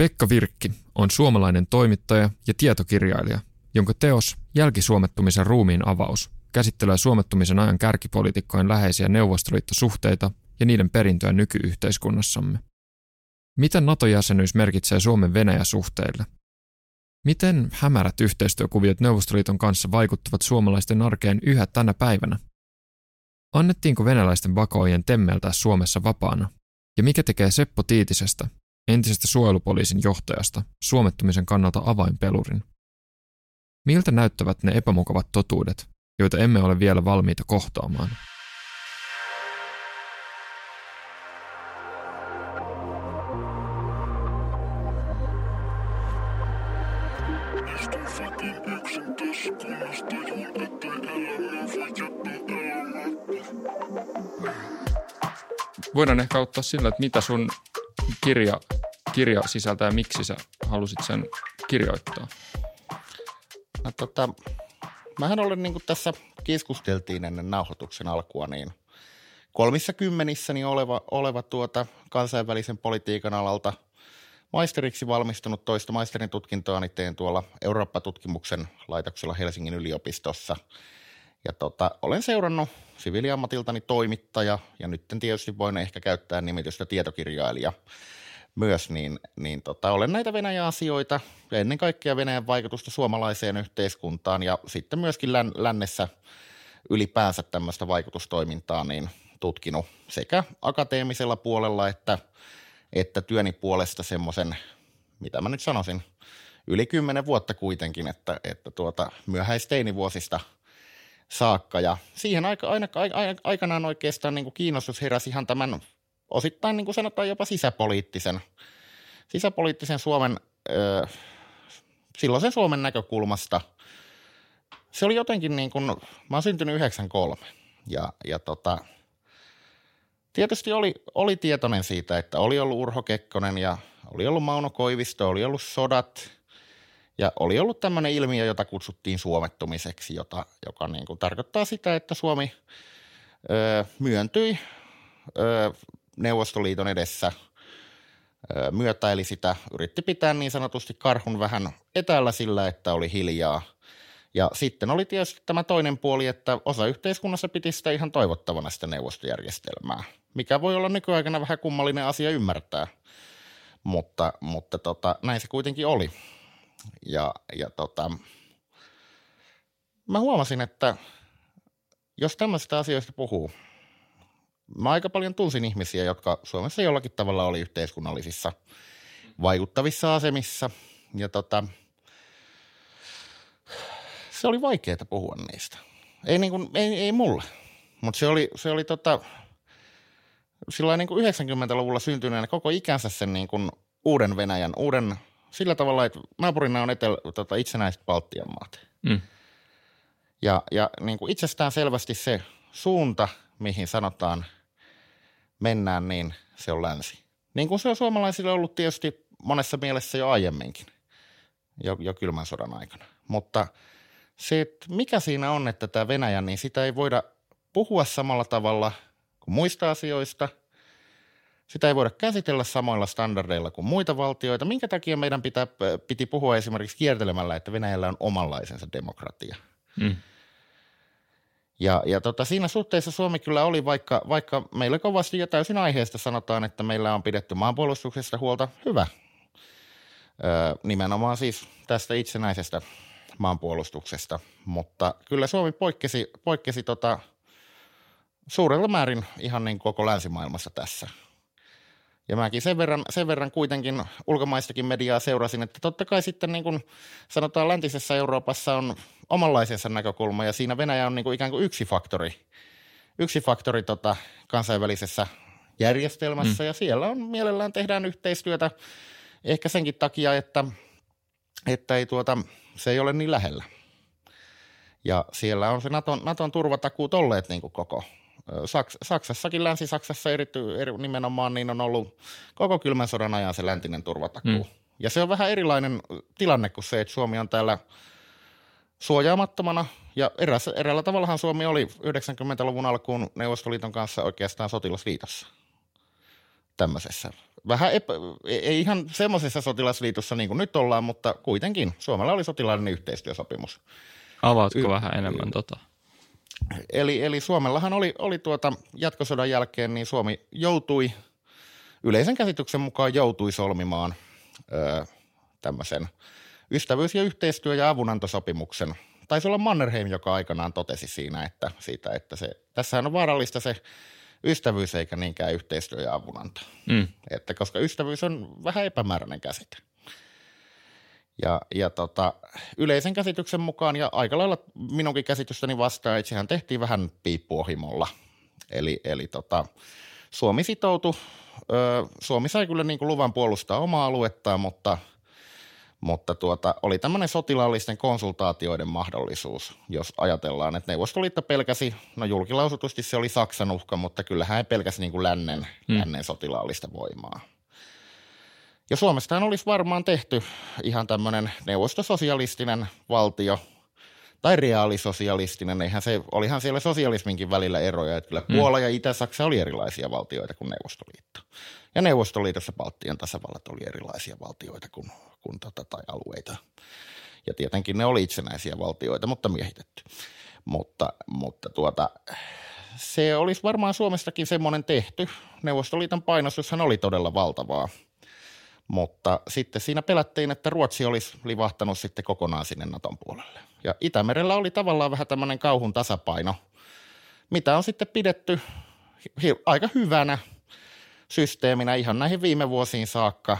Pekka Virkki on suomalainen toimittaja ja tietokirjailija, jonka teos Jälkisuomettumisen ruumiin avaus käsittelee suomettumisen ajan kärkipolitiikkojen läheisiä neuvostoliittosuhteita ja niiden perintöä nykyyhteiskunnassamme. Mitä NATO-jäsenyys merkitsee Suomen Venäjä-suhteille? Miten hämärät yhteistyökuviot Neuvostoliiton kanssa vaikuttavat suomalaisten arkeen yhä tänä päivänä? Annettiinko venäläisten vakoojien temmeltää Suomessa vapaana? Ja mikä tekee Seppo Tiitisestä, entisestä suojelupoliisin johtajasta, suomettumisen kannalta avainpelurin? Miltä näyttävät ne epämukavat totuudet, joita emme ole vielä valmiita kohtaamaan? Voidaan ehkä ottaa sillä, että mitä sun kirja, kirja sisältää ja miksi sä halusit sen kirjoittaa. No, tota, mähän olen niin kuin tässä keskusteltiin ennen nauhoituksen alkua, niin kolmissa kymmenissäni oleva, oleva tuota kansainvälisen politiikan alalta maisteriksi valmistunut toista maisterin tutkintoa, niin teen tuolla Eurooppa-tutkimuksen laitoksella Helsingin yliopistossa. Ja tota, olen seurannut siviiliammatiltani toimittaja ja nyt tietysti voin ehkä käyttää nimitystä tietokirjailija myös, niin, niin tota, olen näitä Venäjä-asioita ja ennen kaikkea Venäjän vaikutusta suomalaiseen yhteiskuntaan ja sitten myöskin län, lännessä ylipäänsä tämmöistä vaikutustoimintaa niin tutkinut sekä akateemisella puolella että, että työni puolesta semmoisen, mitä mä nyt sanoisin, yli kymmenen vuotta kuitenkin, että, että tuota, myöhäisteinivuosista saakka. Ja siihen aika, aina, aikanaan oikeastaan niin kuin kiinnostus heräsi ihan tämän osittain niin kuin sanotaan jopa sisäpoliittisen, sisäpoliittisen Suomen, ö, silloisen Suomen näkökulmasta. Se oli jotenkin niin kuin, mä oon syntynyt 93 ja, ja tota, tietysti oli, oli tietoinen siitä, että oli ollut Urho Kekkonen ja oli ollut Mauno Koivisto, oli ollut sodat ja oli ollut tämmöinen ilmiö, jota kutsuttiin suomettumiseksi, jota, joka niin kuin tarkoittaa sitä, että Suomi ö, myöntyi ö, Neuvostoliiton edessä myötäili sitä, yritti pitää niin sanotusti karhun vähän etäällä sillä, että oli hiljaa. Ja sitten oli tietysti tämä toinen puoli, että osa yhteiskunnassa piti sitä ihan toivottavana sitä neuvostojärjestelmää, mikä voi olla nykyaikana vähän kummallinen asia ymmärtää, mutta, mutta tota, näin se kuitenkin oli. Ja, ja tota, mä huomasin, että jos tämmöisistä asioista puhuu, mä aika paljon tunsin ihmisiä, jotka Suomessa jollakin tavalla oli yhteiskunnallisissa vaikuttavissa asemissa. Ja tota, se oli vaikeaa puhua niistä. Ei, niin kuin, ei, ei mulle, mutta se oli, se oli tota, sillä niin kuin 90-luvulla syntyneenä koko ikänsä sen niin kuin uuden Venäjän, uuden sillä tavalla, että naapurina on etelä, tota, itsenäiset Baltian maat. Mm. Ja, ja niin kuin itsestään selvästi se suunta, mihin sanotaan – mennään, niin se on länsi. Niin kuin se on suomalaisille ollut tietysti monessa mielessä jo aiemminkin, jo, jo kylmän sodan aikana. Mutta se, että mikä siinä on, että tämä Venäjä, niin sitä ei voida puhua samalla tavalla kuin muista asioista. Sitä ei voida käsitellä samoilla standardeilla kuin muita valtioita. Minkä takia meidän pitää, piti puhua esimerkiksi kiertelemällä, että Venäjällä on omanlaisensa demokratia? Mm. Ja, ja tota, siinä suhteessa Suomi kyllä oli, vaikka, vaikka meillä kovasti ja täysin aiheesta sanotaan, että meillä on pidetty maanpuolustuksesta huolta hyvä. Öö, nimenomaan siis tästä itsenäisestä maanpuolustuksesta, mutta kyllä Suomi poikkesi, poikkesi tota, suurella määrin ihan niin koko länsimaailmassa tässä. Ja mäkin sen verran, sen verran kuitenkin ulkomaistakin mediaa seurasin, että totta kai sitten niin kuin sanotaan läntisessä Euroopassa on omanlaisensa näkökulma ja siinä Venäjä on niin kuin ikään kuin yksi faktori, yksi faktori tota kansainvälisessä järjestelmässä mm. ja siellä on mielellään tehdään yhteistyötä ehkä senkin takia, että, että ei tuota, se ei ole niin lähellä. Ja siellä on se Naton, Naton turvatakuut olleet niin kuin koko, Saks, Saksassakin, Länsi-Saksassa erity, eri, nimenomaan, niin on ollut koko kylmän sodan ajan se läntinen turvatakuu. Mm. Ja se on vähän erilainen tilanne kuin se, että Suomi on täällä suojaamattomana. Ja eräs, eräällä tavallahan Suomi oli 90-luvun alkuun Neuvostoliiton kanssa oikeastaan sotilasliitossa. tämmöisessä. Vähän epä, ei ihan semmoisessa sotilasliitossa niin kuin nyt ollaan, mutta kuitenkin Suomella oli sotilaallinen yhteistyösopimus. Avaatko y- vähän enemmän y- tota? Eli, eli Suomellahan oli, oli tuota jatkosodan jälkeen, niin Suomi joutui, yleisen käsityksen mukaan joutui solmimaan ö, tämmöisen ystävyys- ja yhteistyö- ja avunantosopimuksen. Taisi olla Mannerheim, joka aikanaan totesi siinä, että, siitä, että se, tässähän on vaarallista se ystävyys eikä niinkään yhteistyö ja avunanto. Mm. Että koska ystävyys on vähän epämääräinen käsite. Ja, ja tota, yleisen käsityksen mukaan ja aika lailla minunkin käsitystäni vastaan, että sehän tehtiin vähän piippuohimolla. Eli, eli tota, Suomi sitoutui, Suomi sai kyllä niin kuin luvan puolustaa omaa aluettaan, mutta, mutta tuota, oli tämmöinen sotilaallisten konsultaatioiden mahdollisuus, jos ajatellaan, että Neuvostoliitto pelkäsi, no julkilausutusti se oli Saksan uhka, mutta kyllähän he pelkäsi niin kuin lännen, hmm. lännen sotilaallista voimaa. Ja Suomestahan olisi varmaan tehty ihan tämmöinen neuvostososialistinen valtio tai reaalisosialistinen. Eihän se, olihan siellä sosialisminkin välillä eroja, että kyllä mm. Puola ja Itä-Saksa oli erilaisia valtioita kuin Neuvostoliitto. Ja Neuvostoliitossa Baltian tasavallat oli erilaisia valtioita kuin, kuin tota, tai alueita. Ja tietenkin ne oli itsenäisiä valtioita, mutta miehitetty. Mutta, mutta tuota, se olisi varmaan Suomestakin semmoinen tehty. Neuvostoliiton painostushan oli todella valtavaa – mutta sitten siinä pelättiin, että Ruotsi olisi livahtanut sitten kokonaan sinne Naton puolelle. Ja Itämerellä oli tavallaan vähän tämmöinen kauhun tasapaino, mitä on sitten pidetty aika hyvänä systeeminä ihan näihin viime vuosiin saakka.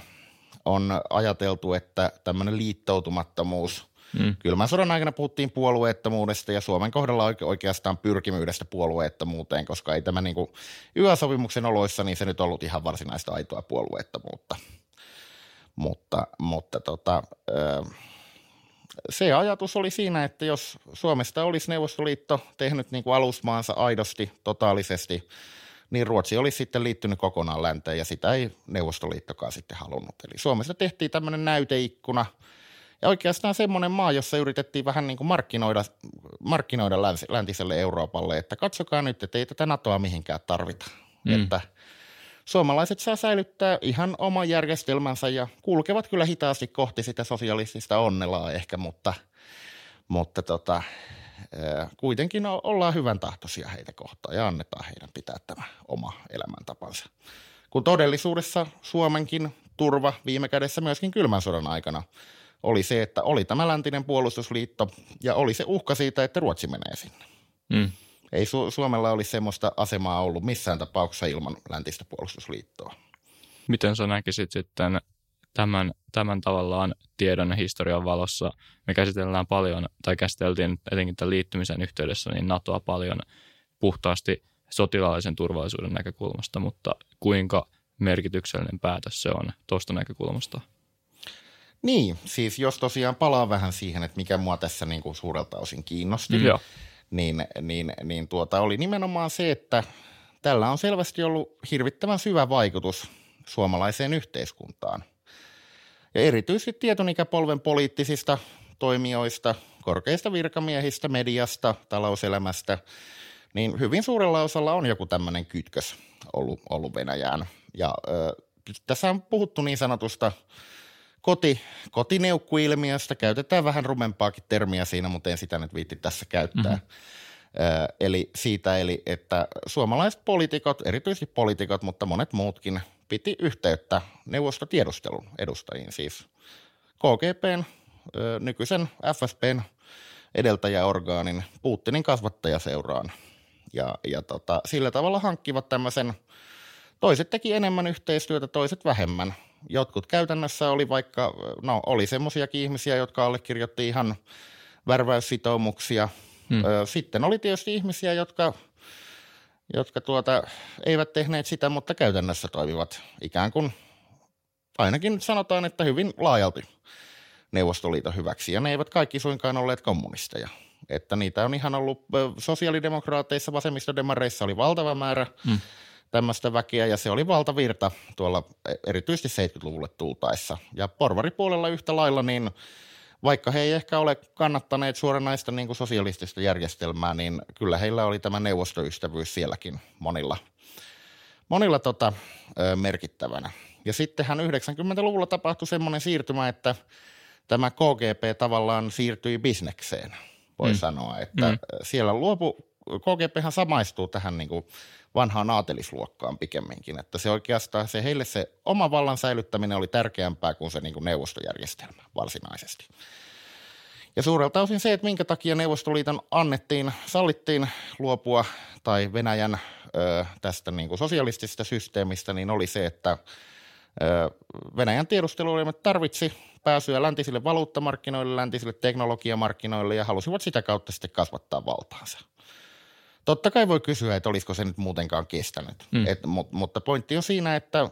On ajateltu, että tämmöinen liittoutumattomuus mm. – Kylmän sodan aikana puhuttiin puolueettomuudesta ja Suomen kohdalla oikeastaan pyrkimyydestä puolueettomuuteen, koska ei tämä niin kuin YA-sopimuksen oloissa, niin se nyt ollut ihan varsinaista aitoa puolueettomuutta – mutta, mutta tota, se ajatus oli siinä, että jos Suomesta olisi Neuvostoliitto tehnyt niin kuin alusmaansa aidosti, totaalisesti, niin Ruotsi olisi sitten liittynyt kokonaan länteen ja sitä ei Neuvostoliittokaan sitten halunnut. Eli Suomesta tehtiin tämmöinen näyteikkuna ja oikeastaan semmoinen maa, jossa yritettiin vähän niin kuin markkinoida, markkinoida läntiselle Euroopalle, että katsokaa nyt, että ei tätä NATOa mihinkään tarvita. Mm. Että – suomalaiset saa säilyttää ihan oman järjestelmänsä ja kulkevat kyllä hitaasti kohti sitä sosialistista onnelaa ehkä, mutta, mutta tota, kuitenkin ollaan hyvän tahtoisia heitä kohtaan ja annetaan heidän pitää tämä oma elämäntapansa. Kun todellisuudessa Suomenkin turva viime kädessä myöskin kylmän sodan aikana oli se, että oli tämä läntinen puolustusliitto ja oli se uhka siitä, että Ruotsi menee sinne. Mm. Ei Su- Suomella olisi semmoista asemaa ollut missään tapauksessa ilman läntistä puolustusliittoa. Miten sä näkisit sitten tämän, tämän tavallaan tiedon ja historian valossa? Me käsitellään paljon, tai käsiteltiin etenkin tämän liittymisen yhteydessä, niin NATOa paljon puhtaasti sotilaallisen turvallisuuden näkökulmasta, mutta kuinka merkityksellinen päätös se on tuosta näkökulmasta? Niin, siis jos tosiaan palaa vähän siihen, että mikä mua tässä niin kuin suurelta osin kiinnosti, mm. Niin, niin, niin tuota, oli nimenomaan se, että tällä on selvästi ollut hirvittävän syvä vaikutus suomalaiseen yhteiskuntaan. Ja erityisesti tietonikäpolven poliittisista toimijoista, korkeista virkamiehistä, mediasta, talouselämästä, niin hyvin suurella osalla on joku tämmöinen kytkös ollut, ollut Venäjään. Ja ö, tässä on puhuttu niin sanotusta koti, kotineukkuilmiöstä. Käytetään vähän rumempaakin termiä siinä, mutta en sitä nyt viitti tässä käyttää. Mm-hmm. Eli siitä, eli että suomalaiset poliitikot, erityisesti poliitikot, mutta monet muutkin, piti yhteyttä neuvostotiedustelun edustajiin, siis KGPn, nykyisen FSPn edeltäjäorgaanin, Putinin kasvattajaseuraan. Ja, ja tota, sillä tavalla hankkivat tämmöisen, toiset teki enemmän yhteistyötä, toiset vähemmän – jotkut käytännössä oli vaikka, no oli semmoisiakin ihmisiä, jotka allekirjoitti ihan värväyssitoumuksia. Hmm. Sitten oli tietysti ihmisiä, jotka, jotka tuota, eivät tehneet sitä, mutta käytännössä toimivat ikään kuin, ainakin sanotaan, että hyvin laajalti Neuvostoliiton hyväksi. Ja ne eivät kaikki suinkaan olleet kommunisteja. Että niitä on ihan ollut sosiaalidemokraateissa, vasemmistodemareissa oli valtava määrä. Hmm tämmöistä väkeä ja se oli valtavirta tuolla erityisesti 70-luvulle tultaessa. Ja porvaripuolella yhtä lailla, niin vaikka he ei ehkä ole kannattaneet suoranaista niin kuin sosialistista järjestelmää, niin kyllä heillä oli tämä neuvostoystävyys sielläkin monilla, monilla tota, merkittävänä. Ja sittenhän 90-luvulla tapahtui semmoinen siirtymä, että tämä KGP tavallaan siirtyi bisnekseen, voi mm. sanoa. Että mm. siellä luopu, KGPhan samaistuu tähän niin kuin vanhaan aatelisluokkaan pikemminkin, että se oikeastaan se heille se oma vallan säilyttäminen oli tärkeämpää kuin se niin kuin neuvostojärjestelmä varsinaisesti. Ja suurelta osin se, että minkä takia Neuvostoliiton annettiin, sallittiin luopua tai Venäjän ö, tästä niin kuin sosialistisesta systeemistä, niin oli se, että ö, Venäjän tiedusteluelimet tarvitsi pääsyä läntisille valuuttamarkkinoille, läntisille teknologiamarkkinoille ja halusivat sitä kautta sitten kasvattaa valtaansa. Totta kai voi kysyä, että olisiko se nyt muutenkaan kestänyt, mm. Et, mutta, mutta pointti on siinä, että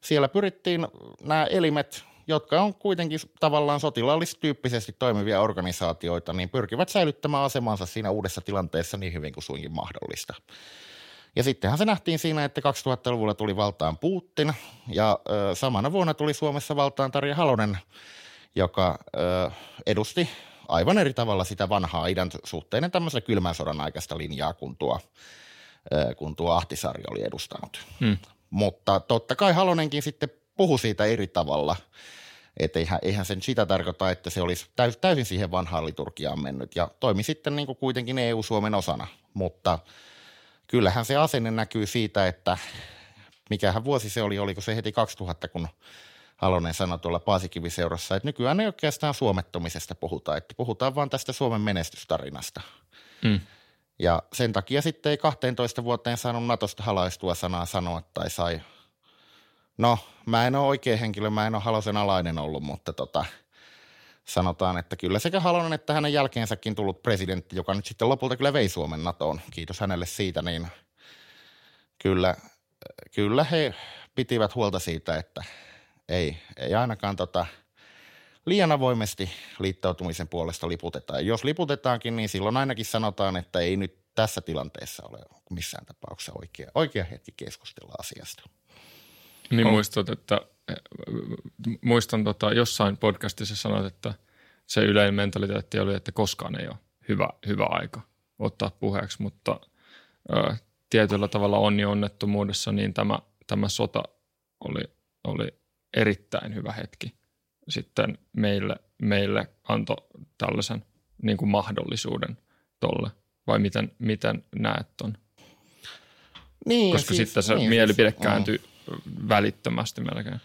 siellä pyrittiin nämä elimet jotka on kuitenkin tavallaan sotilaallistyyppisesti toimivia organisaatioita, niin pyrkivät säilyttämään asemansa siinä uudessa tilanteessa niin hyvin kuin suinkin mahdollista. Ja sittenhän se nähtiin siinä, että 2000-luvulla tuli valtaan Putin ja ö, samana vuonna tuli Suomessa valtaan Tarja Halonen, joka ö, edusti aivan eri tavalla sitä vanhaa idän suhteinen tämmöisen kylmän sodan aikaista linjaa, kun tuo, kun tuo Ahtisaari oli edustanut. Hmm. Mutta totta kai Halonenkin sitten puhui siitä eri tavalla – että eihän, eihän sen sitä tarkoita, että se olisi täys, täysin siihen vanhaan liturgiaan mennyt ja toimi sitten niin kuin kuitenkin EU-Suomen osana, mutta kyllähän se asenne näkyy siitä, että mikähän vuosi se oli, oliko se heti 2000, kun Halonen sanoi tuolla Paasikiviseurassa, että nykyään ei oikeastaan suomettumisesta puhuta, että puhutaan vaan tästä Suomen menestystarinasta. Mm. Ja sen takia sitten ei 12 vuoteen saanut Natosta halaistua sanaa sanoa tai sai No, mä en ole oikea henkilö, mä en ole Halosen alainen ollut, mutta tota, sanotaan, että kyllä sekä Halonen että hänen jälkeensäkin tullut presidentti, joka nyt sitten lopulta kyllä vei Suomen NATOon, kiitos hänelle siitä, niin kyllä, kyllä he pitivät huolta siitä, että ei, ei ainakaan tota, liian avoimesti liittoutumisen puolesta liputeta. Ja jos liputetaankin, niin silloin ainakin sanotaan, että ei nyt tässä tilanteessa ole missään tapauksessa oikea, oikea hetki keskustella asiasta. Niin on. muistat, että muistan tota, jossain podcastissa sanoit, että se yleinen mentaliteetti oli, että koskaan ei ole hyvä, hyvä aika ottaa puheeksi, mutta ö, tietyllä tavalla onni onnettomuudessa niin tämä, tämä sota oli, oli erittäin hyvä hetki sitten meille, meille antoi tällaisen niin kuin mahdollisuuden tolle, vai miten, miten näet ton? Niin, Koska siis, sitten se niin, mielipide siis, kääntyi välittömästi melkein.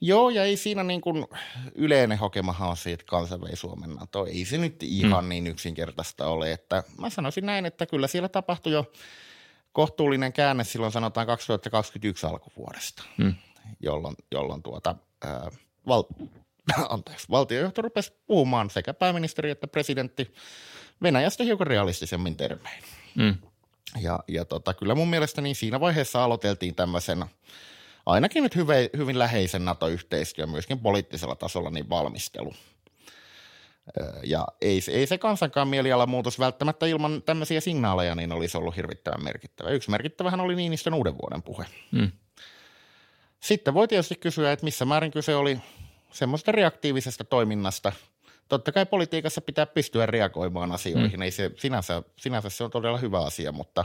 Joo, ja ei siinä niin kuin yleinen hokemahan on siitä, että kansa vei Suomen NATO. Ei se nyt ihan mm. niin yksinkertaista ole, että mä sanoisin näin, että kyllä siellä tapahtui jo kohtuullinen käänne silloin sanotaan 2021 alkuvuodesta, mm. Jolloin, jolloin tuota, ää, val, anteeksi, valtiojohto rupesi puhumaan sekä pääministeri että presidentti Venäjästä hiukan realistisemmin termein. Mm. Ja, ja tota, kyllä mun mielestä niin siinä vaiheessa aloiteltiin tämmöisen ainakin nyt hyvin, hyvin läheisen NATO-yhteistyö myöskin poliittisella tasolla niin valmistelu. Ja ei, ei se kansankaan mielialamuutos välttämättä ilman tämmöisiä signaaleja niin olisi ollut hirvittävän merkittävä. Yksi merkittävähän oli Niinistön uuden vuoden puhe. Mm. Sitten voi tietysti kysyä, että missä määrin kyse oli semmoista reaktiivisesta toiminnasta – totta kai politiikassa pitää pystyä reagoimaan asioihin. Mm. Ei se, sinänsä, sinänsä se on todella hyvä asia, mutta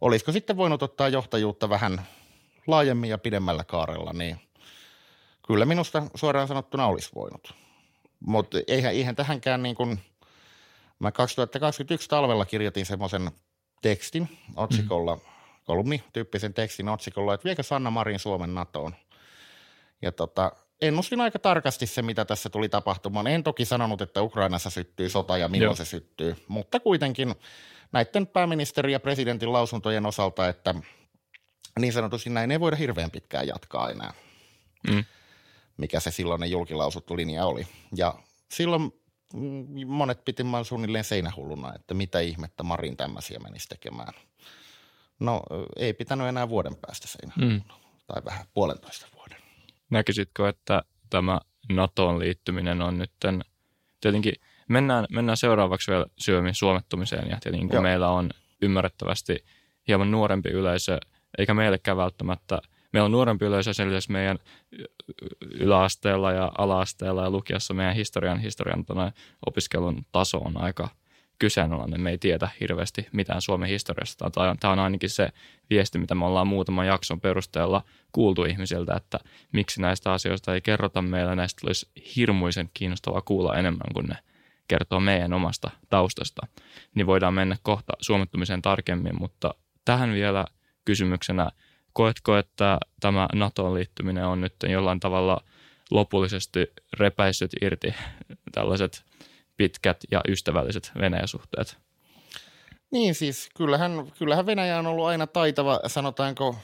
olisiko sitten voinut ottaa johtajuutta vähän laajemmin ja pidemmällä kaarella, niin kyllä minusta suoraan sanottuna olisi voinut. Mutta eihän, eihän tähänkään niin kuin, mä 2021 talvella kirjoitin semmoisen tekstin otsikolla, mm. Kolumni-tyyppisen tekstin otsikolla, että viekö Sanna Marin Suomen NATOon. Ja tota, ennustin aika tarkasti se, mitä tässä tuli tapahtumaan. En toki sanonut, että Ukrainassa syttyy sota ja milloin Joo. se syttyy, mutta kuitenkin näiden pääministeri ja presidentin lausuntojen osalta, että niin sanotusti näin ei voida hirveän pitkään jatkaa enää, mm. mikä se silloinen julkilausuttu linja oli. Ja silloin monet piti suunnilleen seinähulluna, että mitä ihmettä Marin tämmöisiä menisi tekemään. No ei pitänyt enää vuoden päästä seinähulluna, mm. tai vähän puolentoista vuoden. Näkisitkö, että tämä NATOon liittyminen on nyt tietenkin, mennään, mennään seuraavaksi vielä syömin suomettumiseen ja tietenkin kun Joo. meillä on ymmärrettävästi hieman nuorempi yleisö, eikä meillekään välttämättä, meillä on nuorempi yleisö sen lisäksi meidän yläasteella ja alaasteella ja lukiassa meidän historian, historian opiskelun taso on aika kyseenalainen. Me ei tiedä hirveästi mitään Suomen historiasta. Tämä on ainakin se viesti, mitä me ollaan muutaman jakson perusteella kuultu ihmisiltä, että miksi näistä asioista ei kerrota meillä. Näistä olisi hirmuisen kiinnostavaa kuulla enemmän kuin ne kertoo meidän omasta taustasta. Niin voidaan mennä kohta suomettumiseen tarkemmin, mutta tähän vielä kysymyksenä, koetko, että tämä NATOon liittyminen on nyt jollain tavalla lopullisesti repäissyt irti tällaiset pitkät ja ystävälliset Venäjä-suhteet. Niin siis kyllähän, kyllähän Venäjä on ollut aina taitava, sanotaanko,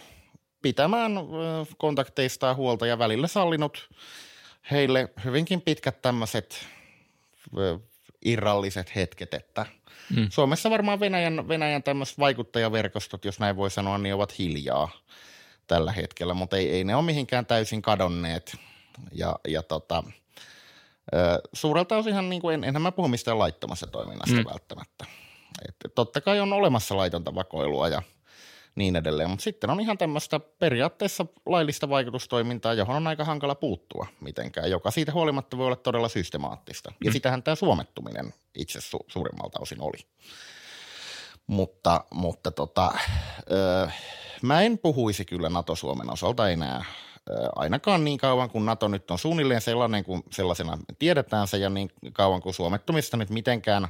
pitämään kontakteistaan huolta ja välillä sallinut heille hyvinkin pitkät tämmöiset irralliset hetket, että mm. Suomessa varmaan Venäjän, Venäjän tämmöiset vaikuttajaverkostot, jos näin voi sanoa, niin ovat hiljaa tällä hetkellä, mutta ei, ei ne ole mihinkään täysin kadonneet. Ja, ja tota, Suurelta osinhan, niin kuin en, enhän mä puhu mistään laittomassa toiminnasta mm. välttämättä. Et totta kai on olemassa laitonta vakoilua ja niin edelleen, mutta sitten on ihan tämmöistä periaatteessa laillista vaikutustoimintaa, johon on aika hankala puuttua mitenkään, joka siitä huolimatta voi olla todella systemaattista. Ja mm. sitähän tämä suomettuminen itse su- suurimmalta osin oli. Mutta, mutta tota, ö, mä en puhuisi kyllä NATO-Suomen osalta enää ainakaan niin kauan kuin NATO nyt on suunnilleen sellainen kuin sellaisena tiedetään se ja niin kauan kuin suomettumista nyt mitenkään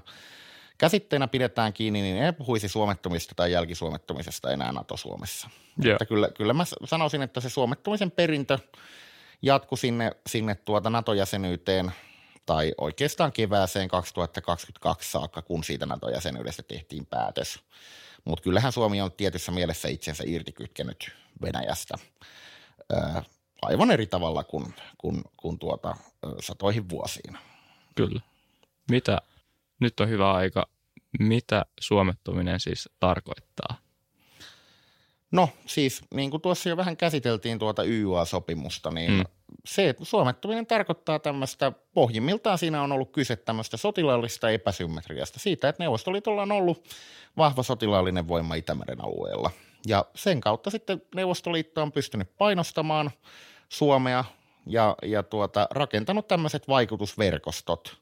käsitteenä pidetään kiinni, niin ei puhuisi suomettumista tai jälkisuomettumisesta enää NATO-Suomessa. Yeah. Mutta kyllä, kyllä mä sanoisin, että se suomettumisen perintö jatkui sinne, sinne tuota NATO-jäsenyyteen tai oikeastaan kevääseen 2022 saakka, kun siitä NATO-jäsenyydestä tehtiin päätös. Mutta kyllähän Suomi on tietyssä mielessä itsensä irtikytkenyt Venäjästä aivan eri tavalla kuin, kuin, kuin tuota, satoihin vuosiin. Kyllä. Mitä, nyt on hyvä aika, mitä suomettuminen siis tarkoittaa? No siis niin kuin tuossa jo vähän käsiteltiin tuota YUA-sopimusta, niin mm. se, että suomettuminen tarkoittaa tämmöistä, pohjimmiltaan siinä on ollut kyse tämmöistä sotilaallista epäsymmetriasta, siitä, että Neuvostoliitolla on ollut vahva sotilaallinen voima Itämeren alueella – ja sen kautta sitten Neuvostoliitto on pystynyt painostamaan Suomea ja, ja tuota, rakentanut tämmöiset vaikutusverkostot.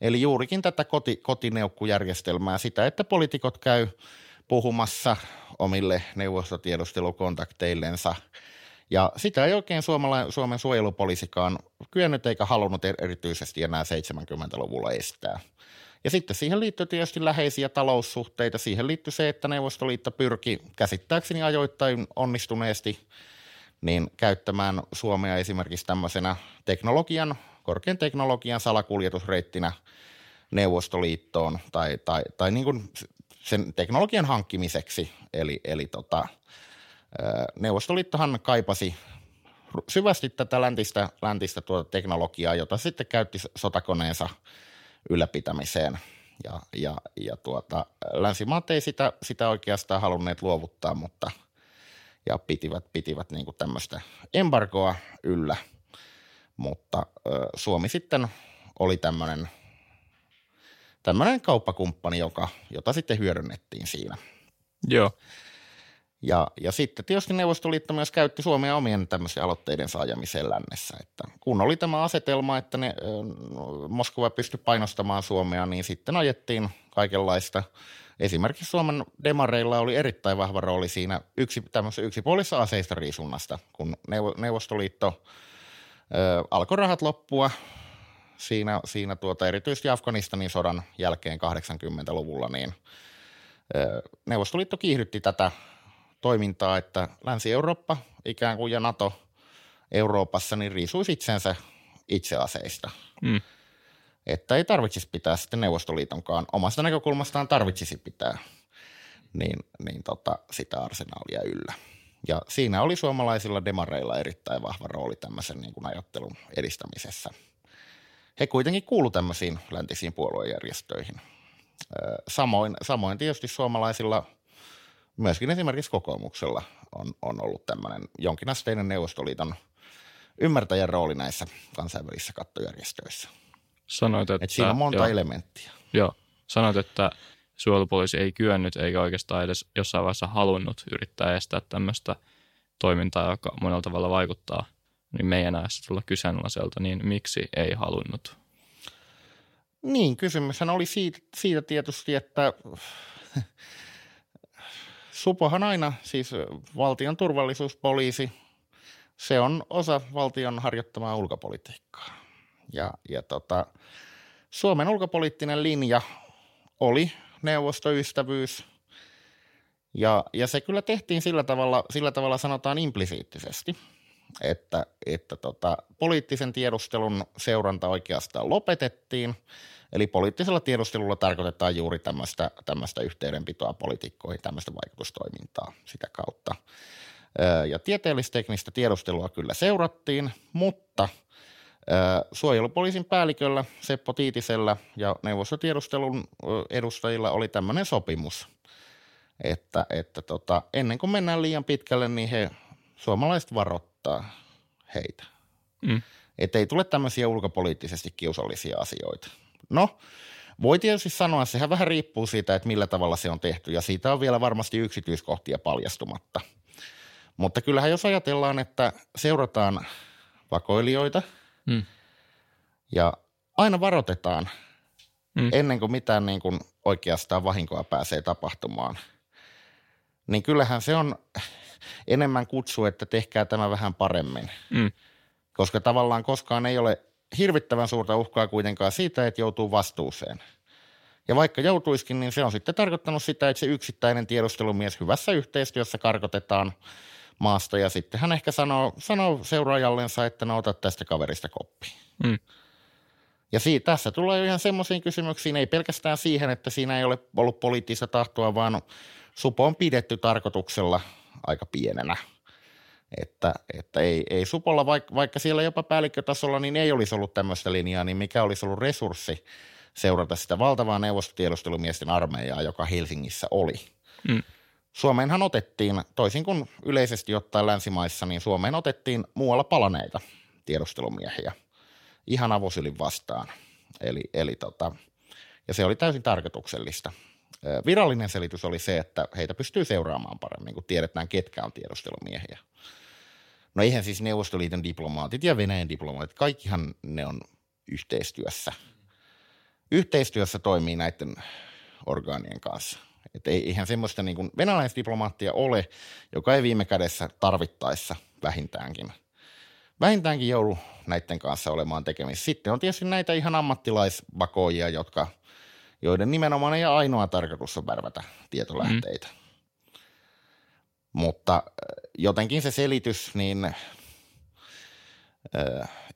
Eli juurikin tätä koti, kotineukkujärjestelmää, sitä, että poliitikot käy puhumassa omille neuvostotiedustelukontakteillensa. Ja sitä ei oikein Suomala, Suomen suojelupoliisikaan kyennyt eikä halunnut erityisesti enää 70-luvulla estää. Ja sitten siihen liittyy tietysti läheisiä taloussuhteita. Siihen liittyy se, että Neuvostoliitto pyrki käsittääkseni ajoittain onnistuneesti niin käyttämään Suomea esimerkiksi tämmöisenä teknologian, korkean teknologian salakuljetusreittinä Neuvostoliittoon tai, tai, tai niin kuin sen teknologian hankkimiseksi. Eli, eli tota, Neuvostoliittohan kaipasi syvästi tätä läntistä, läntistä tuota teknologiaa, jota sitten käytti sotakoneensa ylläpitämiseen. Ja, ja, ja tuota, länsimaat ei sitä, sitä oikeastaan halunneet luovuttaa, mutta ja pitivät, pitivät niin tämmöistä embargoa yllä, mutta ö, Suomi sitten oli tämmöinen tämmöinen kauppakumppani, joka, jota sitten hyödynnettiin siinä. Joo. Ja, ja sitten tietysti Neuvostoliitto myös käytti Suomea omien tämmöisen aloitteiden saajamiseen lännessä. Että kun oli tämä asetelma, että ne, Moskova pystyi painostamaan Suomea, niin sitten ajettiin kaikenlaista. Esimerkiksi Suomen demareilla oli erittäin vahva rooli siinä yksi, tämmöisessä yksipuolisessa aseista riisunnasta, kun Neuvostoliitto ö, alkoi rahat loppua siinä, siinä tuota, erityisesti Afganistanin sodan jälkeen 80-luvulla, niin Neuvostoliitto kiihdytti tätä toimintaa, että Länsi-Eurooppa ikään kuin ja NATO Euroopassa niin riisuisi itsensä itseaseista. Mm. Että ei tarvitsisi pitää sitten Neuvostoliitonkaan, omasta näkökulmastaan tarvitsisi pitää niin, niin tota, sitä arsenaalia yllä. Ja siinä oli suomalaisilla demareilla erittäin vahva rooli tämmöisen niin kuin ajattelun edistämisessä. He kuitenkin kuulu tämmöisiin läntisiin puoluejärjestöihin. Samoin, samoin tietysti suomalaisilla – myöskin esimerkiksi kokoomuksella on, on ollut tämmöinen jonkinasteinen Neuvostoliiton ymmärtäjän rooli näissä kansainvälisissä kattojärjestöissä. Sanoit, että, Et siinä on monta joo, elementtiä. Joo, sanoit, että suojelupoliisi ei kyennyt eikä oikeastaan edes jossain vaiheessa halunnut yrittää estää tämmöistä toimintaa, joka monella tavalla vaikuttaa niin meidän ajassa tulla kyseenalaiselta, niin miksi ei halunnut? Niin, kysymyshän oli siitä, siitä tietysti, että Supohan aina, siis valtion turvallisuuspoliisi, se on osa valtion harjoittamaa ulkopolitiikkaa. Ja, ja tota, Suomen ulkopoliittinen linja oli neuvostoystävyys, ja, ja se kyllä tehtiin sillä tavalla, sillä tavalla sanotaan implisiittisesti, että, että tota, poliittisen tiedustelun seuranta oikeastaan lopetettiin – Eli poliittisella tiedustelulla tarkoitetaan juuri tämmöistä, tämmöistä yhteydenpitoa poliitikkoihin, tämmöistä vaikutustoimintaa sitä kautta. Ja tieteellisteknistä tiedustelua kyllä seurattiin, mutta suojelupoliisin päälliköllä Seppo Tiitisellä ja neuvostotiedustelun edustajilla oli tämmöinen sopimus, että, että tota, ennen kuin mennään liian pitkälle, niin he suomalaiset varoittaa heitä. Mm. Että ei tule tämmöisiä ulkopoliittisesti kiusallisia asioita. No, voi tietysti sanoa, että sehän vähän riippuu siitä, että millä tavalla se on tehty, ja siitä on vielä varmasti yksityiskohtia paljastumatta. Mutta kyllähän jos ajatellaan, että seurataan vakoilijoita, hmm. ja aina varoitetaan hmm. ennen kuin mitään niin kuin oikeastaan vahinkoa pääsee tapahtumaan, niin kyllähän se on enemmän kutsu, että tehkää tämä vähän paremmin. Hmm. Koska tavallaan koskaan ei ole hirvittävän suurta uhkaa kuitenkaan siitä, että joutuu vastuuseen. Ja vaikka joutuiskin, niin se on sitten tarkoittanut sitä, että se yksittäinen tiedustelumies hyvässä yhteistyössä karkotetaan maasta ja sitten hän ehkä sanoo, sanoo seuraajallensa, että no ota tästä kaverista koppi. Mm. Ja siitä, tässä tulee ihan semmoisiin kysymyksiin, ei pelkästään siihen, että siinä ei ole ollut poliittista tahtoa, vaan supo on pidetty tarkoituksella aika pienenä – että, että ei, ei Supolla, vaikka, vaikka siellä jopa päällikkötasolla, niin ei olisi ollut tämmöistä linjaa, niin mikä olisi ollut resurssi seurata sitä valtavaa neuvostotiedustelumiesten armeijaa, joka Helsingissä oli. Mm. Suomeenhan otettiin, toisin kuin yleisesti ottaen länsimaissa, niin Suomeen otettiin muualla palaneita tiedustelumiehiä ihan avosylin vastaan. Eli, eli tota, ja se oli täysin tarkoituksellista. Virallinen selitys oli se, että heitä pystyy seuraamaan paremmin, kun tiedetään, ketkä on tiedustelumiehiä. No eihän siis Neuvostoliiton diplomaatit ja Venäjän diplomaatit, kaikkihan ne on yhteistyössä. Yhteistyössä toimii näiden orgaanien kanssa. Että eihän semmoista niin kuin venäläisdiplomaattia ole, joka ei viime kädessä tarvittaessa vähintäänkin. Vähintäänkin joudu näiden kanssa olemaan tekemisissä. Sitten on tietysti näitä ihan ammattilaisvakoijia, jotka, joiden nimenomaan ei ainoa tarkoitus on värvätä tietolähteitä. Mm. Mutta äh, jotenkin se selitys, niin äh,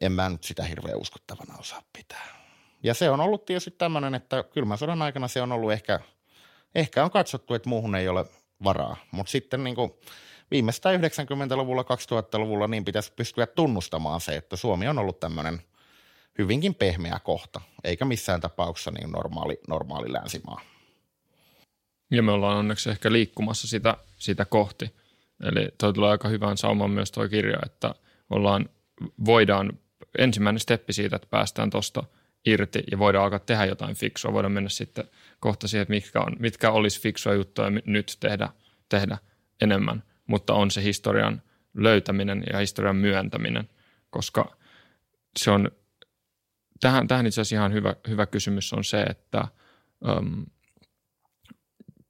en mä nyt sitä hirveän uskottavana osaa pitää. Ja se on ollut tietysti tämmöinen, että kylmän sodan aikana se on ollut ehkä, ehkä on katsottu, että muuhun ei ole varaa. Mutta sitten niin kuin viimeistään 90-luvulla, 2000-luvulla niin pitäisi pystyä tunnustamaan se, että Suomi on ollut tämmöinen hyvinkin pehmeä kohta, eikä missään tapauksessa niin normaali, normaali länsimaa. Ja me ollaan onneksi ehkä liikkumassa sitä, sitä kohti. Eli toi tulee aika hyvän sauman myös tuo kirja, että ollaan, voidaan ensimmäinen steppi siitä, että päästään tuosta irti ja voidaan alkaa tehdä jotain fiksua. Voidaan mennä sitten kohta siihen, että mitkä, on, mitkä olisi fiksua juttuja nyt tehdä, tehdä enemmän. Mutta on se historian löytäminen ja historian myöntäminen, koska se on, tähän, tähän itse asiassa ihan hyvä, hyvä kysymys on se, että um,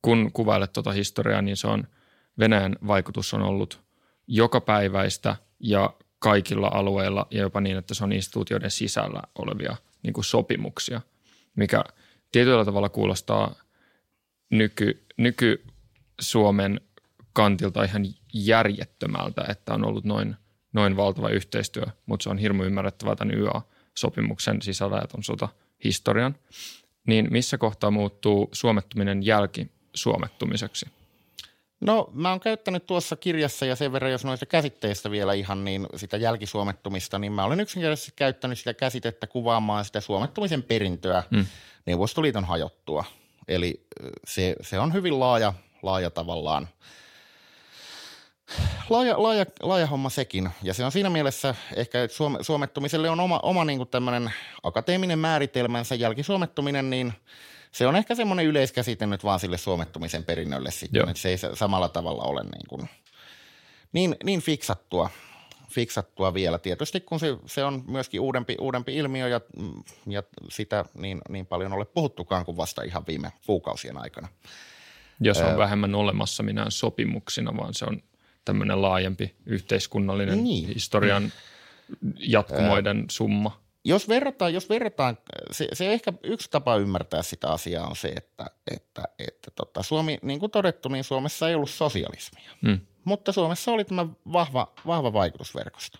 kun kuvailet tuota historiaa, niin se on Venäjän vaikutus on ollut jokapäiväistä ja kaikilla alueilla ja jopa niin, että se on instituutioiden sisällä olevia niin kuin sopimuksia, mikä tietyllä tavalla kuulostaa nyky, nyky-Suomen kantilta ihan järjettömältä, että on ollut noin, noin valtava yhteistyö, mutta se on hirmu ymmärrettävää tämän YA-sopimuksen sisällä, että on sota historian. Niin missä kohtaa muuttuu suomettuminen jälki suomettumiseksi? No mä oon käyttänyt tuossa kirjassa ja sen verran, jos noista käsitteistä vielä ihan niin sitä jälkisuomettumista, niin mä olen yksinkertaisesti käyttänyt sitä käsitettä kuvaamaan sitä suomettumisen perintöä hmm. Neuvostoliiton hajottua. Eli se, se on hyvin laaja, laaja tavallaan laaja, laaja, laaja homma sekin. Ja se on siinä mielessä ehkä, että suome, suomettumiselle on oma, oma niin tämmöinen akateeminen määritelmänsä. Jälkisuomettuminen, niin – se on ehkä semmoinen yleiskäsite nyt vaan sille suomettumisen perinnölle sitten, Joo. että se ei samalla tavalla ole niin, kuin, niin, niin fiksattua, fiksattua vielä. Tietysti kun se, se on myöskin uudempi, uudempi ilmiö ja, ja sitä niin, niin paljon ole puhuttukaan kuin vasta ihan viime kuukausien aikana. Ja se on öö, vähemmän olemassa minä sopimuksina, vaan se on tämmöinen laajempi yhteiskunnallinen niin. historian jatkumoiden summa. Jos verrataan, jos verrataan se, se ehkä yksi tapa ymmärtää sitä asiaa on se, että, että, että tota, Suomi, niin kuin todettu, niin Suomessa ei ollut sosialismia. Hmm mutta Suomessa oli tämä vahva, vahva vaikutusverkosto.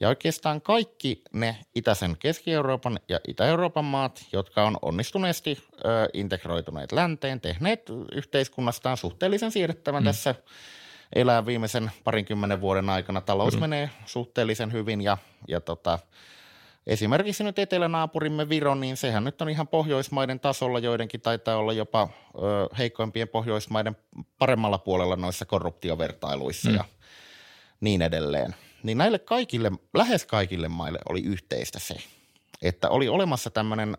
Ja oikeastaan kaikki ne itäisen Keski-Euroopan ja Itä-Euroopan maat, jotka on onnistuneesti ö, integroituneet länteen, tehneet yhteiskunnastaan suhteellisen siirrettävän mm. tässä elää viimeisen parinkymmenen vuoden aikana. Talous mm. menee suhteellisen hyvin ja, ja tota, Esimerkiksi nyt etelänaapurimme Viro, niin sehän nyt on ihan Pohjoismaiden tasolla, joidenkin taitaa olla jopa ö, heikoimpien Pohjoismaiden paremmalla puolella noissa korruptiovertailuissa mm. ja niin edelleen. Niin näille kaikille, lähes kaikille maille oli yhteistä se, että oli olemassa tämmöinen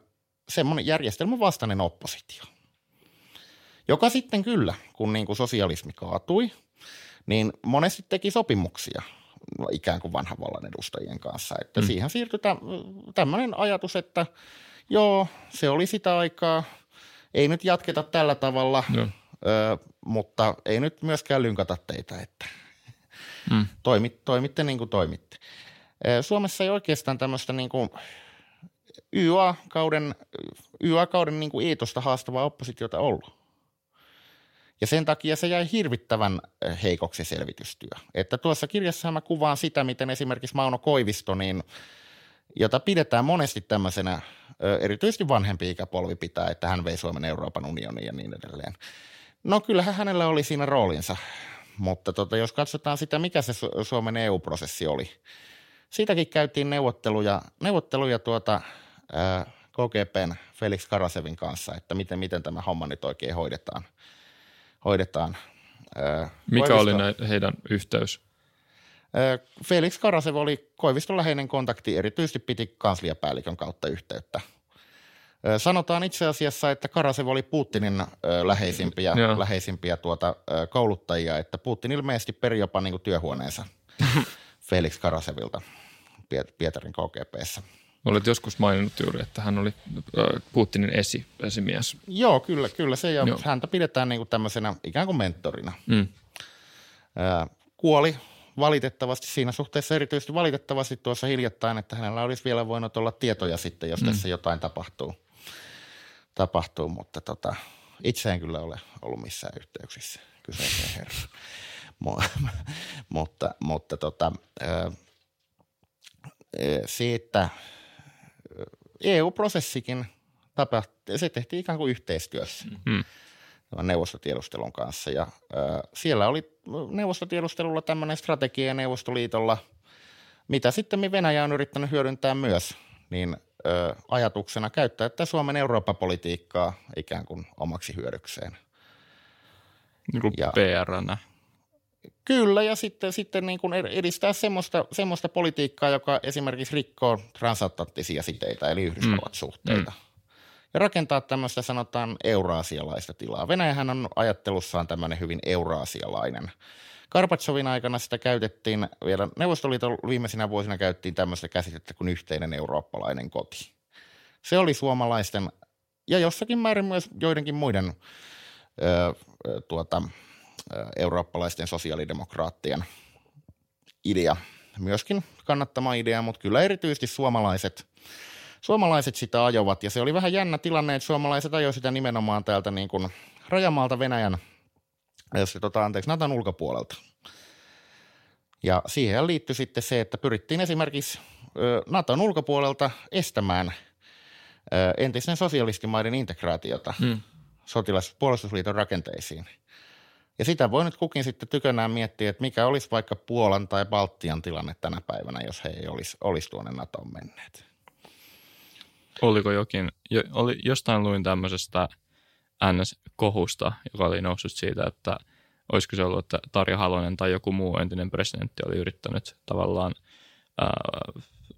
semmoinen järjestelmän vastainen oppositio, joka sitten kyllä, kun niin kuin sosialismi kaatui, niin monesti teki sopimuksia – ikään kuin vanhan vallan edustajien kanssa. Että mm. siihen siirtyi tämmöinen ajatus, että joo, se oli sitä aikaa, ei nyt jatketa tällä tavalla, no. ö, mutta ei nyt myöskään lynkata teitä, että mm. toimit, toimitte niin kuin toimitte. Suomessa ei oikeastaan tämmöistä niin kuin YA-kauden, YA-kauden niin kuin iitosta haastavaa oppositiota ollut. Ja sen takia se jäi hirvittävän eh, heikoksi selvitystyö. Että tuossa kirjassa mä kuvaan sitä, miten esimerkiksi Mauno Koivisto, niin, jota pidetään monesti tämmöisenä, erityisesti vanhempi ikäpolvi pitää, että hän vei Suomen Euroopan unioniin ja niin edelleen. No kyllähän hänellä oli siinä roolinsa, mutta tota, jos katsotaan sitä, mikä se Suomen EU-prosessi oli. Siitäkin käytiin neuvotteluja, neuvotteluja tuota, KGPn Felix Karasevin kanssa, että miten, miten tämä homma nyt oikein hoidetaan – hoidetaan. Mikä Koivisto, oli näin, heidän yhteys? Felix Karasev oli Koiviston läheinen kontakti, erityisesti piti kansliapäällikön kautta yhteyttä. Sanotaan itse asiassa, että Karasev oli Putinin läheisimpiä, läheisimpiä tuota, kouluttajia, että Putin ilmeisesti peri jopa niin työhuoneensa Felix Karasevilta Pietarin KGPssä. Olet joskus maininnut juuri, että hän oli Putinin esi, esimies. Joo, kyllä, kyllä se, ja Joo. häntä pidetään niin kuin tämmöisenä ikään kuin mentorina. Mm. kuoli valitettavasti siinä suhteessa erityisesti valitettavasti tuossa hiljattain, että hänellä olisi vielä voinut olla tietoja sitten, jos mm. tässä jotain tapahtuu. tapahtuu mutta tota, itse en kyllä ole ollut missään yhteyksissä kyseiseen herran. mutta mutta tota, se, että EU-prosessikin tapahtui, se tehtiin ikään kuin yhteistyössä mm. neuvostotiedustelun kanssa. Ja äh, siellä oli neuvostotiedustelulla tämmöinen strategia Neuvostoliitolla, mitä sitten Venäjä on yrittänyt hyödyntää myös, niin äh, ajatuksena käyttää että Suomen Eurooppa-politiikkaa ikään kuin omaksi hyödykseen. Niin kuin ja, PRnä. Kyllä, ja sitten, sitten niin kuin edistää semmoista, semmoista politiikkaa, joka esimerkiksi rikkoo transatlanttisia siteitä, eli Yhdysvallat-suhteita. Mm. Ja rakentaa tämmöistä sanotaan euraasialaista tilaa. Venäjähän on ajattelussaan tämmöinen hyvin euraasialainen. Karpatsovin aikana sitä käytettiin, vielä Neuvostoliiton viimeisinä vuosina käyttiin tämmöistä käsitettä kuin yhteinen eurooppalainen koti. Se oli suomalaisten ja jossakin määrin myös joidenkin muiden ö, tuota, eurooppalaisten sosiaalidemokraattien idea. Myöskin kannattama idea, mutta kyllä erityisesti suomalaiset, suomalaiset sitä ajovat. Ja se oli vähän jännä tilanne, että suomalaiset ajoivat sitä nimenomaan täältä niin kuin rajamaalta Venäjän, jos, tota, anteeksi, Natan ulkopuolelta. Ja siihen liittyi sitten se, että pyrittiin esimerkiksi Naton ulkopuolelta estämään entisten sosialistimaiden integraatiota hmm. sotilaspuolustusliiton rakenteisiin – ja sitä voi nyt kukin sitten tykönään miettiä, että mikä olisi vaikka Puolan tai Baltian tilanne tänä päivänä, jos he ei olisi, olisi tuonne NATOon menneet. Oliko jokin, jo, oli, jostain luin tämmöisestä NS-kohusta, joka oli noussut siitä, että olisiko se ollut, että Tarja Halonen tai joku muu entinen presidentti oli yrittänyt tavallaan ää,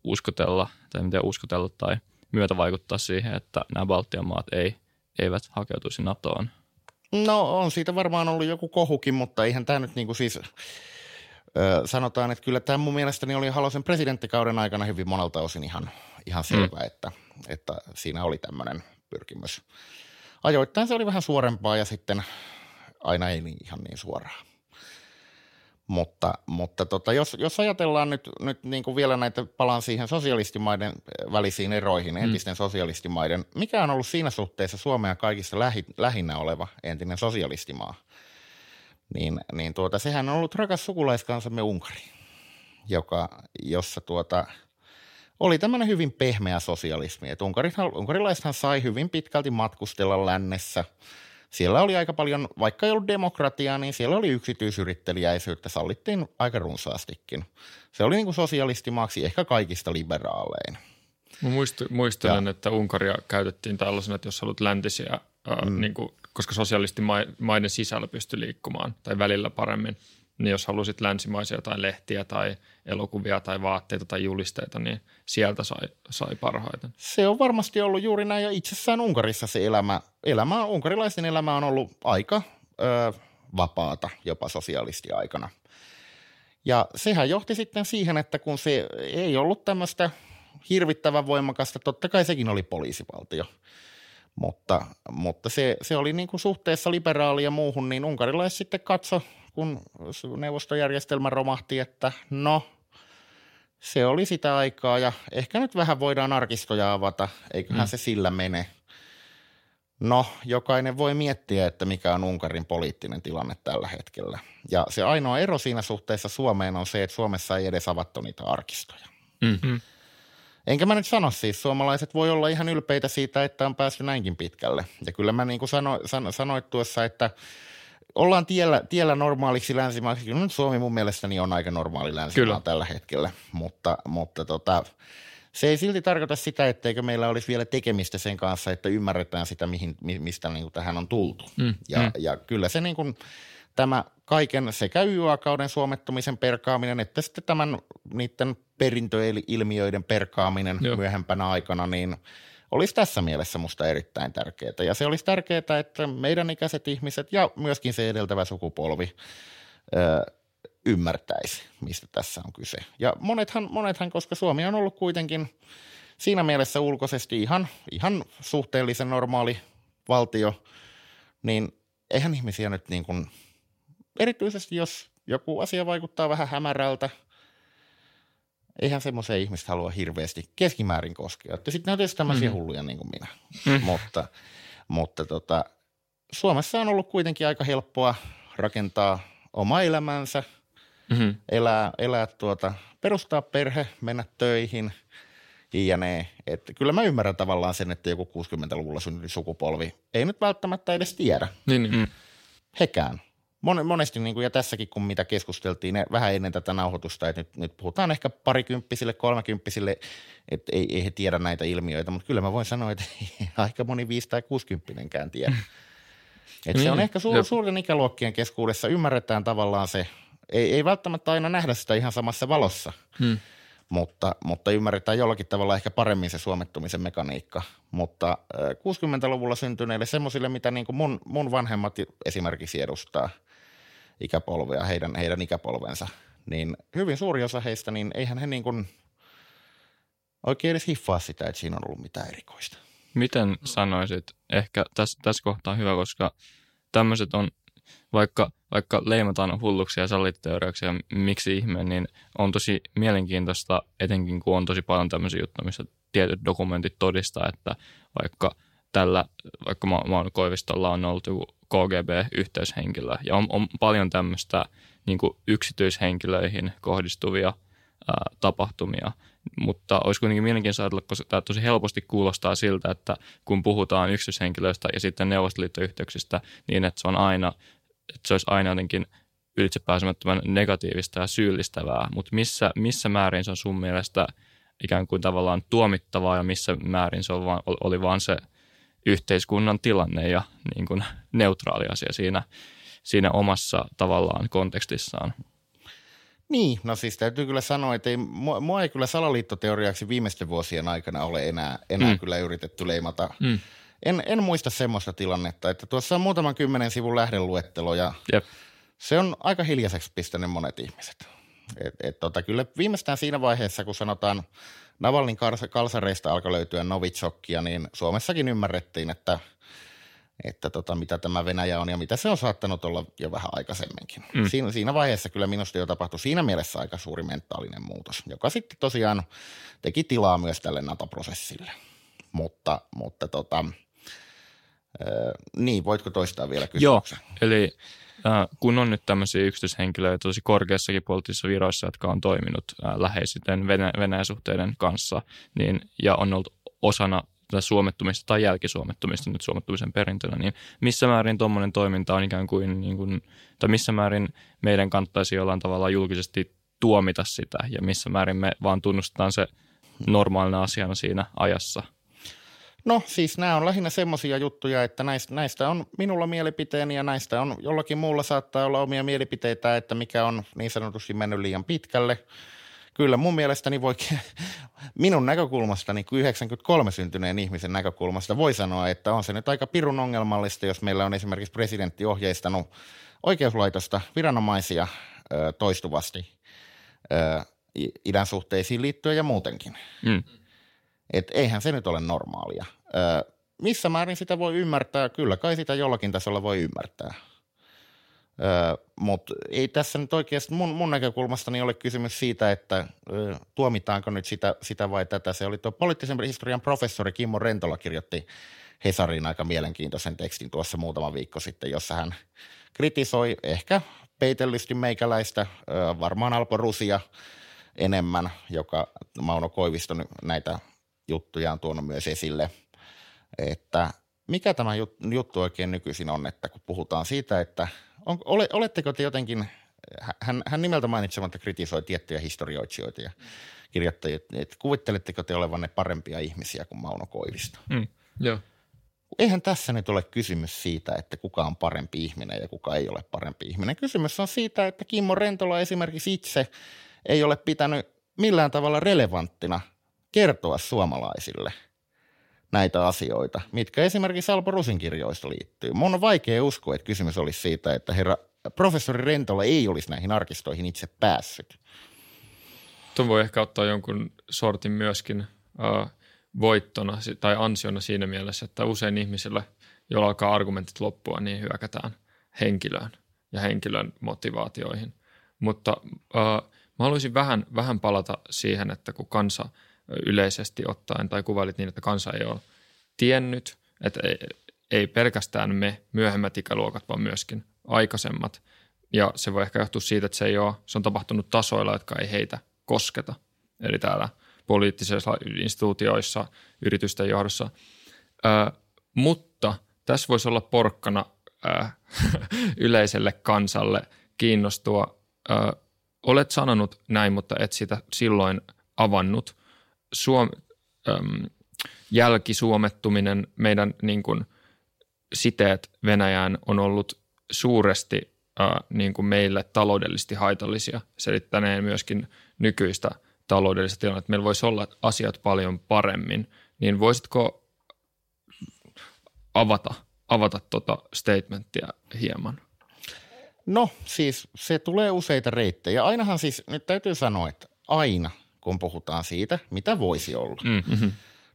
uskotella, tai miten uskotella tai myötä vaikuttaa siihen, että nämä Baltian maat ei, eivät hakeutuisi NATOon – No on siitä varmaan ollut joku kohukin, mutta eihän tämä nyt niinku siis, sanotaan, että kyllä tämä mun mielestäni oli Halosen presidenttikauden aikana hyvin monelta osin ihan, ihan selvä, mm. että, että siinä oli tämmöinen pyrkimys. Ajoittain se oli vähän suorempaa ja sitten aina ei niin, ihan niin suoraa. Mutta, mutta tota, jos, jos ajatellaan nyt, nyt niin kuin vielä näitä, palaan siihen sosialistimaiden välisiin eroihin, mm. entisten sosialistimaiden, mikä on ollut siinä suhteessa Suomea kaikista lähi, lähinnä oleva entinen sosialistimaa? Niin, niin tuota, sehän on ollut rakas sukulaiskansamme Unkari, joka, jossa tuota, oli tämmöinen hyvin pehmeä sosialismi. Unkarilaisethan sai hyvin pitkälti matkustella lännessä – siellä oli aika paljon, vaikka ei ollut demokratiaa, niin siellä oli yksityisyrittelijäisyyttä, sallittiin aika runsaastikin. Se oli niin kuin sosialistimaaksi ehkä kaikista liberaalein. Mä muistelen, ja. että Unkaria käytettiin tällaisena, että jos haluat läntisiä, ää, mm. niin kuin, koska sosialistimaiden sisällä pystyi liikkumaan tai välillä paremmin, niin jos halusit länsimaisia tai lehtiä tai elokuvia tai vaatteita tai julisteita, niin sieltä sai, sai parhaiten. Se on varmasti ollut juuri näin ja itsessään Unkarissa se elämä, elämä unkarilaisten elämä on ollut aika ö, vapaata jopa sosialistiaikana. Ja sehän johti sitten siihen, että kun se ei ollut tämmöistä hirvittävän voimakasta, totta kai sekin oli poliisivaltio, mutta, mutta se, se oli niin kuin suhteessa liberaali ja muuhun, niin unkarilaiset sitten katso kun neuvostojärjestelmä romahti, että no, se oli sitä aikaa ja ehkä nyt vähän voidaan arkistoja avata, eiköhän mm. se sillä mene. No, jokainen voi miettiä, että mikä on Unkarin poliittinen tilanne tällä hetkellä. Ja se ainoa ero siinä suhteessa Suomeen on se, että Suomessa ei edes avattu niitä arkistoja. Mm-hmm. Enkä mä nyt sano siis, suomalaiset voi olla ihan ylpeitä siitä, että on päässyt näinkin pitkälle. Ja kyllä mä niin kuin sano, sano, sanoit tuossa, että – ollaan tiellä, tiellä normaaliksi länsimaaksi. Kyllä nyt Suomi mun mielestäni on aika normaali länsimaa Kyllä. tällä hetkellä, mutta, mutta tota, se ei silti tarkoita sitä, etteikö meillä olisi vielä tekemistä sen kanssa, että ymmärretään sitä, mihin, mistä niin kuin tähän on tultu. Mm, ja, mm. ja kyllä se niin kuin, tämä kaiken sekä YA-kauden suomettumisen perkaaminen, että sitten tämän niiden perintöilmiöiden perkaaminen Joo. myöhempänä aikana, niin – olisi tässä mielessä musta erittäin tärkeää. Ja se olisi tärkeää, että meidän ikäiset ihmiset ja myöskin se edeltävä sukupolvi ö, ymmärtäisi, mistä tässä on kyse. Ja monethan, monethan, koska Suomi on ollut kuitenkin siinä mielessä ulkoisesti ihan, ihan suhteellisen normaali valtio, niin eihän ihmisiä nyt niin kuin, erityisesti jos joku asia vaikuttaa vähän hämärältä – eihän semmoiseen ihmistä halua hirveästi keskimäärin koskea. Että sitten on tietysti tämmöisiä mm. hulluja niin kuin minä. Mm. Mutta, mutta tota, Suomessa on ollut kuitenkin aika helppoa rakentaa oma elämänsä, mm-hmm. elää, elää tuota, perustaa perhe, mennä töihin, jne. Että kyllä mä ymmärrän tavallaan sen, että joku 60-luvulla syntynyt sukupolvi ei nyt välttämättä edes tiedä. Niin, niin. Mm. Hekään monesti, niin kuin, ja tässäkin kun mitä keskusteltiin ne, vähän ennen tätä nauhoitusta, että nyt, nyt puhutaan ehkä parikymppisille, kolmekymppisille, että ei, ei he tiedä näitä ilmiöitä, mutta kyllä mä voin sanoa, että ei aika moni viisi- tai kuusikymppinen tiedä. Että niin, se on ehkä suur, suurten ikäluokkien keskuudessa, ymmärretään tavallaan se, ei, ei välttämättä aina nähdä sitä ihan samassa valossa, hmm. mutta, mutta ymmärretään jollakin tavalla ehkä paremmin se suomettumisen mekaniikka. Mutta 60-luvulla syntyneille semmoisille, mitä niin kuin mun, mun vanhemmat esimerkiksi edustaa – ikäpolvea, heidän, heidän ikäpolvensa, niin hyvin suuri osa heistä, niin eihän he niin kuin oikein edes hiffaa sitä, että siinä on ollut mitään erikoista. Miten sanoisit, ehkä tässä, tässä kohtaa on hyvä, koska tämmöiset on, vaikka, vaikka leimataan hulluksi ja sallitteoriaksi ja miksi ihme, niin on tosi mielenkiintoista, etenkin kun on tosi paljon tämmöisiä juttuja, missä tietyt dokumentit todistaa, että vaikka tällä, vaikka mä, mä Koivistolla on ollut joku KGB-yhteyshenkilö. Ja on, on paljon tämmöistä niin yksityishenkilöihin kohdistuvia ää, tapahtumia. Mutta olisi kuitenkin mielenkiintoista ajatella, koska tämä tosi helposti kuulostaa siltä, että kun puhutaan yksityishenkilöistä ja sitten neuvostoliittoyhteyksistä, niin että se on aina, että se olisi aina jotenkin ylitsepääsemättömän negatiivista ja syyllistävää, mutta missä, missä määrin se on sun mielestä ikään kuin tavallaan tuomittavaa ja missä määrin se on vaan, oli vaan se – yhteiskunnan tilanne ja niin kuin neutraali asia siinä, siinä omassa tavallaan kontekstissaan. Niin, no siis täytyy kyllä sanoa, että ei, mua, mua ei kyllä salaliittoteoriaksi viimeisten vuosien aikana ole enää, enää mm. kyllä yritetty leimata. Mm. En, en muista semmoista tilannetta, että tuossa on muutaman kymmenen sivun lähdeluettelo ja Jep. se on aika hiljaiseksi pistänyt monet ihmiset. Et, et tota, kyllä viimeistään siinä vaiheessa, kun sanotaan Navalnin kalsareista alkoi löytyä Novichokkia, niin Suomessakin ymmärrettiin, että, että tota, mitä tämä Venäjä on ja mitä se on saattanut olla jo vähän aikaisemminkin. Mm. Siinä, siinä vaiheessa kyllä minusta jo tapahtui siinä mielessä aika suuri mentaalinen muutos, joka sitten tosiaan teki tilaa myös tälle NATO-prosessille. Mutta, mutta tota, äh, niin, voitko toistaa vielä kysymyksen? Joo, eli kun on nyt tämmöisiä yksityishenkilöitä tosi korkeassakin poliittisissa viroissa, jotka on toiminut äh, läheisiten Venä- Venäjä-suhteiden kanssa, niin, ja on ollut osana tätä suomettumista tai jälkisuomettumista nyt suomettumisen perintönä, niin missä määrin tuommoinen toiminta on ikään kuin, niin kuin, tai missä määrin meidän kannattaisi jollain tavalla julkisesti tuomita sitä, ja missä määrin me vaan tunnustetaan se normaalina asiana siinä ajassa – No siis nämä on lähinnä semmoisia juttuja, että näistä, näistä on minulla mielipiteeni ja näistä on jollakin muulla saattaa olla omia mielipiteitä, että mikä on niin sanotusti mennyt liian pitkälle. Kyllä mun mielestäni voi, minun näkökulmastani, niin 93 syntyneen ihmisen näkökulmasta voi sanoa, että on se nyt aika pirun ongelmallista, jos meillä on esimerkiksi presidentti ohjeistanut oikeuslaitosta viranomaisia ö, toistuvasti ö, idän suhteisiin liittyen ja muutenkin. Mm. Et eihän se nyt ole normaalia. Missä määrin sitä voi ymmärtää? Kyllä kai sitä jollakin tasolla voi ymmärtää. Mutta ei tässä nyt oikeasti mun, mun näkökulmastani ole kysymys siitä, että ö, tuomitaanko nyt sitä, sitä vai tätä. Se oli tuo poliittisen historian professori Kimmo Rentola kirjoitti Hesarin aika mielenkiintoisen tekstin tuossa muutama viikko sitten, jossa hän kritisoi ehkä peitellysti meikäläistä, ö, varmaan Alpo Rusia enemmän, joka Mauno Koivisto näitä juttuja on tuonut myös esille, että mikä tämä juttu oikein nykyisin on, että kun puhutaan siitä, että on, ole, oletteko te jotenkin, hän, hän nimeltä mainitsematta kritisoi tiettyjä historioitsijoita ja kirjoittajia, että kuvitteletteko te olevanne parempia ihmisiä kuin Mauno Koivisto? Mm, joo. Eihän tässä nyt ole kysymys siitä, että kuka on parempi ihminen ja kuka ei ole parempi ihminen. Kysymys on siitä, että Kimmo Rentola esimerkiksi itse ei ole pitänyt millään tavalla relevanttina – kertoa suomalaisille näitä asioita, mitkä esimerkiksi Alpo Rusin kirjoista liittyy. Mun on vaikea uskoa, että kysymys olisi siitä, että herra professori Rentola ei olisi näihin arkistoihin itse päässyt. Tuon voi ehkä ottaa jonkun sortin myöskin uh, voittona tai ansiona siinä mielessä, että usein ihmisillä, joilla alkaa argumentit loppua, niin hyökätään henkilöön ja henkilön motivaatioihin. Mutta uh, mä haluaisin vähän, vähän palata siihen, että kun kansa – yleisesti ottaen, tai kuvailit niin, että kansa ei ole tiennyt, että ei, ei pelkästään me myöhemmät ikäluokat, vaan myöskin aikaisemmat. Ja se voi ehkä johtua siitä, että se, ei ole, se on tapahtunut tasoilla, jotka ei heitä kosketa. Eli täällä poliittisissa instituutioissa, yritysten johdossa. Ö, mutta tässä voisi olla porkkana ö, yleiselle kansalle kiinnostua. Ö, olet sanonut näin, mutta et sitä silloin avannut – suom, äm, jälkisuomettuminen, meidän niin kuin, siteet Venäjään on ollut suuresti äh, niin kuin meille taloudellisesti haitallisia. Selittäneen myöskin nykyistä taloudellista tilannetta. Meillä voisi olla asiat paljon paremmin. Niin voisitko avata, avata tuota statementtia hieman? No siis se tulee useita reittejä. Ainahan siis, nyt täytyy sanoa, että aina – kun puhutaan siitä, mitä voisi olla. Mm-hmm.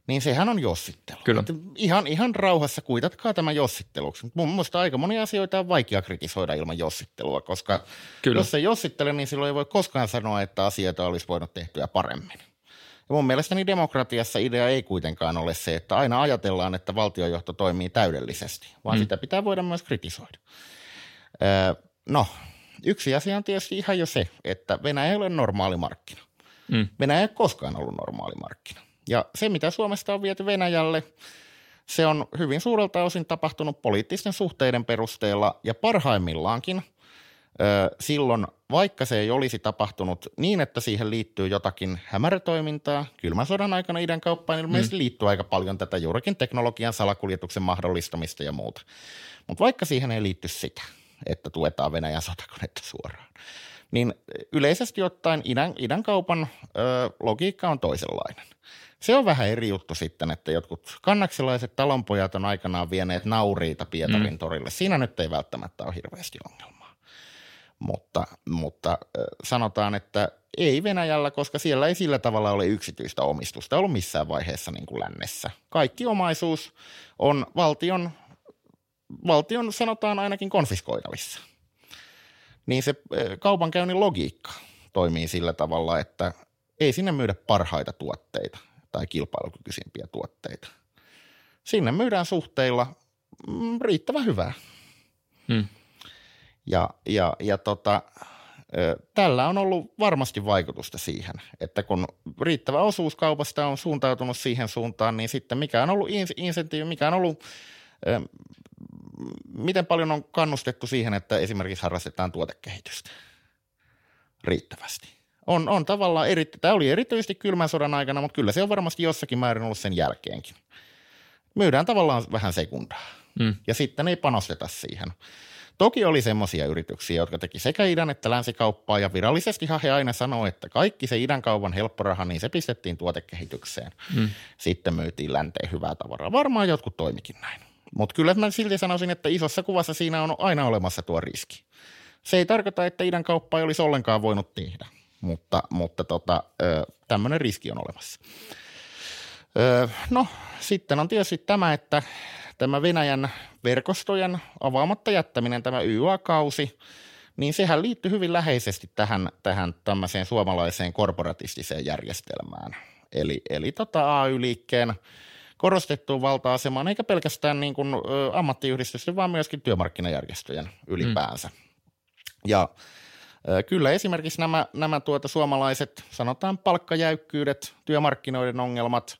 Niin sehän on jossittelu. Kyllä. ihan, ihan rauhassa kuitatkaa tämä jossitteluksi. Mun mielestä aika monia asioita on vaikea kritisoida ilman jossittelua, koska Kyllä. jos se jossittele, niin silloin ei voi koskaan sanoa, että asioita olisi voinut tehtyä paremmin. Ja mun mielestäni demokratiassa idea ei kuitenkaan ole se, että aina ajatellaan, että valtiojohto toimii täydellisesti, vaan mm. sitä pitää voida myös kritisoida. Öö, no, yksi asia on tietysti ihan jo se, että Venäjä ei ole normaali markkina. Mm. Venäjä ei ole koskaan ollut normaali markkina. Ja se, mitä Suomesta on viety Venäjälle, se on hyvin suurelta osin tapahtunut poliittisten suhteiden perusteella ja parhaimmillaankin ö, silloin, vaikka se ei olisi tapahtunut niin, että siihen liittyy jotakin hämärätoimintaa, kylmän sodan aikana idän kauppaan ilmeisesti mm. liittyy aika paljon tätä juurikin teknologian salakuljetuksen mahdollistamista ja muuta. Mutta vaikka siihen ei liitty sitä, että tuetaan Venäjän sotakonetta suoraan, niin yleisesti ottaen idän, idän kaupan ö, logiikka on toisenlainen. Se on vähän eri juttu sitten, että jotkut kannakselaiset talonpojat on aikanaan vieneet nauriita Pietarin mm. torille. Siinä nyt ei välttämättä ole hirveästi ongelmaa. Mutta, mutta sanotaan, että ei Venäjällä, koska siellä ei sillä tavalla ole yksityistä omistusta ollut missään vaiheessa niin kuin lännessä. Kaikki omaisuus on valtion, valtion sanotaan ainakin konfiskoitavissa. Niin se kaupankäynnin logiikka toimii sillä tavalla, että ei sinne myydä parhaita tuotteita tai kilpailukykyisimpiä tuotteita. Sinne myydään suhteilla mm, riittävän hyvää. Hmm. Ja, ja, ja tota, tällä on ollut varmasti vaikutusta siihen, että kun riittävä osuus kaupasta on suuntautunut siihen suuntaan, niin sitten mikä on ollut insentiivi, mikä on ollut, miten paljon on kannustettu siihen, että esimerkiksi harrastetaan tuotekehitystä riittävästi. On, on tavallaan, eri, tämä oli erityisesti kylmän sodan aikana, mutta kyllä se on varmasti jossakin määrin ollut sen jälkeenkin. Myydään tavallaan vähän sekundaa mm. ja sitten ei panosteta siihen. Toki oli semmoisia yrityksiä, jotka teki sekä idän että länsikauppaa ja virallisesti he aina sanoi, että kaikki se idän kaupan helpporaha, niin se pistettiin tuotekehitykseen. Mm. Sitten myytiin länteen hyvää tavaraa. Varmaan jotkut toimikin näin. Mutta kyllä mä silti sanoisin, että isossa kuvassa siinä on aina olemassa tuo riski. Se ei tarkoita, että idän kauppa ei olisi ollenkaan voinut tehdä, mutta, mutta tota, tämmöinen riski on olemassa. no, sitten on tietysti tämä, että tämä Venäjän verkostojen avaamatta jättäminen, tämä YA-kausi, niin sehän liittyy hyvin läheisesti tähän, tähän tämmöiseen suomalaiseen korporatistiseen järjestelmään. Eli, eli tota AY-liikkeen korostettuun valta-asemaan, eikä pelkästään niin kuin, ammattiyhdistysten, vaan myöskin työmarkkinajärjestöjen ylipäänsä. Mm. Ja kyllä esimerkiksi nämä, nämä tuota suomalaiset, sanotaan palkkajäykkyydet, työmarkkinoiden ongelmat –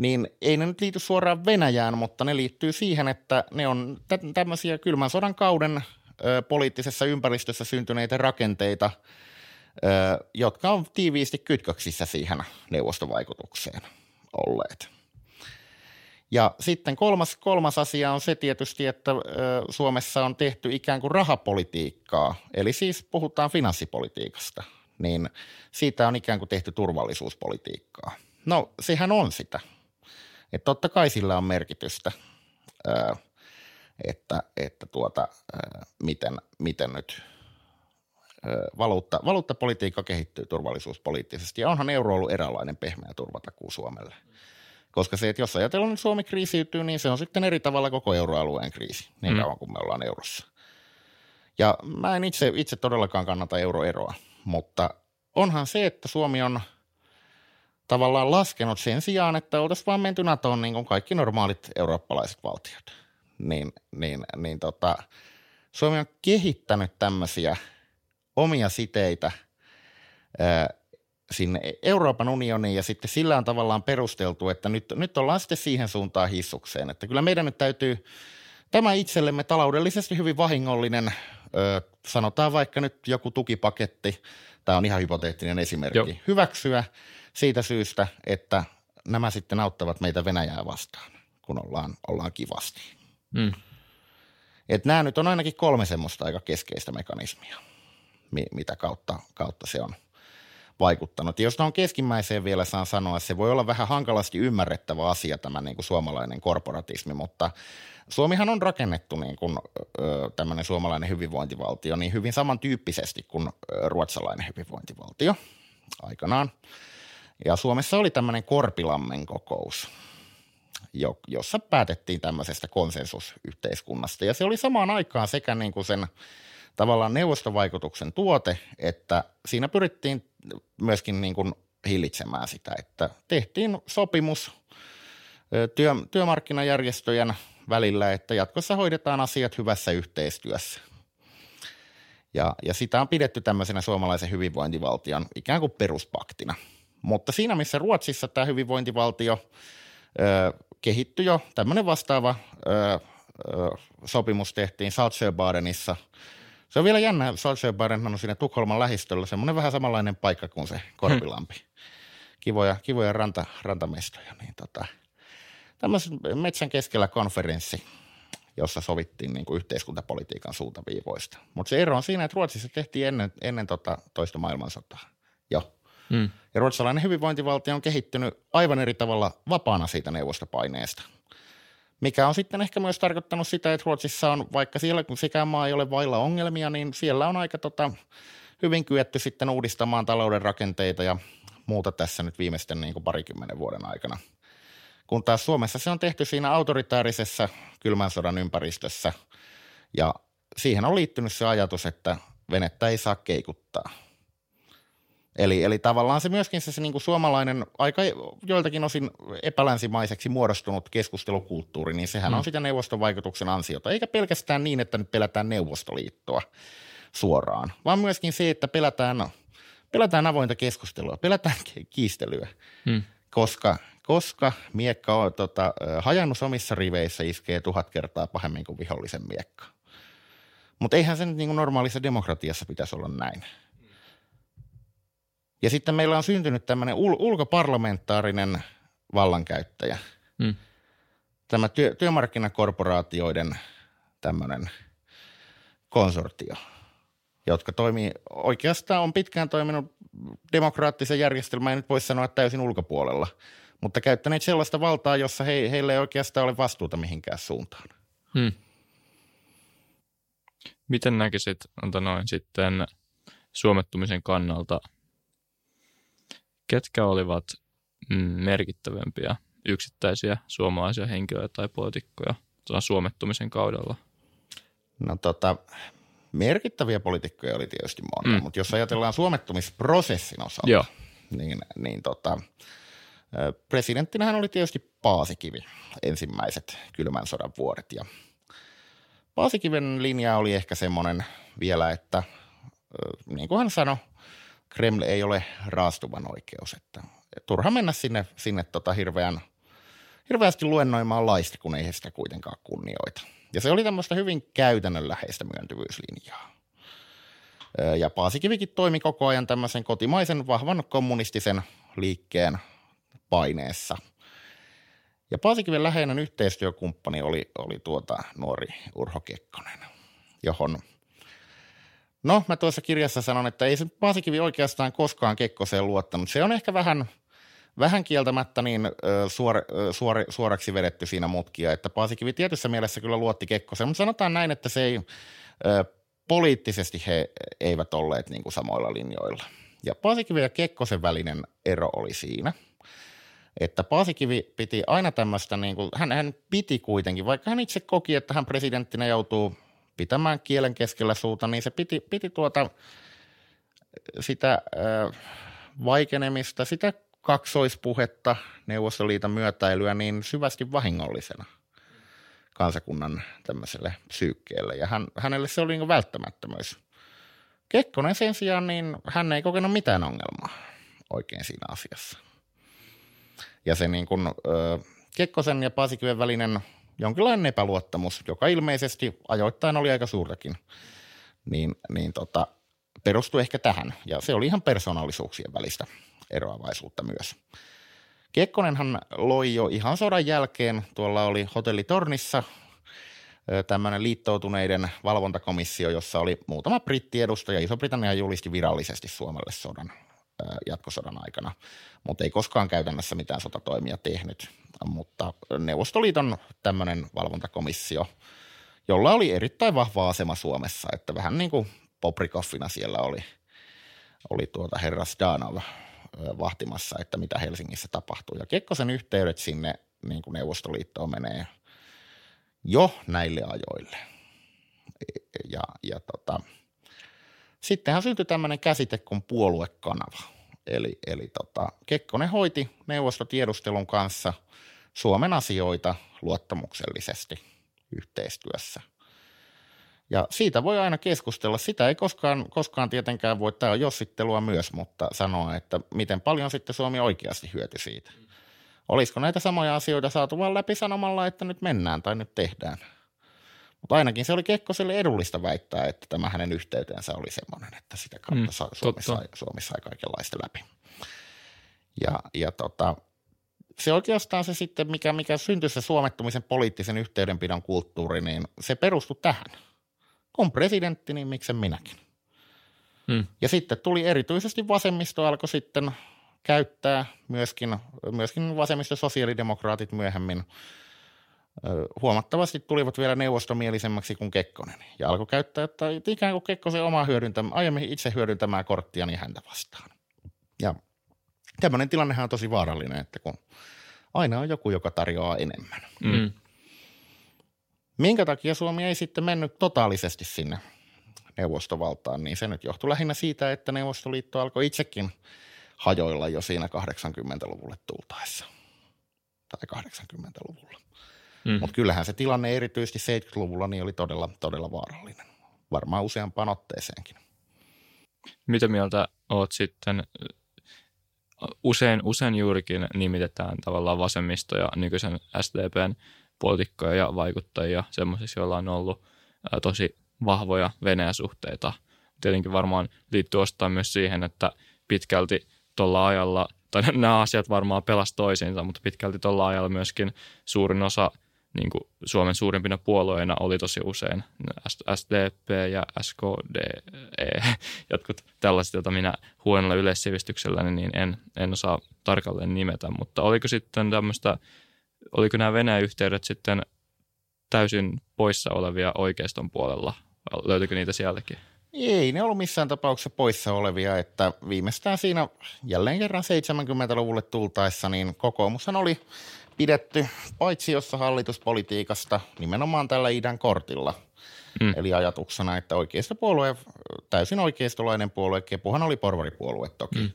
niin ei ne nyt liity suoraan Venäjään, mutta ne liittyy siihen, että ne on tä- tämmöisiä kylmän sodan kauden ö, poliittisessa ympäristössä syntyneitä rakenteita, ö, jotka on tiiviisti kytköksissä siihen neuvostovaikutukseen olleet. Ja sitten kolmas, kolmas asia on se tietysti, että Suomessa on tehty ikään kuin rahapolitiikkaa, eli siis puhutaan finanssipolitiikasta, niin siitä on ikään kuin tehty turvallisuuspolitiikkaa. No, sehän on sitä. Että totta kai sillä on merkitystä, että, että tuota, miten, miten nyt valuutta, valuuttapolitiikka kehittyy turvallisuuspoliittisesti. Ja onhan euro ollut eräänlainen pehmeä turvatakuu Suomelle. Koska se, että jos ajatellaan, että Suomi kriisiytyy, niin se on sitten eri tavalla koko euroalueen kriisi, niin mm. kauan kuin me ollaan eurossa. Ja mä en itse, itse todellakaan kannata euroeroa, mutta onhan se, että Suomi on – tavallaan laskenut sen sijaan, että oltaisiin vaan menty NATOon niin kuin kaikki normaalit eurooppalaiset valtiot. Niin, niin, niin tota, Suomi on kehittänyt tämmöisiä omia siteitä sinne Euroopan unioniin ja sitten sillä on tavallaan perusteltu, että nyt, nyt ollaan sitten siihen suuntaan hissukseen, että kyllä meidän nyt täytyy tämä itsellemme taloudellisesti hyvin vahingollinen, ö, sanotaan vaikka nyt joku tukipaketti, tämä on ihan hypoteettinen esimerkki, Joo. hyväksyä – siitä syystä, että nämä sitten auttavat meitä Venäjää vastaan, kun ollaan, ollaan kivasti. Mm. Et nämä nyt on ainakin kolme semmoista aika keskeistä mekanismia, mitä kautta, kautta se on vaikuttanut. Ja jos on keskimmäiseen vielä saan sanoa, se voi olla vähän hankalasti ymmärrettävä asia tämä niin kuin suomalainen korporatismi, mutta Suomihan on rakennettu niin kuin, tämmöinen suomalainen hyvinvointivaltio niin hyvin samantyyppisesti kuin ruotsalainen hyvinvointivaltio aikanaan. Ja Suomessa oli tämmöinen Korpilammen kokous, jossa päätettiin tämmöisestä konsensusyhteiskunnasta. Ja se oli samaan aikaan sekä niin kuin sen tavallaan neuvostovaikutuksen tuote, että siinä pyrittiin myöskin niin kuin hillitsemään sitä, että tehtiin sopimus työ, työmarkkinajärjestöjen välillä, että jatkossa hoidetaan asiat hyvässä yhteistyössä. Ja, ja sitä on pidetty tämmöisenä suomalaisen hyvinvointivaltion ikään kuin peruspaktina – mutta siinä, missä Ruotsissa tämä hyvinvointivaltio ö, kehittyi jo, tämmöinen vastaava ö, ö, sopimus tehtiin Saltsjöbadenissa. Se on vielä jännä, Saltsjöbaden on siinä Tukholman lähistöllä, semmoinen vähän samanlainen paikka kuin se Korpilampi. Kivoja, kivoja ranta, rantamestoja. Niin tota, tämmöisen metsän keskellä konferenssi, jossa sovittiin niin kuin yhteiskuntapolitiikan suuntaviivoista. Mutta se ero on siinä, että Ruotsissa tehtiin ennen, ennen tota toista maailmansotaa jo. Mm. Ja ruotsalainen hyvinvointivaltio on kehittynyt aivan eri tavalla vapaana siitä neuvostopaineesta. Mikä on sitten ehkä myös tarkoittanut sitä, että Ruotsissa on, vaikka siellä kun sekään maa ei ole vailla ongelmia, niin siellä on aika tota, hyvin kyetty sitten uudistamaan talouden rakenteita ja muuta tässä nyt viimeisten niin kuin parikymmenen vuoden aikana. Kun taas Suomessa se on tehty siinä autoritaarisessa kylmän sodan ympäristössä ja siihen on liittynyt se ajatus, että venettä ei saa keikuttaa. Eli, eli tavallaan se myöskin se, se niin kuin suomalainen, aika joiltakin osin epälänsimaiseksi muodostunut keskustelukulttuuri, niin sehän mm. on sitä neuvoston vaikutuksen ansiota. Eikä pelkästään niin, että nyt pelätään Neuvostoliittoa suoraan, vaan myöskin se, että pelätään, pelätään avointa keskustelua, pelätään kiistelyä, mm. koska, koska miekka on tota, hajannus omissa riveissä iskee tuhat kertaa pahemmin kuin vihollisen miekka. Mutta eihän se nyt niin kuin normaalissa demokratiassa pitäisi olla näin. Ja sitten meillä on syntynyt tämmöinen ul- ulkoparlamentaarinen vallankäyttäjä. Mm. Tämä työ- työmarkkinakorporaatioiden tämmöinen konsortio, jotka toimii, oikeastaan on pitkään toiminut demokraattisen järjestelmän, ei nyt voi sanoa täysin ulkopuolella, mutta käyttäneet sellaista valtaa, jossa he, heillä ei oikeastaan ole vastuuta mihinkään suuntaan. Hmm. Miten näkisit, noin sitten suomettumisen kannalta, ketkä olivat mm, merkittävämpiä yksittäisiä suomalaisia henkilöitä tai poliitikkoja suomettumisen kaudella? No tota, merkittäviä poliitikkoja oli tietysti monta, mm. mutta jos ajatellaan suomettumisprosessin osalta, Joo. niin, niin tota, presidenttinähän oli tietysti Paasikivi ensimmäiset kylmän sodan vuodet ja Paasikiven linja oli ehkä semmoinen vielä, että niin kuin hän sanoi, Kreml ei ole raastuvan oikeus, että turha mennä sinne, sinne tota hirveän, hirveästi luennoimaan laista, kun ei he sitä kuitenkaan kunnioita. Ja se oli tämmöistä hyvin käytännönläheistä myöntyvyyslinjaa. Ja Paasikivikin toimi koko ajan tämmöisen kotimaisen vahvan kommunistisen liikkeen paineessa. Ja Paasikiven läheinen yhteistyökumppani oli, oli tuota nuori Urho Kekkonen, johon – No, mä tuossa kirjassa sanon, että ei se Paasikivi oikeastaan koskaan Kekkoseen luottanut. Se on ehkä vähän, vähän kieltämättä niin suor, suor, suoraksi vedetty siinä mutkia, että Paasikivi tietyssä mielessä kyllä luotti Kekkoseen, mutta sanotaan näin, että se ei, poliittisesti he eivät olleet niin kuin samoilla linjoilla. Ja Paasikivi ja Kekkosen välinen ero oli siinä, että Paasikivi piti aina tämmöistä, niin kuin, hän, hän piti kuitenkin, vaikka hän itse koki, että hän presidenttinä joutuu – pitämään kielen keskellä suuta, niin se piti, piti tuota sitä äh, vaikenemista, sitä kaksoispuhetta, Neuvostoliiton myötäilyä niin syvästi vahingollisena kansakunnan tämmöiselle psyykkeelle. Ja hän, hänelle se oli niin välttämättömyys. Kekkonen sen sijaan, niin hän ei kokenut mitään ongelmaa oikein siinä asiassa. Ja se niin kuin, äh, Kekkosen ja Paasikiven välinen jonkinlainen epäluottamus, joka ilmeisesti ajoittain oli aika suurtakin, niin, niin tota, perustui ehkä tähän. Ja se oli ihan persoonallisuuksien välistä eroavaisuutta myös. Kekkonenhan loi jo ihan sodan jälkeen, tuolla oli hotellitornissa tämmöinen liittoutuneiden valvontakomissio, jossa oli muutama brittiedustaja. Iso-Britannia julisti virallisesti Suomelle sodan jatkosodan aikana, mutta ei koskaan käytännössä mitään sotatoimia tehnyt. Mutta Neuvostoliiton tämmöinen valvontakomissio, jolla oli erittäin vahva asema Suomessa, että vähän niin kuin Poprikoffina siellä oli, oli tuota herra Sdanov vahtimassa, että mitä Helsingissä tapahtuu. Ja Kekkosen yhteydet sinne niin kuin Neuvostoliittoon menee jo näille ajoille. Ja, ja tota, Sittenhän syntyi tämmöinen käsite kuin puoluekanava. Eli, eli tota, Kekkonen hoiti neuvostotiedustelun kanssa Suomen asioita luottamuksellisesti yhteistyössä. Ja siitä voi aina keskustella. Sitä ei koskaan, koskaan tietenkään voi, tämä on jossittelua myös, mutta sanoa, että miten paljon sitten Suomi oikeasti hyöty siitä. Olisiko näitä samoja asioita saatu vain läpi sanomalla, että nyt mennään tai nyt tehdään – mutta ainakin se oli Kekkoselle edullista väittää, että tämä hänen yhteytensä oli semmoinen, että sitä kautta mm, Suomi, sai, Suomi sai kaikenlaista läpi. Ja, ja tota, se oikeastaan se sitten, mikä, mikä syntyi se suomettumisen poliittisen yhteydenpidon kulttuuri, niin se perustui tähän. Kun presidentti, niin miksen minäkin. Hmm. Ja sitten tuli erityisesti vasemmisto alkoi sitten käyttää myöskin, myöskin vasemmisto sosiaalidemokraatit myöhemmin huomattavasti tulivat vielä neuvostomielisemmäksi kuin Kekkonen ja alkoi käyttää että ikään kuin Kekkosen omaa hyödyntämään, aiemmin itse hyödyntämään korttia niin häntä vastaan. Ja tämmöinen tilannehan on tosi vaarallinen, että kun aina on joku, joka tarjoaa enemmän. Mm. Minkä takia Suomi ei sitten mennyt totaalisesti sinne neuvostovaltaan, niin se nyt johtui lähinnä siitä, että Neuvostoliitto alkoi itsekin hajoilla jo siinä 80-luvulle tultaessa. Tai 80-luvulla. Mm. Mutta kyllähän se tilanne erityisesti 70-luvulla niin oli todella, todella vaarallinen. Varmaan useampaan otteeseenkin. Mitä mieltä oot sitten? Usein, usein juurikin nimitetään tavallaan vasemmisto ja nykyisen SDPn poliitikkoja ja vaikuttajia semmoisissa, joilla on ollut tosi vahvoja Venäjä-suhteita. Tietenkin varmaan liittyy ostaan myös siihen, että pitkälti tuolla ajalla, tai nämä asiat varmaan pelas toisiinsa, mutta pitkälti tuolla ajalla myöskin suurin osa niin kuin Suomen suurimpina puolueina oli tosi usein SDP ja SKD, jotkut tällaiset, joita minä huonolla yleissivistyksellä niin en, en osaa tarkalleen nimetä, mutta oliko sitten tämmöistä, oliko nämä Venäjä-yhteydet sitten täysin poissa olevia oikeiston puolella? Löytyykö niitä sieltäkin? Ei ne ollut missään tapauksessa poissa olevia, että viimeistään siinä jälleen kerran 70-luvulle tultaessa, niin kokoomushan oli pidetty paitsi jossa hallituspolitiikasta nimenomaan tällä idän kortilla. Mm. Eli ajatuksena, että puolue, täysin oikeistolainen puolue, Kepuhan oli porvaripuolue toki, mm.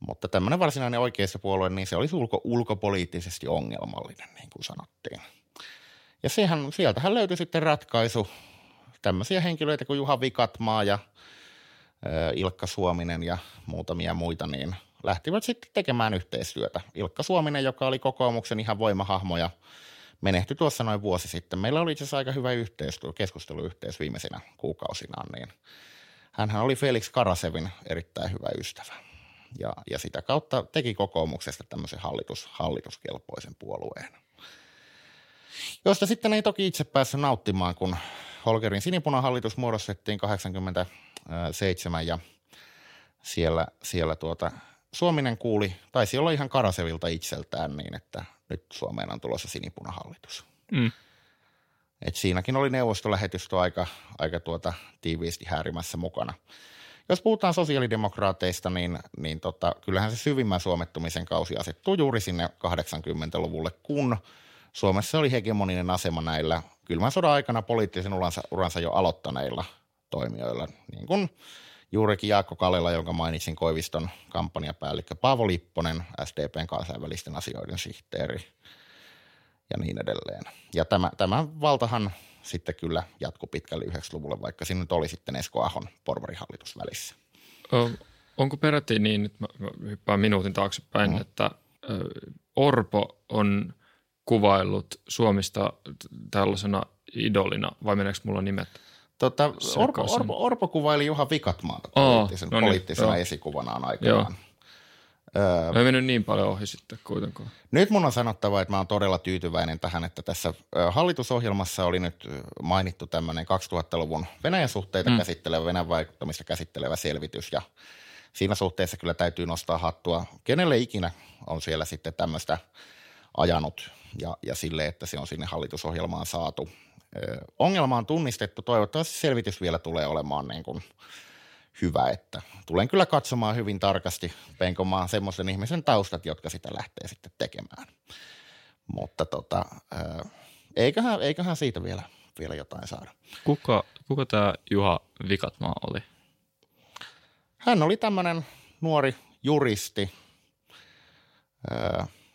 mutta tämmöinen varsinainen oikeistopuolue, niin se olisi ulko, ulkopoliittisesti ongelmallinen, niin kuin sanottiin. Ja sehän, sieltähän löytyi sitten ratkaisu tämmöisiä henkilöitä kuin Juha Vikatmaa ja Ilkka Suominen ja muutamia muita, niin – lähtivät sitten tekemään yhteistyötä. Ilkka Suominen, joka oli kokoomuksen ihan voimahahmo ja menehtyi tuossa noin vuosi sitten. Meillä oli itse asiassa aika hyvä yhteistyö, keskusteluyhteys viimeisinä kuukausina, niin hänhän oli Felix Karasevin erittäin hyvä ystävä. Ja, ja sitä kautta teki kokoomuksesta tämmöisen hallitus, hallituskelpoisen puolueen. Josta sitten ei toki itse päässyt nauttimaan, kun Holgerin sinipunahallitus muodostettiin 87 ja siellä, siellä tuota, Suominen kuuli, taisi olla ihan Karasevilta itseltään niin, että nyt Suomeen on tulossa sinipunahallitus. Mm. Et siinäkin oli neuvostolähetystö aika, aika tuota, tiiviisti häärimässä mukana. Jos puhutaan sosiaalidemokraateista, niin, niin tota, kyllähän se syvimmän suomettumisen kausi asettuu juuri sinne 80-luvulle, kun Suomessa oli hegemoninen asema näillä kylmän sodan aikana poliittisen uransa, uransa jo aloittaneilla toimijoilla, niin kuin – juurikin Jaakko Kallela, jonka mainitsin Koiviston kampanjapäällikkö, Paavo Lipponen, SDPn kansainvälisten asioiden sihteeri ja niin edelleen. Ja tämä, tämä valtahan sitten kyllä jatkui pitkälle 90-luvulle, vaikka siinä nyt oli sitten Esko Ahon porvarihallitus välissä. onko peräti niin, että mä hyppään minuutin taaksepäin, mm. että Orpo on kuvaillut Suomista tällaisena idolina, vai meneekö mulla nimet? Tota, Orpo, Orpo, Orpo kuvaili Juha Vikatmaata poliittisen, oh, no niin, poliittisena joo. esikuvanaan aikanaan. Öö, ei mennyt niin paljon ohi sitten kuitenkaan. Nyt mun on sanottava, että mä oon todella tyytyväinen tähän, että tässä hallitusohjelmassa oli nyt mainittu tämmöinen 2000-luvun Venäjän suhteita mm. käsittelevä, Venäjän vaikuttamista käsittelevä selvitys ja siinä suhteessa kyllä täytyy nostaa hattua. Kenelle ikinä on siellä sitten tämmöistä ajanut ja, ja sille, että se on sinne hallitusohjelmaan saatu ongelma on tunnistettu. Toivottavasti selvitys vielä tulee olemaan niin kuin hyvä, että tulen kyllä katsomaan hyvin tarkasti, penkomaan semmoisen ihmisen taustat, jotka sitä lähtee sitten tekemään. Mutta tota, eiköhän, eiköhän siitä vielä, vielä jotain saada. Kuka, kuka tämä Juha Vikatmaa oli? Hän oli tämmöinen nuori juristi,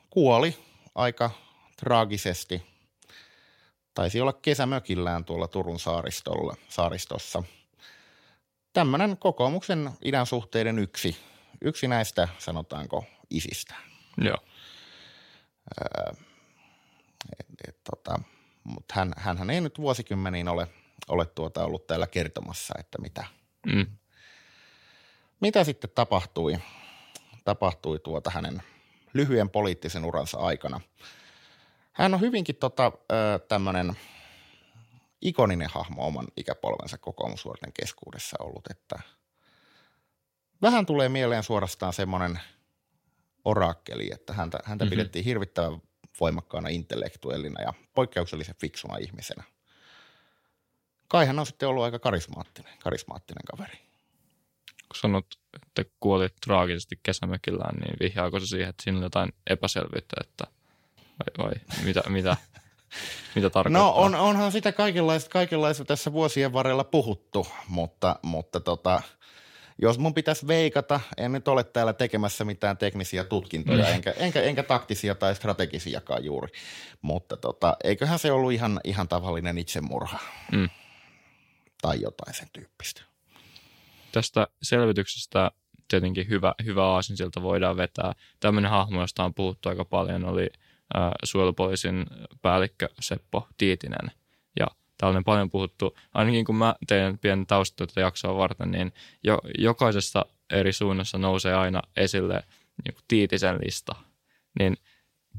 kuoli aika traagisesti – taisi olla kesämökillään tuolla Turun saaristolla, saaristossa. Tämmöinen kokoomuksen idän suhteiden yksi, yksi näistä, sanotaanko, isistä. Joo. Öö, et, et, tota, mutta hän, hänhän ei nyt vuosikymmeniin ole, ole tuota ollut täällä kertomassa, että mitä, mm. mitä sitten tapahtui, tapahtui tuota hänen lyhyen poliittisen uransa aikana – hän on hyvinkin tota, tämmöinen ikoninen hahmo oman ikäpolvensa kokoomusuorten keskuudessa ollut, että vähän tulee mieleen suorastaan semmoinen orakkeli, että häntä, häntä mm-hmm. pidettiin hirvittävän voimakkaana intellektuellina ja poikkeuksellisen fiksuna ihmisenä. Kai hän on sitten ollut aika karismaattinen, karismaattinen kaveri. Kun sanot, että kuolit traagisesti kesämökillään, niin vihjaako se siihen, että siinä on jotain epäselvyyttä, että vai, vai mitä, mitä, mitä tarkoittaa? No on, onhan sitä kaikenlaista, kaikenlaista tässä vuosien varrella puhuttu, mutta, mutta tota, jos mun pitäisi veikata, en nyt ole täällä tekemässä mitään teknisiä tutkintoja, mm. enkä, enkä, enkä taktisia tai strategisiakaan juuri, mutta tota, eiköhän se ollut ihan, ihan tavallinen itsemurha mm. tai jotain sen tyyppistä. Tästä selvityksestä tietenkin hyvä, hyvä aasinsilta voidaan vetää. Tämmöinen hahmo, josta on puhuttu aika paljon, oli suojelupoliisin päällikkö Seppo Tiitinen – tällainen paljon puhuttu, ainakin kun mä teen pienen taustatyötä jaksoa varten, niin jo, jokaisessa eri suunnassa nousee aina esille niin Tiitisen lista. Niin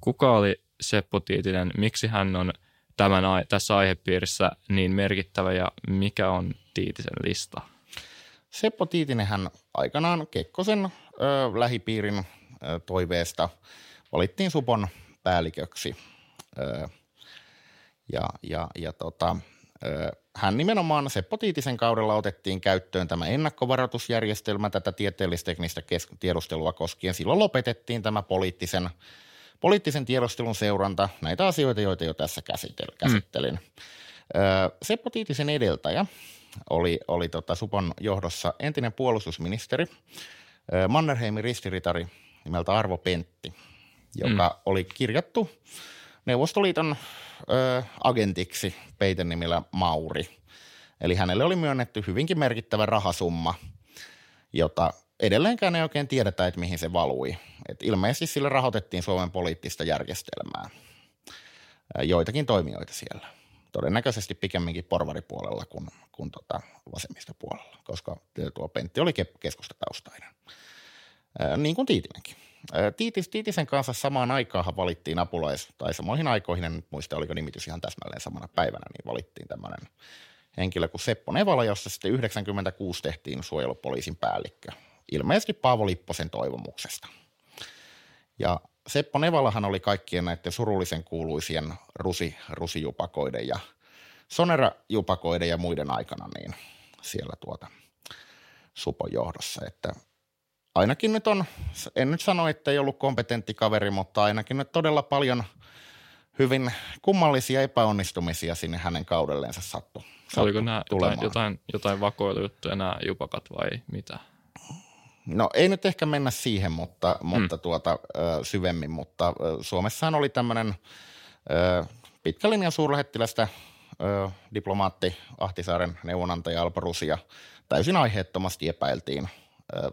kuka oli Seppo Tiitinen, miksi hän on tämän, tässä aihepiirissä niin merkittävä ja mikä on Tiitisen lista? Seppo Tiitinen hän aikanaan Kekkosen ö, lähipiirin ö, toiveesta valittiin Supon päälliköksi. Ja, ja, ja tota, hän nimenomaan Seppo Tiitisen kaudella otettiin käyttöön tämä ennakkovaroitusjärjestelmä tätä tieteellisteknistä tiedustelua koskien. Silloin lopetettiin tämä poliittisen, poliittisen tiedustelun seuranta, näitä asioita, joita jo tässä käsittelin. Mm. Seppo Tiitisen edeltäjä oli, oli tota Supon johdossa entinen puolustusministeri, Mannerheimin ristiritari nimeltä Arvo Pentti, joka mm. oli kirjattu Neuvostoliiton ö, agentiksi peitenimillä Mauri. Eli hänelle oli myönnetty hyvinkin merkittävä rahasumma, jota edelleenkään ei oikein tiedetä, että mihin se valui. Et ilmeisesti sillä rahoitettiin Suomen poliittista järjestelmää. Joitakin toimijoita siellä. Todennäköisesti pikemminkin porvaripuolella kuin, kuin tota vasemmistopuolella, koska tuo Pentti oli keskustataustainen. Niin kuin Tiitinenkin. Tiitis, Tiitisen kanssa samaan aikaan valittiin apulais, tai samoihin aikoihin, en muista oliko nimitys ihan täsmälleen samana päivänä, niin valittiin tämmöinen henkilö kuin Seppo Nevala, jossa sitten 96 tehtiin suojelupoliisin päällikkö. Ilmeisesti Paavo Lipposen toivomuksesta. Ja Seppo Nevalahan oli kaikkien näiden surullisen kuuluisien rusi, rusijupakoiden ja sonerajupakoiden ja muiden aikana niin siellä tuota Supon johdossa, että ainakin nyt on, en nyt sano, että ei ollut kompetentti kaveri, mutta ainakin nyt todella paljon hyvin kummallisia epäonnistumisia sinne hänen kaudelleensa sattu. sattu Oliko nämä jotain, jotain, jotain vakoilujuttuja, nämä jupakat vai mitä? No ei nyt ehkä mennä siihen, mutta, hmm. mutta tuota, syvemmin, mutta Suomessahan oli tämmöinen pitkä linjan suurlähettilästä diplomaatti Ahtisaaren neuvonantaja Alpo Rusia täysin aiheettomasti epäiltiin –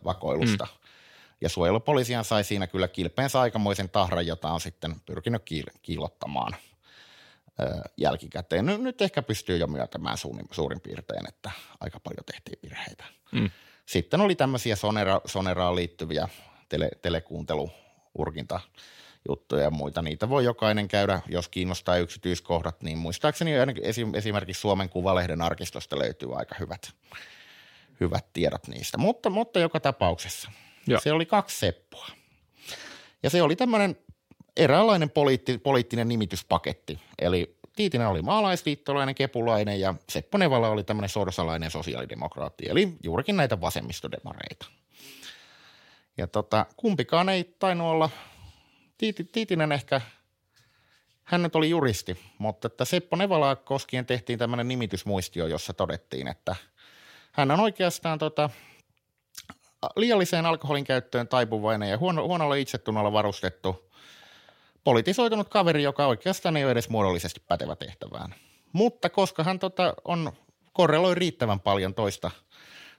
vakoilusta. Mm. Ja suojelupoliisian sai siinä kyllä kilpeensä aikamoisen tahran, jota on sitten pyrkinyt kiil- kiilottamaan jälkikäteen. Nyt ehkä pystyy jo myöntämään suurin, suurin piirtein, että aika paljon tehtiin virheitä. Mm. Sitten oli tämmöisiä sonera, soneraan liittyviä tele, telekuuntelu urkinta juttuja ja muita. Niitä voi jokainen käydä, jos kiinnostaa yksityiskohdat, niin muistaakseni esimerkiksi Suomen Kuvalehden arkistosta löytyy aika hyvät hyvät tiedot niistä. Mutta, mutta joka tapauksessa ja. se oli kaksi Seppoa. Ja se oli tämmöinen eräänlainen poliitti, poliittinen nimityspaketti. Eli Tiitinen oli maalaisliittolainen, kepulainen ja Seppo Nevala oli tämmöinen sorsalainen sosiaalidemokraatti, eli juurikin näitä vasemmistodemareita. Ja tota, kumpikaan ei tainnut olla, Tiiti, Tiitinen ehkä, hän nyt oli juristi, mutta että Seppo Nevalaa koskien tehtiin tämmöinen nimitysmuistio, jossa todettiin, että – hän on oikeastaan tota, liialliseen alkoholin käyttöön taipuvainen ja huono, huonolla itsetunnolla varustettu politisoitunut kaveri, joka oikeastaan ei ole edes muodollisesti pätevä tehtävään. Mutta koska hän tota, on korreloi riittävän paljon toista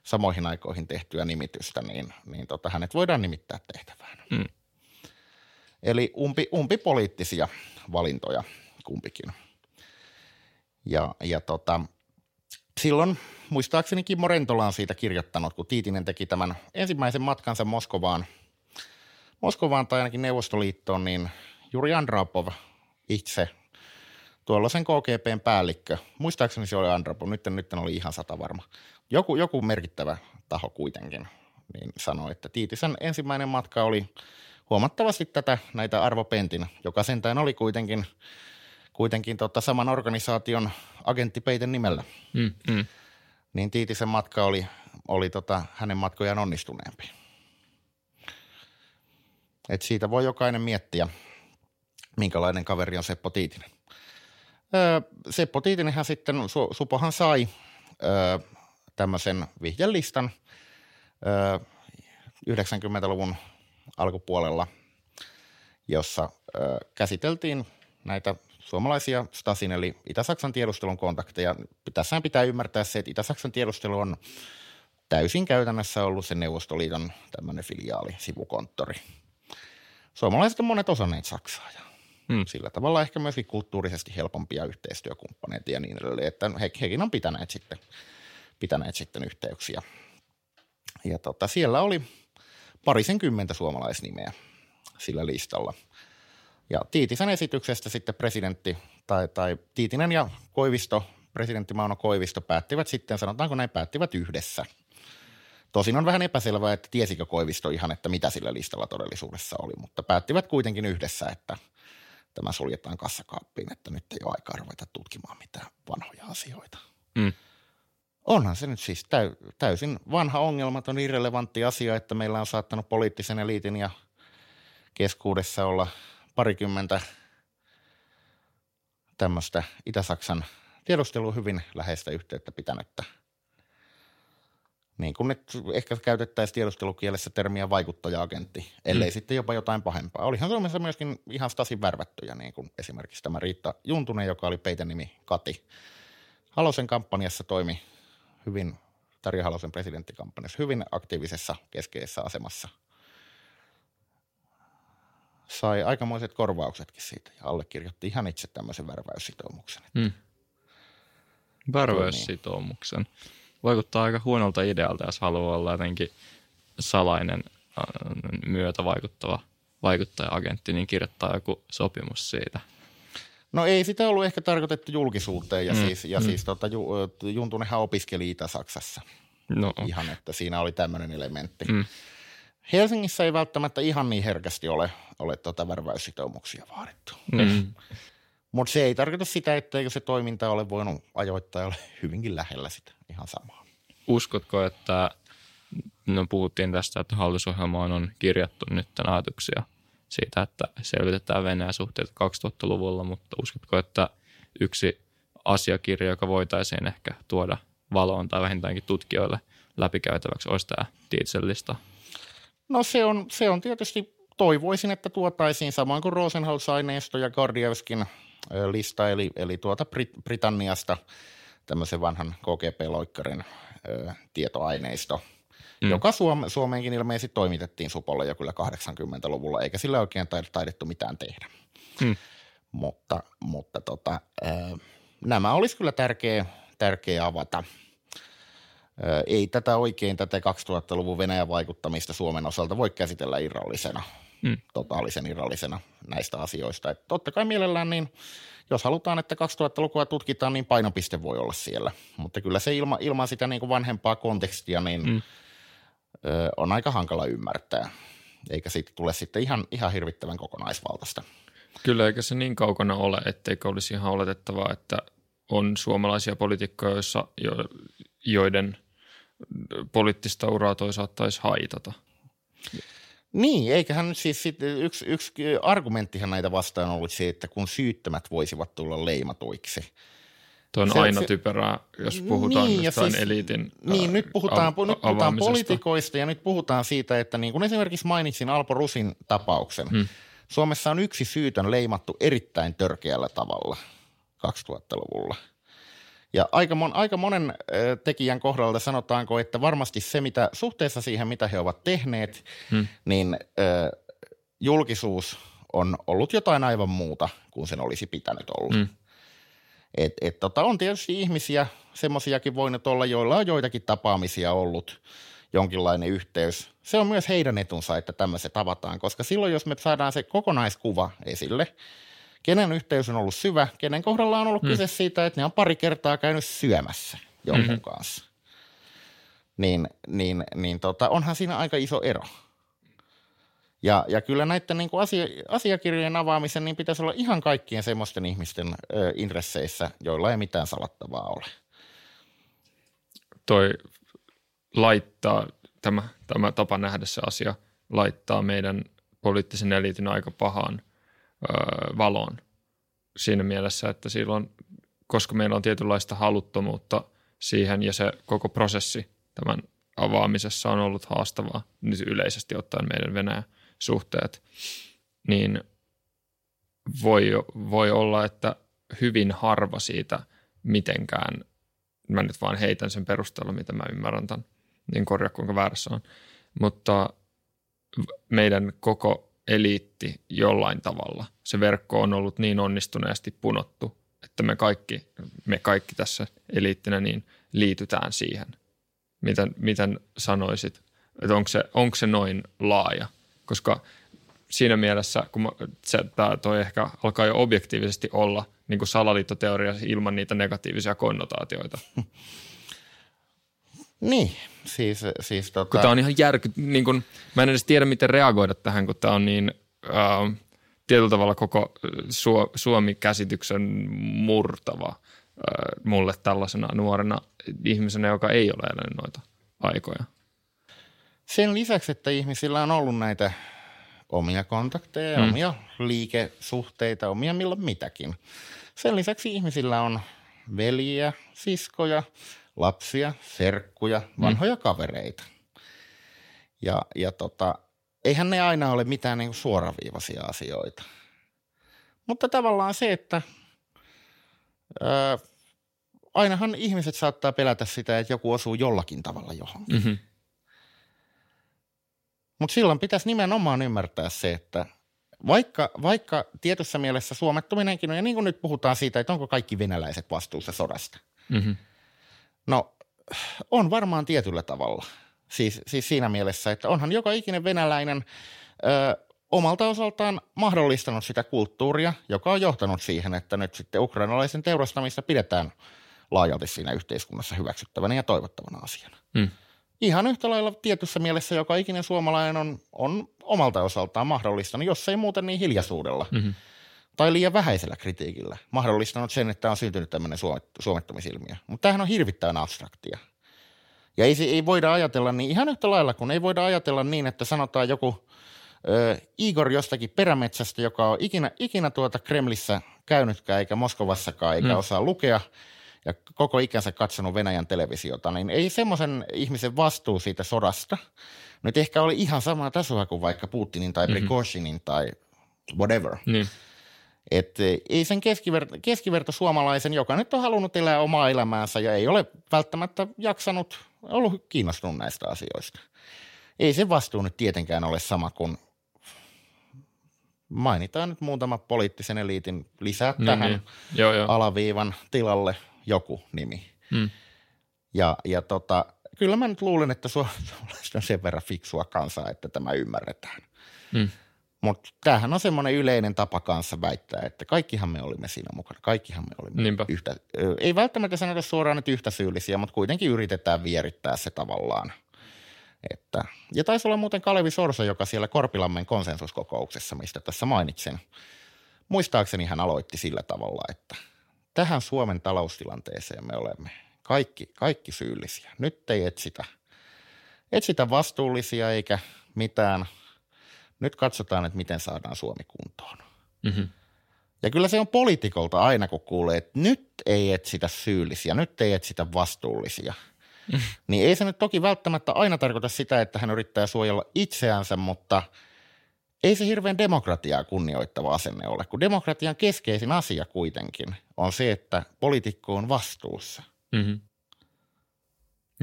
samoihin aikoihin tehtyä nimitystä, niin, niin tota, hänet voidaan nimittää tehtävään. Hmm. Eli umpi, umpi poliittisia valintoja kumpikin. Ja, ja tota, silloin muistaakseni Kimmo Rentola on siitä kirjoittanut, kun Tiitinen teki tämän ensimmäisen matkansa Moskovaan, Moskovaan tai ainakin Neuvostoliittoon, niin Juri Andropov itse, tuolla sen KGPn päällikkö, muistaakseni se oli Andropov, nyt, nyt oli ihan sata varma, joku, joku merkittävä taho kuitenkin, niin sanoi, että Tiitisen ensimmäinen matka oli huomattavasti tätä näitä arvopentin, joka sentään oli kuitenkin, kuitenkin tota saman organisaation agentti Peiten nimellä. Mm, mm. Niin Tiitisen matka oli, oli tota, hänen matkojaan onnistuneempi. Et siitä voi jokainen miettiä, minkälainen kaveri on Seppo Tiitinen. Öö, Seppo Tiitinenhän sitten, Su- Supohan sai öö, tämmöisen vihjelistan öö, 90-luvun alkupuolella, jossa öö, käsiteltiin näitä suomalaisia Stasin eli Itä-Saksan tiedustelun kontakteja. Tässä pitää ymmärtää se, että Itä-Saksan tiedustelu on täysin käytännössä ollut se Neuvostoliiton tämmöinen filiaali, sivukonttori. Suomalaiset on monet osanneet Saksaa ja hmm. sillä tavalla ehkä myöskin kulttuurisesti helpompia yhteistyökumppaneita ja niin edelleen, että he, hekin on pitäneet sitten, pitäneet sitten yhteyksiä. Ja tota, siellä oli parisen kymmentä suomalaisnimeä sillä listalla. Ja Tiitisen esityksestä sitten presidentti tai, tai Tiitinen ja Koivisto, presidentti Mauno Koivisto päättivät sitten, sanotaanko näin, päättivät yhdessä. Tosin on vähän epäselvää, että tiesikö Koivisto ihan, että mitä sillä listalla todellisuudessa oli, mutta päättivät kuitenkin yhdessä, että tämä suljetaan kassakaappiin, että nyt ei ole aikaa ruveta tutkimaan mitään vanhoja asioita. Mm. Onhan se nyt siis täysin vanha ongelmaton irrelevantti asia, että meillä on saattanut poliittisen eliitin ja keskuudessa olla parikymmentä tämmöistä Itä-Saksan tiedustelu hyvin läheistä yhteyttä pitänyttä. Niin kuin nyt ehkä käytettäisiin tiedustelukielessä termiä vaikuttaja-agentti, ellei mm. sitten jopa jotain pahempaa. Olihan Suomessa myöskin ihan Stasin värvättyjä, niin kuin esimerkiksi tämä Riitta Juntunen, joka oli peitenimi Kati. Halosen kampanjassa toimi hyvin, Tarja Halosen presidenttikampanjassa, hyvin aktiivisessa keskeisessä asemassa – sai aikamoiset korvauksetkin siitä ja allekirjoitti ihan itse tämmöisen värväyssitoumuksen. Mm. Värväyssitoumuksen. Vaikuttaa aika huonolta idealta, jos haluaa olla jotenkin salainen äh, myötä vaikuttava vaikuttaja-agentti, niin kirjoittaa joku sopimus siitä. No ei sitä ollut ehkä tarkoitettu julkisuuteen ja mm. siis, ja mm. siis tota, Juntunenhan opiskeli Itä-Saksassa. No. Ihan, että siinä oli tämmöinen elementti. Mm. Helsingissä ei välttämättä ihan niin herkästi ole, ole tuota värväyssitoumuksia vaadittu. Mm. Mutta se ei tarkoita sitä, etteikö se toiminta ole voinut ajoittaa ole hyvinkin lähellä sitä ihan samaa. Uskotko, että no puhuttiin tästä, että hallitusohjelmaan on kirjattu nyt ajatuksia siitä, että selvitetään Venäjän suhteet 2000-luvulla, mutta uskotko, että yksi asiakirja, joka voitaisiin ehkä tuoda valoon tai vähintäänkin tutkijoille läpikäytäväksi, olisi tämä lista? No se on, se on tietysti, toivoisin, että tuotaisiin samoin kuin Rosenhaus-aineisto ja Gardievskin lista, eli, eli tuota Brit- Britanniasta tämmöisen vanhan KGP-loikkarin ö, tietoaineisto, mm. joka Suome- Suomeenkin ilmeisesti toimitettiin Supolle jo kyllä 80-luvulla, eikä sillä oikein taidettu mitään tehdä. Mm. Mutta, mutta tota, ö, nämä olisi kyllä tärkeä, tärkeä avata – ei tätä oikein, tätä 2000-luvun Venäjän vaikuttamista Suomen osalta voi käsitellä irrallisena, mm. totaalisen irrallisena näistä asioista. Että totta kai mielellään niin, jos halutaan, että 2000-lukua tutkitaan, niin painopiste voi olla siellä. Mutta kyllä se ilma, ilman sitä niin kuin vanhempaa kontekstia, niin mm. ö, on aika hankala ymmärtää. Eikä siitä tule sitten ihan, ihan hirvittävän kokonaisvaltaista. Kyllä, eikä se niin kaukana ole, etteikö olisi ihan oletettavaa, että on suomalaisia poliitikkoja, jo, joiden poliittista uraa toi saattaisi haitata. Niin, eiköhän nyt siis sit yksi, yksi argumenttihan näitä vastaan ollut se, että kun syyttömät voisivat tulla leimatuiksi. Tuo on se, aina se, typerää, jos puhutaan niin, jostain siis, eliitin Niin, nyt puhutaan, av- nyt puhutaan poliitikoista ja nyt puhutaan siitä, että niin kuin esimerkiksi mainitsin Alpo Rusin tapauksen. Hmm. Suomessa on yksi syytön leimattu erittäin törkeällä tavalla 2000-luvulla – ja aika, mon, aika monen tekijän kohdalta sanotaanko, että varmasti se, mitä suhteessa siihen, mitä he ovat tehneet, hmm. niin ö, julkisuus on ollut jotain aivan muuta kuin sen olisi pitänyt olla. Hmm. Et, et, tota, on tietysti ihmisiä, semmoisiakin voinut olla, joilla on joitakin tapaamisia ollut, jonkinlainen yhteys. Se on myös heidän etunsa, että tämmöiset tavataan, koska silloin, jos me saadaan se kokonaiskuva esille – kenen yhteys on ollut syvä, kenen kohdalla on ollut mm. kyse siitä, että ne on pari kertaa käynyt syömässä jonkun mm-hmm. kanssa. Niin, niin, niin tota, onhan siinä aika iso ero. Ja, ja kyllä näiden niin kuin asia, asiakirjojen avaamisen niin pitäisi olla ihan kaikkien semmoisten ihmisten ö, intresseissä, joilla ei mitään salattavaa ole. Toi laittaa, tämä, tämä tapa nähdä se asia, laittaa meidän poliittisen eliitin aika pahaan ö, valoon siinä mielessä, että silloin, koska meillä on tietynlaista haluttomuutta siihen ja se koko prosessi tämän avaamisessa on ollut haastavaa, nyt yleisesti ottaen meidän Venäjä suhteet, niin voi, voi olla, että hyvin harva siitä mitenkään, mä nyt vaan heitän sen perusteella, mitä mä ymmärrän tämän, niin korjaa kuinka väärässä on, mutta meidän koko eliitti jollain tavalla, se verkko on ollut niin onnistuneesti punottu, että me kaikki, me kaikki tässä eliittinä niin liitytään siihen. Miten, miten sanoisit, että onko se, onko se noin laaja? Koska siinä mielessä, kun mä, se, tämä toi ehkä alkaa jo objektiivisesti olla niin kuin salaliittoteoria ilman niitä negatiivisia konnotaatioita. Niin, siis, siis tota... Kun tämä on ihan järky, niin kun, mä en edes tiedä miten reagoida tähän, kun tämä on niin äh, tietyllä tavalla koko Su- Suomi-käsityksen murtava äh, mulle tällaisena nuorena ihmisenä, joka ei ole elänyt noita aikoja. Sen lisäksi, että ihmisillä on ollut näitä omia kontakteja, mm. omia liikesuhteita, omia milloin mitäkin. Sen lisäksi ihmisillä on veljiä, siskoja, lapsia, serkkuja, vanhoja mm. kavereita. Ja, ja tota, eihän ne aina ole mitään niin suoraviivaisia asioita. Mutta tavallaan se, että ää, ainahan ihmiset saattaa pelätä sitä, että joku osuu jollakin tavalla johonkin. Mm-hmm. Mutta silloin pitäisi nimenomaan ymmärtää se, että vaikka, vaikka tietyssä mielessä suomettuminenkin on, ja niin kuin nyt puhutaan siitä, että onko kaikki venäläiset vastuussa sodasta. Mm-hmm. No, on varmaan tietyllä tavalla. Siis, siis siinä mielessä, että onhan joka ikinen venäläinen ö, omalta osaltaan mahdollistanut sitä kulttuuria, joka on johtanut siihen, että nyt sitten ukrainalaisen teurastamista pidetään laajalti siinä yhteiskunnassa hyväksyttävänä ja toivottavana asiana. Mm ihan yhtä lailla tietyssä mielessä joka ikinen suomalainen on, on omalta osaltaan mahdollistanut, jos ei muuten niin hiljaisuudella mm-hmm. Tai liian vähäisellä kritiikillä mahdollistanut sen, että on syntynyt tämmöinen suomettumisilmiö. Mutta tämähän on hirvittävän abstraktia. Ja ei, ei voida ajatella niin, ihan yhtä lailla kun ei voida ajatella niin, että sanotaan joku ö, Igor jostakin perämetsästä, joka on ikinä, ikinä tuota Kremlissä käynytkään eikä Moskovassakaan eikä mm. osaa lukea – ja koko ikänsä katsonut Venäjän televisiota, niin ei semmoisen ihmisen vastuu siitä sodasta nyt ehkä oli ihan samaa tasoa kuin vaikka Putinin tai mm-hmm. tai whatever. Niin. Et e, ei sen keskiverto, keskiverto suomalaisen, joka nyt on halunnut elää omaa elämäänsä ja ei ole välttämättä jaksanut, ollut kiinnostunut näistä asioista. Ei se vastuu nyt tietenkään ole sama kuin mainitaan nyt muutama poliittisen eliitin lisää niin, tähän niin. Joo, joo. alaviivan tilalle joku nimi. Mm. Ja, ja tota, kyllä mä nyt luulen, että suomalaiset on sen verran fiksua kansaa, että tämä ymmärretään. Mm. Mutta tämähän on semmoinen yleinen tapa kanssa väittää, että kaikkihan me olimme siinä mukana. Kaikkihan me olimme Niinpä. yhtä, ei välttämättä sanota suoraan nyt yhtä syyllisiä, mutta kuitenkin yritetään vierittää se tavallaan. Että, ja taisi olla muuten Kalevi Sorsa, joka siellä Korpilammen konsensuskokouksessa, mistä tässä mainitsin. Muistaakseni hän aloitti sillä tavalla, että – tähän Suomen taloustilanteeseen me olemme kaikki, kaikki syyllisiä. Nyt ei etsitä, etsitä vastuullisia eikä mitään. Nyt katsotaan, että miten saadaan Suomi kuntoon. Mm-hmm. Ja kyllä se on poliitikolta aina, kun kuulee, että nyt ei etsitä syyllisiä, nyt ei etsitä vastuullisia. Mm. Niin ei se nyt toki välttämättä aina tarkoita sitä, että hän yrittää suojella itseänsä, mutta – ei se hirveän demokratiaa kunnioittava asenne ole, kun demokratian keskeisin asia kuitenkin on se, että poliitikko on vastuussa. Mm-hmm.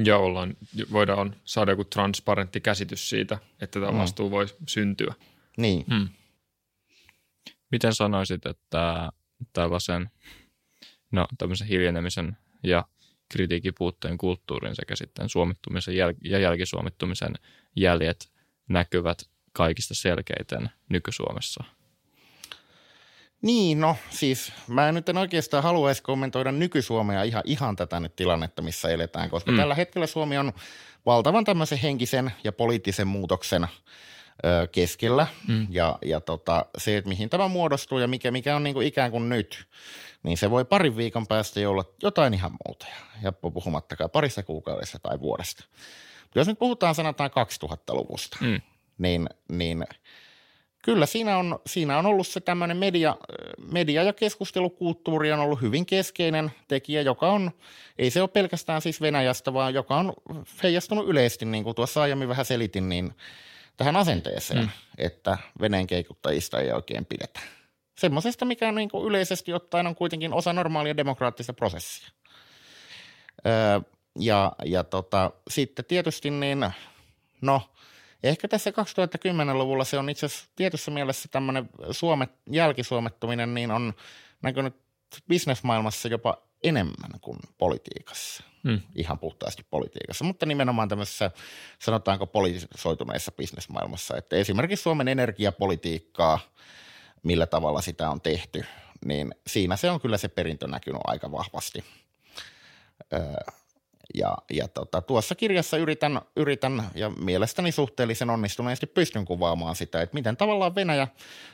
Ja ollaan, voidaan saada joku transparentti käsitys siitä, että tämä mm. vastuu mm. voi syntyä. Niin. Mm. Miten sanoisit, että tällaisen no, tämmöisen hiljenemisen ja kritiikin puutteen kulttuurin sekä sitten suomittumisen jäl- ja jälkisuomittumisen jäljet näkyvät kaikista selkeiten nyky-Suomessa? Niin, no siis mä en nyt en oikeastaan haluaisi kommentoida nyky-Suomea ihan, ihan tätä nyt tilannetta, missä eletään, koska mm. tällä hetkellä Suomi on valtavan tämmöisen henkisen ja poliittisen muutoksen ö, keskellä. Mm. Ja, ja tota, se, että mihin tämä muodostuu ja mikä, mikä on niin kuin ikään kuin nyt, niin se voi parin viikon päästä jo olla jotain ihan muuta. Ja puhumattakaan parissa kuukaudessa tai vuodesta. Jos nyt puhutaan sanotaan 2000-luvusta, mm. niin, niin kyllä siinä on, siinä on ollut se tämmöinen media, media- ja keskustelukulttuuri on ollut hyvin keskeinen tekijä, joka on, ei se ole pelkästään siis Venäjästä, vaan joka on heijastunut yleisesti, niin kuin tuossa aiemmin vähän selitin, niin tähän asenteeseen, mm. että Venäjän keikuttajista ei oikein pidetä. Semmoisesta, mikä niin kuin yleisesti ottaen on kuitenkin osa normaalia demokraattista prosessia. Öö, ja, ja tota, sitten tietysti niin, no ehkä tässä 2010-luvulla se on itse asiassa tietyssä mielessä tämmöinen suomet, jälkisuomettuminen niin on näkynyt bisnesmaailmassa jopa enemmän kuin politiikassa. Hmm. Ihan puhtaasti politiikassa, mutta nimenomaan tämmöisessä sanotaanko politisoituneessa bisnesmaailmassa. Että esimerkiksi Suomen energiapolitiikkaa, millä tavalla sitä on tehty, niin siinä se on kyllä se perintö näkynyt aika vahvasti. Öö, ja, ja tota, tuossa kirjassa yritän, yritän ja mielestäni suhteellisen onnistuneesti pystyn kuvaamaan sitä, että miten tavallaan Venäjä,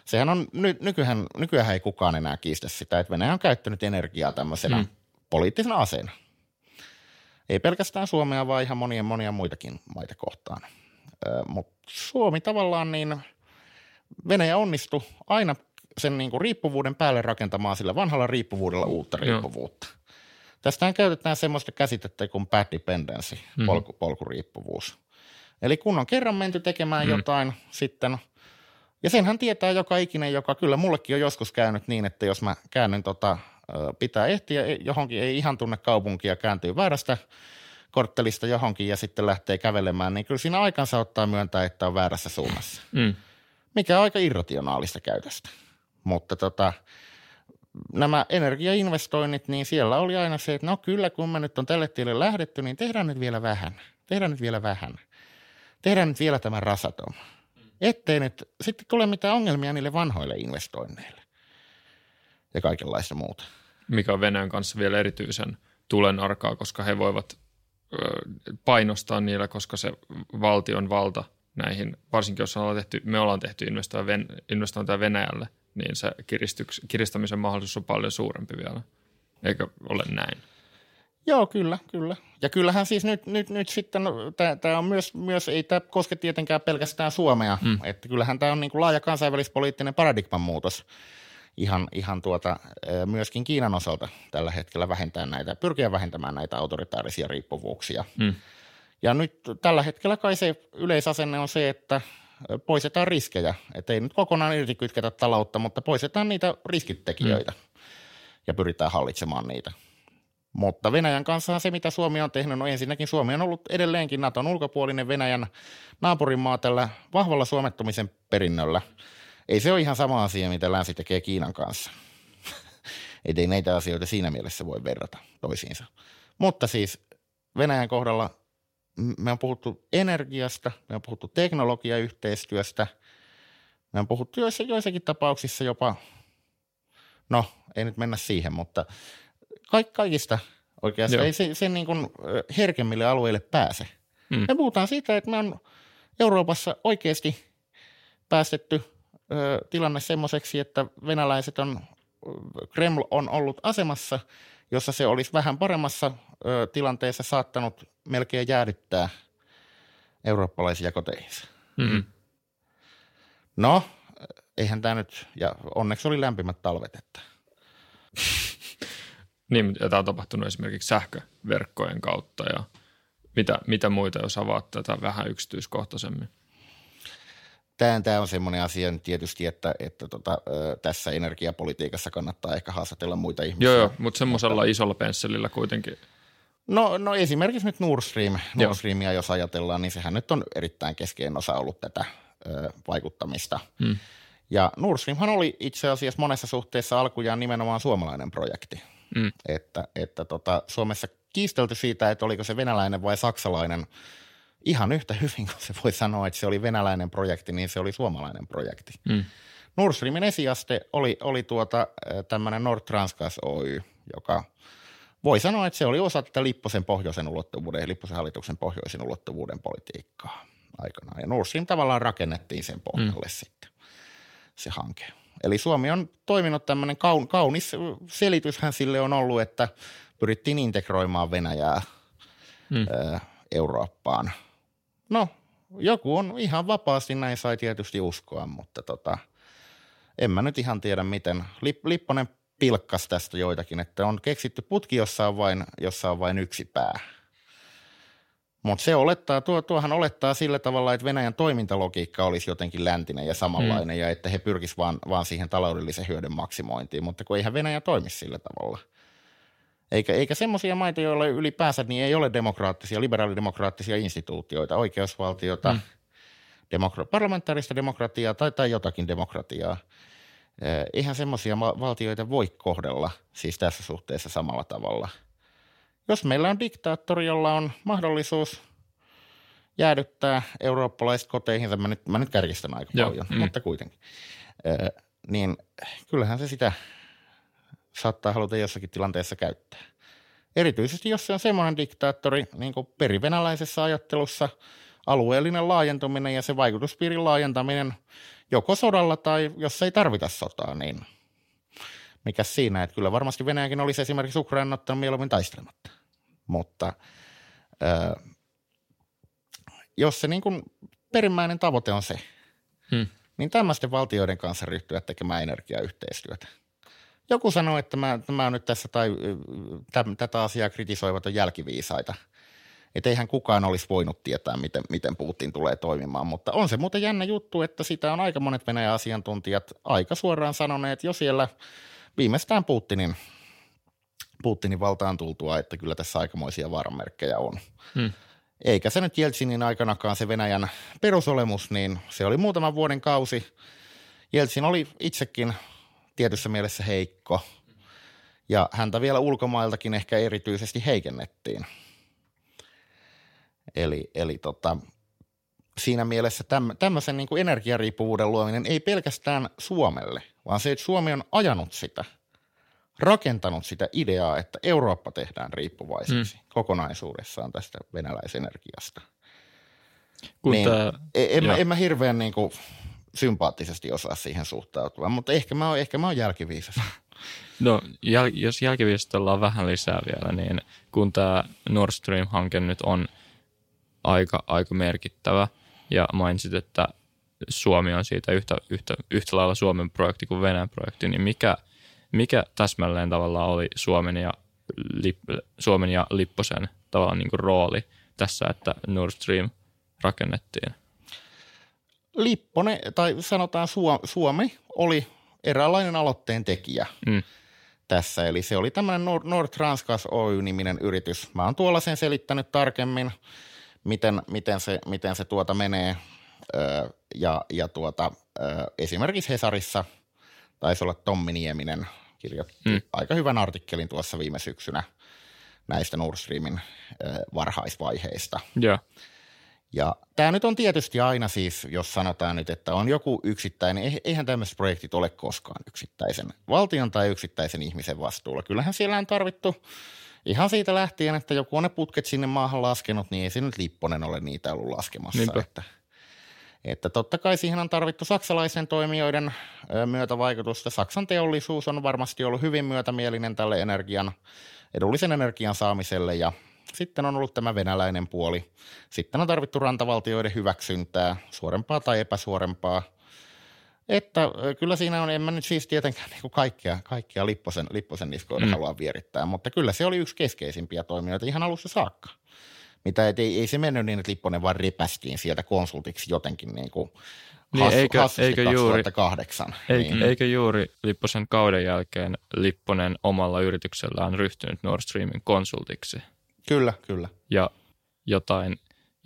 sehän on, ny, nykyään, nykyään ei kukaan enää kiistä sitä, että Venäjä on käyttänyt energiaa tämmöisenä hmm. poliittisena aseena. Ei pelkästään Suomea, vaan ihan monia monia muitakin maita kohtaan. Mutta Suomi tavallaan niin, Venäjä onnistui aina sen niin kuin riippuvuuden päälle rakentamaan sillä vanhalla riippuvuudella uutta riippuvuutta. Joo. Tästähän käytetään semmoista käsitettä kuin bad dependency, mm. polku, polkuriippuvuus. Eli kun on kerran menty tekemään mm. jotain sitten, ja senhän tietää joka ikinen, joka kyllä mullekin on joskus käynyt niin, että jos mä käännyn tota, pitää ehtiä johonkin, ei ihan tunne kaupunkia, kääntyy väärästä korttelista johonkin ja sitten lähtee kävelemään, niin kyllä siinä aikansa ottaa myöntää, että on väärässä suunnassa. Mm. Mikä on aika irrationaalista käytöstä. Mutta tota, nämä energiainvestoinnit, niin siellä oli aina se, että no kyllä, kun me nyt on tälle tielle lähdetty, niin tehdään nyt vielä vähän. Tehdään nyt vielä vähän. Tehdään nyt vielä tämä rasaton. Ettei nyt sitten tule mitään ongelmia niille vanhoille investoinneille ja kaikenlaista muuta. Mikä on Venäjän kanssa vielä erityisen tulen arkaa, koska he voivat painostaa niillä, koska se valtion valta näihin, varsinkin jos ollaan tehty, me ollaan tehty investointeja Venäjälle, niin se kiristämisen mahdollisuus on paljon suurempi vielä. Eikö ole näin? Joo, kyllä, kyllä. Ja kyllähän siis nyt, nyt, nyt sitten, no, tämä on myös, myös, ei tämä koske tietenkään pelkästään Suomea, hmm. että kyllähän tämä on niin kuin laaja kansainvälispoliittinen paradigman muutos ihan, ihan tuota, myöskin Kiinan osalta tällä hetkellä vähentää näitä, pyrkiä vähentämään näitä autoritaarisia riippuvuuksia. Hmm. Ja nyt tällä hetkellä kai se yleisasenne on se, että poistetaan riskejä. Että ei nyt kokonaan irti kytketä taloutta, mutta poistetaan niitä riskitekijöitä mm. ja pyritään hallitsemaan niitä. Mutta Venäjän kanssa se, mitä Suomi on tehnyt, no ensinnäkin Suomi on ollut edelleenkin Naton ulkopuolinen Venäjän naapurimaa tällä vahvalla suomettumisen perinnöllä. Ei se ole ihan sama asia, mitä länsi tekee Kiinan kanssa. ei näitä asioita siinä mielessä voi verrata toisiinsa. Mutta siis Venäjän kohdalla me on puhuttu energiasta, me on puhuttu teknologiayhteistyöstä, me on puhuttu joissa, joissakin tapauksissa jopa, no ei nyt mennä siihen, mutta kaik, kaikista oikeastaan Joo. ei se, se niin kuin herkemmille alueille pääse. Mm. Me puhutaan siitä, että me on Euroopassa oikeasti päästetty ö, tilanne semmoiseksi, että venäläiset on, Kreml on ollut asemassa – jossa se olisi vähän paremmassa ö, tilanteessa saattanut melkein jäädyttää eurooppalaisia koteihinsa. Mm-hmm. No, eihän tämä nyt, ja onneksi oli lämpimät talvet, että. niin, tämä on tapahtunut esimerkiksi sähköverkkojen kautta ja mitä, mitä muita, jos avaat tätä vähän yksityiskohtaisemmin? Tämä, tämä on semmoinen asia nyt tietysti, että, että tota, tässä energiapolitiikassa kannattaa ehkä haastatella muita ihmisiä. Joo, joo mutta semmoisella isolla pensselillä kuitenkin. No, no esimerkiksi nyt Nord Stream, Nord Streamia jos ajatellaan, niin sehän nyt on erittäin keskeinen osa ollut tätä ö, vaikuttamista. Hmm. Ja Nord Streamhan oli itse asiassa monessa suhteessa alkujaan nimenomaan suomalainen projekti. Hmm. Että, että tota, Suomessa kiistelty siitä, että oliko se venäläinen vai saksalainen – ihan yhtä hyvin kuin se voi sanoa, että se oli venäläinen projekti, niin se oli suomalainen projekti. Mm. Nord Streamin esiaste oli, oli tuota, tämmöinen Nord Transgas Oy, joka voi sanoa, että se oli osa tätä Lipposen pohjoisen ulottuvuuden ja Lipposen hallituksen pohjoisen ulottuvuuden politiikkaa. aikanaan. Ja Nord Stream tavallaan rakennettiin sen pohjalle mm. sitten se hanke. Eli Suomi on toiminut tämmöinen kaun, kaunis selityshän sille on ollut, että pyrittiin integroimaan Venäjää mm. ö, Eurooppaan. No, joku on ihan vapaasti näin sai tietysti uskoa, mutta tota, en mä nyt ihan tiedä miten. Lip, Lipponen pilkkas tästä joitakin, että on keksitty putki, jossa on vain, jossa on vain yksi pää. Mutta se olettaa, tuo, tuohan olettaa sillä tavalla, että Venäjän toimintalogiikka olisi jotenkin läntinen ja samanlainen mm. ja että he pyrkisivät vaan, vaan siihen taloudellisen hyödyn maksimointiin, mutta kun eihän Venäjä toimi sillä tavalla. Eikä, eikä semmoisia maita, joilla ylipäänsä niin ei ole demokraattisia, liberaalidemokraattisia instituutioita, oikeusvaltiota, mm. demokra- parlamentaarista demokratiaa tai, tai jotakin demokratiaa. Eihän semmoisia valtioita voi kohdella siis tässä suhteessa samalla tavalla – jos meillä on diktaattori, jolla on mahdollisuus jäädyttää eurooppalaiset koteihin, mä nyt, mä nyt kärjistän aika Joo, paljon, mm. mutta kuitenkin, niin kyllähän se sitä saattaa haluta jossakin tilanteessa käyttää. Erityisesti jos se on semmoinen diktaattori, niin kuin perivenäläisessä ajattelussa, alueellinen laajentuminen ja se vaikutuspiirin laajentaminen joko sodalla tai jos ei tarvita sotaa, niin mikä siinä, että kyllä varmasti Venäjäkin olisi esimerkiksi Ukraina ottanut mieluummin taistelematta. Mutta ö, jos se niin kuin perimmäinen tavoite on se, hmm. niin tämmöisten valtioiden kanssa ryhtyä tekemään energiayhteistyötä. Joku sanoi, että mä, mä nyt tässä tai täm, tätä asiaa kritisoivat on jälkiviisaita. Että eihän kukaan olisi voinut tietää, miten, miten Putin tulee toimimaan, mutta on se muuten jännä juttu, että sitä on aika monet Venäjän asiantuntijat aika suoraan sanoneet jo siellä viimeistään Putinin Putinin valtaan tultua, että kyllä tässä aikamoisia vaaranmerkkejä on. Hmm. Eikä se nyt Jeltsinin aikanakaan se Venäjän perusolemus, niin se oli muutaman vuoden kausi. Jeltsin oli itsekin tietyssä mielessä heikko ja häntä vielä ulkomailtakin ehkä erityisesti heikennettiin. Eli, eli tota, siinä mielessä täm, tämmöisen niin kuin energiariippuvuuden luominen ei pelkästään Suomelle, vaan se, että Suomi on ajanut sitä – rakentanut sitä ideaa, että Eurooppa tehdään riippuvaiseksi mm. kokonaisuudessaan tästä venäläisenergiasta. Kun niin, tämä, en, mä, en mä hirveän niin kuin, sympaattisesti osaa siihen suhtautua, mutta ehkä mä oon, ehkä mä oon jälkiviisas. No, jäl, jos jälkiviisasta ollaan vähän lisää vielä, niin kun tämä Nord Stream-hanke nyt on aika, aika merkittävä, ja mainitsit, että Suomi on siitä yhtä, yhtä, yhtä lailla Suomen projekti kuin Venäjän projekti, niin mikä – mikä täsmälleen tavallaan oli Suomen ja, Lip, Suomen ja Lipposen tavallaan niin kuin rooli tässä, että Nord Stream rakennettiin? Lipponen, tai sanotaan Suomi, oli eräänlainen aloitteen tekijä mm. tässä. Eli se oli tämmöinen Nord, Nord Transgas Oy-niminen yritys. Mä oon tuolla sen selittänyt tarkemmin, miten, miten, se, miten se tuota menee. Öö, ja, ja tuota, öö, esimerkiksi Hesarissa taisi olla Tommi Nieminen kirjoitti mm. aika hyvän artikkelin tuossa viime syksynä näistä Nord Streamin varhaisvaiheista. Yeah. Ja tämä nyt on tietysti aina siis, jos sanotaan nyt, että on joku yksittäinen, eihän tämmöiset projektit ole koskaan yksittäisen valtion tai yksittäisen ihmisen vastuulla. Kyllähän siellä on tarvittu ihan siitä lähtien, että joku on ne putket sinne maahan laskenut, niin ei se nyt Lipponen ole niitä ollut laskemassa. Niinpä. Että että totta kai siihen on tarvittu saksalaisen toimijoiden myötävaikutusta. Saksan teollisuus on varmasti ollut hyvin myötämielinen tälle energian, edullisen energian saamiselle ja sitten on ollut tämä venäläinen puoli. Sitten on tarvittu rantavaltioiden hyväksyntää, suorempaa tai epäsuorempaa. Että kyllä siinä on, en mä nyt siis tietenkään niin kaikkea, kaikkea Lipposen, Lipposen niskoille mm. halua vierittää, mutta kyllä se oli yksi keskeisimpiä toimijoita ihan alussa saakka mitä et ei, ei se mennyt niin, että Lipponen vaan repästiin sieltä konsultiksi jotenkin niin kuin niin, hassu, eikö, eikö 2008. Juuri, niin. Eikö juuri Lipposen kauden jälkeen Lipponen omalla yrityksellään ryhtynyt Nord Streamin konsultiksi? Kyllä, kyllä. Ja jotain,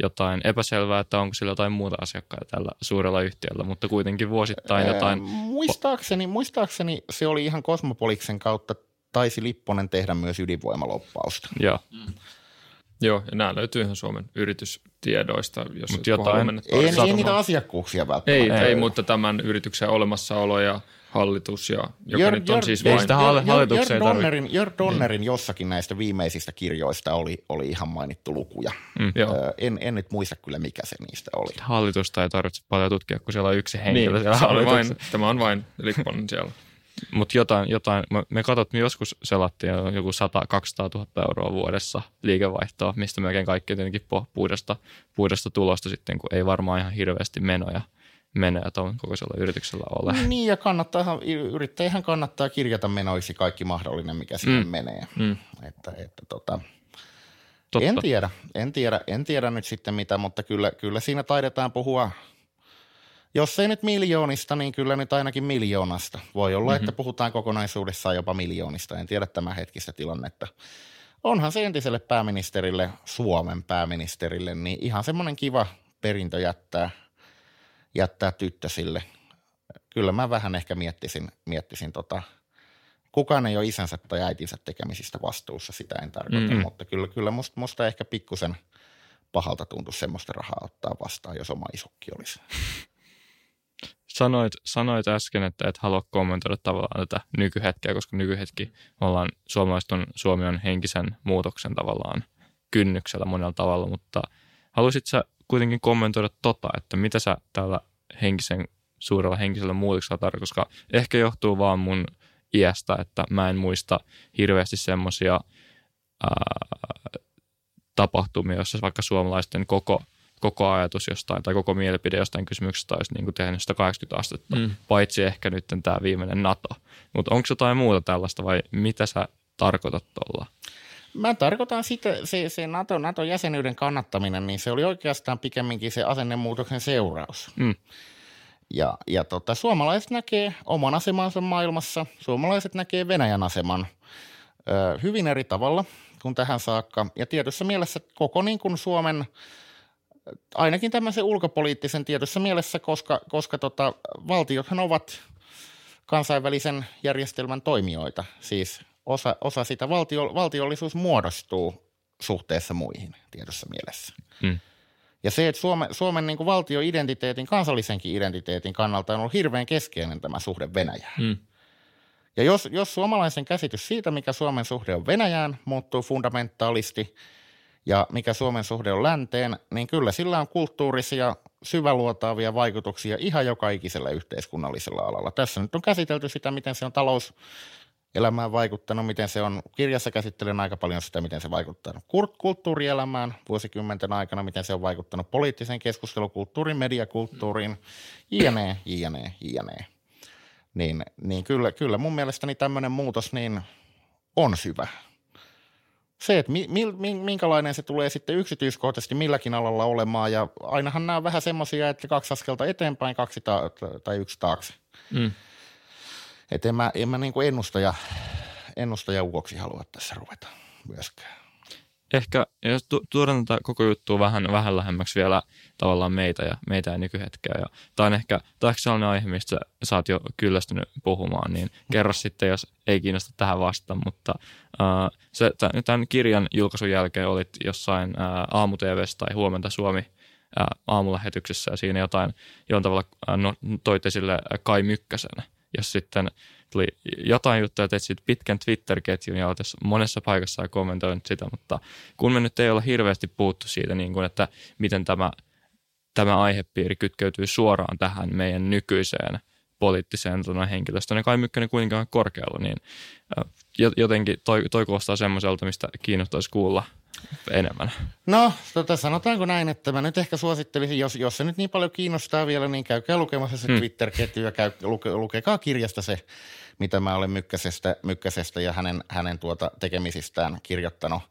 jotain epäselvää, että onko sillä jotain muuta asiakkaita tällä suurella yhtiöllä, mutta kuitenkin vuosittain jotain... Ee, muistaakseni, muistaakseni se oli ihan Kosmopoliksen kautta taisi Lipponen tehdä myös ydinvoimaloppausta. Joo. Mm. Joo, ja nämä löytyy ihan Suomen yritystiedoista. Jos Mut jotain, ei, ei niitä asiakkuuksia välttämättä. Ei, ei, ei, mutta tämän yrityksen olemassaolo ja hallitus, ja, joka Jör- nyt on Jör- siis vain... sitä halle- Jör- hallituksen Jör tarvi- Donnerin, Jör Donnerin jossakin näistä viimeisistä kirjoista oli, oli ihan mainittu lukuja. Mm. Joo. Ö, en, en nyt muista kyllä, mikä se niistä oli. Hallitusta ei tarvitse paljon tutkia, kun siellä on yksi henkilö Niin, siellä se on vain, tämä on vain Lipponen siellä. Mutta jotain, jotain, me, me katsot, me joskus selattiin joku 100-200 000 euroa vuodessa liikevaihtoa, mistä melkein kaikki tietenkin puhdasta, puhdasta tulosta sitten, kun ei varmaan ihan hirveästi menoja, menoja tuon kokoisella yrityksellä ole. Niin, ja kannattaa, yrittäjähän kannattaa kirjata menoiksi kaikki mahdollinen, mikä sinne Mm. menee. Mm. Että, että tota, Totta. en tiedä, en tiedä, en tiedä nyt sitten mitä, mutta kyllä, kyllä siinä taidetaan puhua, jos ei nyt miljoonista, niin kyllä nyt ainakin miljoonasta. Voi olla, mm-hmm. että puhutaan kokonaisuudessaan jopa miljoonista, en tiedä tämän hetkistä tilannetta. Onhan se entiselle pääministerille, Suomen pääministerille, niin ihan semmoinen kiva perintö jättää, jättää tyttösille. Kyllä mä vähän ehkä miettisin, miettisin tota, kukaan ei ole isänsä tai äitinsä tekemisistä vastuussa, sitä en tarkoita, Mm. mutta kyllä, kyllä musta, musta ehkä pikkusen pahalta tuntuu semmoista rahaa ottaa vastaan, jos oma isukki olisi. Sanoit, sanoit äsken, että et halua kommentoida tavallaan tätä nykyhetkeä, koska nykyhetki ollaan, suomalaiset on, Suomi on henkisen muutoksen tavallaan kynnyksellä monella tavalla, mutta haluaisit sä kuitenkin kommentoida tota, että mitä sä tällä henkisen, suurella henkisellä muutoksella tarkoittaa, koska ehkä johtuu vaan mun iästä, että mä en muista hirveästi semmoisia tapahtumia, jossa vaikka suomalaisten koko, koko ajatus jostain tai koko mielipide jostain kysymyksestä olisi niin kuin tehnyt 180 astetta, mm. paitsi ehkä nyt tämä viimeinen NATO. Mutta onko jotain muuta tällaista vai mitä sä tarkoitat tuolla? Mä tarkoitan sitä, se, se NATO, NATO-jäsenyyden kannattaminen, niin se oli oikeastaan pikemminkin se asennemuutoksen seuraus. Mm. Ja, ja tota, suomalaiset näkee oman asemansa maailmassa, suomalaiset näkee Venäjän aseman ö, hyvin eri tavalla kuin tähän saakka. Ja tietyssä mielessä koko niin kuin Suomen, ainakin tämmöisen ulkopoliittisen tietyssä mielessä, koska, koska tota, valtiothan ovat kansainvälisen järjestelmän toimijoita. Siis osa, osa sitä valtio, valtiollisuus muodostuu suhteessa muihin tietyssä mielessä. Mm. Ja se, että Suomen, Suomen niin valtioidentiteetin, kansallisenkin identiteetin kannalta on ollut hirveän keskeinen tämä suhde Venäjään. Mm. Ja jos, jos suomalaisen käsitys siitä, mikä Suomen suhde on Venäjään, muuttuu fundamentaalisti ja mikä Suomen suhde on länteen, niin kyllä sillä on kulttuurisia, syväluotaavia vaikutuksia ihan joka ikisellä yhteiskunnallisella alalla. Tässä nyt on käsitelty sitä, miten se on talous elämään vaikuttanut, miten se on, kirjassa käsittelen aika paljon sitä, miten se vaikuttaa kulttuurielämään vuosikymmenten aikana, miten se on vaikuttanut poliittiseen keskustelukulttuuriin, mediakulttuuriin, jne, jne, jne. Niin, niin kyllä, kyllä mun mielestäni tämmöinen muutos niin on syvä. Se, että mi, mi, minkälainen se tulee sitten yksityiskohtaisesti milläkin alalla olemaan, ja ainahan nämä on vähän semmoisia, että kaksi askelta eteenpäin, kaksi ta- tai yksi taakse. Mm. Että en mä, en mä niin kuin ennustaja, ennustaja ukoksi halua tässä ruveta myöskään. Ehkä, jos tu- tuodaan tätä koko juttua vähän, vähän lähemmäksi vielä tavallaan meitä ja, meitä ja nykyhetkeä. Ja, tämä on ehkä, tämä ehkä sellainen aihe, mistä sä, oot jo kyllästynyt puhumaan, niin kerro sitten, jos ei kiinnosta tähän vasta. Mutta äh, se, tämän, tämän kirjan julkaisun jälkeen olit jossain äh, aamu tai Huomenta Suomi äh, aamulähetyksessä ja siinä jotain, jollain tavalla äh, no, toit esille Kai Mykkäsen, jos sitten tuli jotain juttuja, teit siitä pitkän Twitter-ketjun ja olet monessa paikassa kommentoinut sitä, mutta kun me nyt ei olla hirveästi puhuttu siitä, niin kuin, että miten tämä, tämä aihepiiri kytkeytyy suoraan tähän meidän nykyiseen poliittiseen tuonne henkilöstöön, ja Kai Mykkänen kuitenkin on korkealla, niin jotenkin toi, toi kuulostaa semmoiselta, mistä kiinnostaisi kuulla enemmän. No, tota, sanotaanko näin, että mä nyt ehkä suosittelisin, jos, jos se nyt niin paljon kiinnostaa vielä, niin käykää lukemassa se hmm. Twitter-ketju ja käy, luke, lukekaa kirjasta se, mitä mä olen Mykkäsestä, Mykkäsestä ja hänen, hänen tuota tekemisistään kirjoittanut.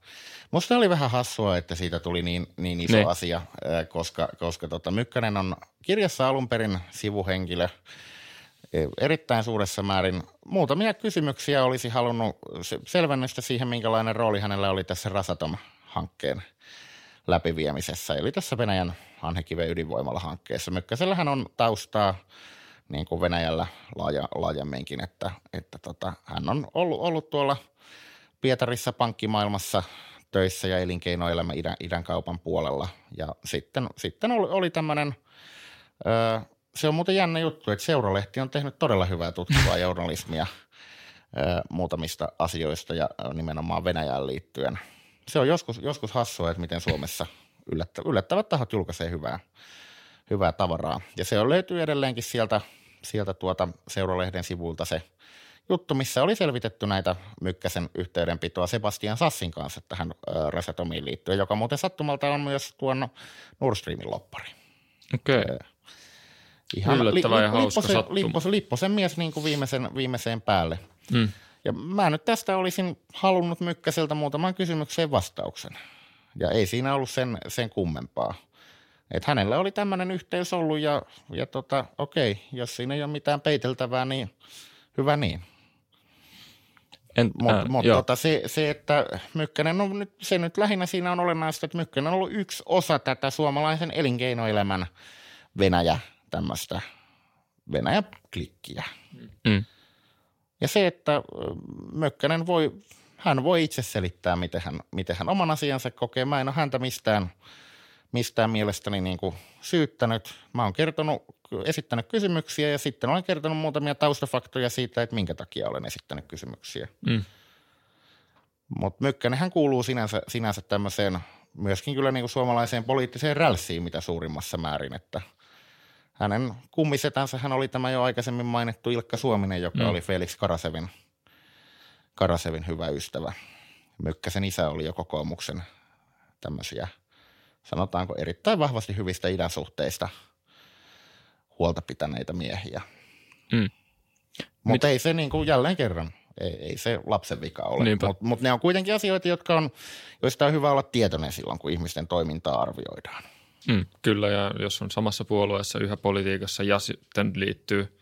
Musta oli vähän hassua, että siitä tuli niin, niin iso ne. asia, koska, koska tota, Mykkänen on kirjassa alun perin sivuhenkilö, erittäin suuressa määrin. Muutamia kysymyksiä olisi halunnut selvennystä siihen, minkälainen rooli hänellä oli tässä Rasatom-hankkeen läpiviemisessä, eli tässä Venäjän Hanhekiven ydinvoimala-hankkeessa. Mykkäsellähän on taustaa niin kuin Venäjällä laaja, laajemminkin, että, että tota, hän on ollut, ollut tuolla Pietarissa pankkimaailmassa töissä ja elinkeinoelämä idän, idän kaupan puolella. Ja sitten, sitten oli, oli tämmöinen se on muuten jännä juttu, että Seuralehti on tehnyt todella hyvää tutkivaa journalismia muutamista asioista ja nimenomaan Venäjään liittyen. Se on joskus, joskus hassua, että miten Suomessa yllättä, yllättävät tahot julkaisee hyvää, hyvää tavaraa. Ja se on, löytyy edelleenkin sieltä, sieltä tuota Seuralehden sivulta se juttu, missä oli selvitetty näitä Mykkäsen yhteydenpitoa Sebastian Sassin kanssa tähän Resatomiin liittyen, joka muuten sattumalta on myös tuon Nord Streamin loppari. Okei. Okay. Ihan Yllättävä li, ja hauska Lipposen, Lipposen, Lipposen mies niin kuin viimeisen, viimeiseen päälle. Mm. Ja mä nyt tästä olisin halunnut Mykkäseltä muutaman kysymykseen vastauksen. Ja ei siinä ollut sen, sen kummempaa. Et hänellä oli tämmöinen yhteys ollut ja, ja tota, okei, jos siinä ei ole mitään peiteltävää, niin hyvä niin. Mutta mut, tota, se, se, että Mykkänen on nyt, se nyt lähinnä siinä on olennaista, että Mykkänen on ollut yksi osa tätä suomalaisen elinkeinoelämän Venäjä tämmöistä Venäjä-klikkiä. Mm. Ja se, että Mökkänen voi, hän voi itse selittää, miten hän, miten hän oman asiansa kokee. Mä en ole häntä mistään, mistään mielestäni niin kuin syyttänyt. Mä oon kertonut, esittänyt kysymyksiä ja sitten olen kertonut muutamia taustafaktoja siitä, että minkä takia olen esittänyt kysymyksiä. Mm. Mutta hän kuuluu sinänsä, sinänsä tämmöiseen myöskin kyllä niin kuin suomalaiseen poliittiseen rälssiin mitä suurimmassa määrin, että – hänen kummisetänsä hän oli tämä jo aikaisemmin mainittu Ilkka Suominen, joka mm. oli Felix Karasevin, Karasevin hyvä ystävä. Mykkäsen isä oli jo kokoomuksen tämmöisiä, sanotaanko erittäin vahvasti hyvistä idäsuhteista huolta pitäneitä miehiä. Mm. Mutta ei se niin kuin jälleen kerran, ei, ei se lapsen vika ole. Mutta mut ne on kuitenkin asioita, jotka on, joista on hyvä olla tietoinen silloin, kun ihmisten toimintaa arvioidaan. Mm, kyllä, ja jos on samassa puolueessa yhä politiikassa ja sitten liittyy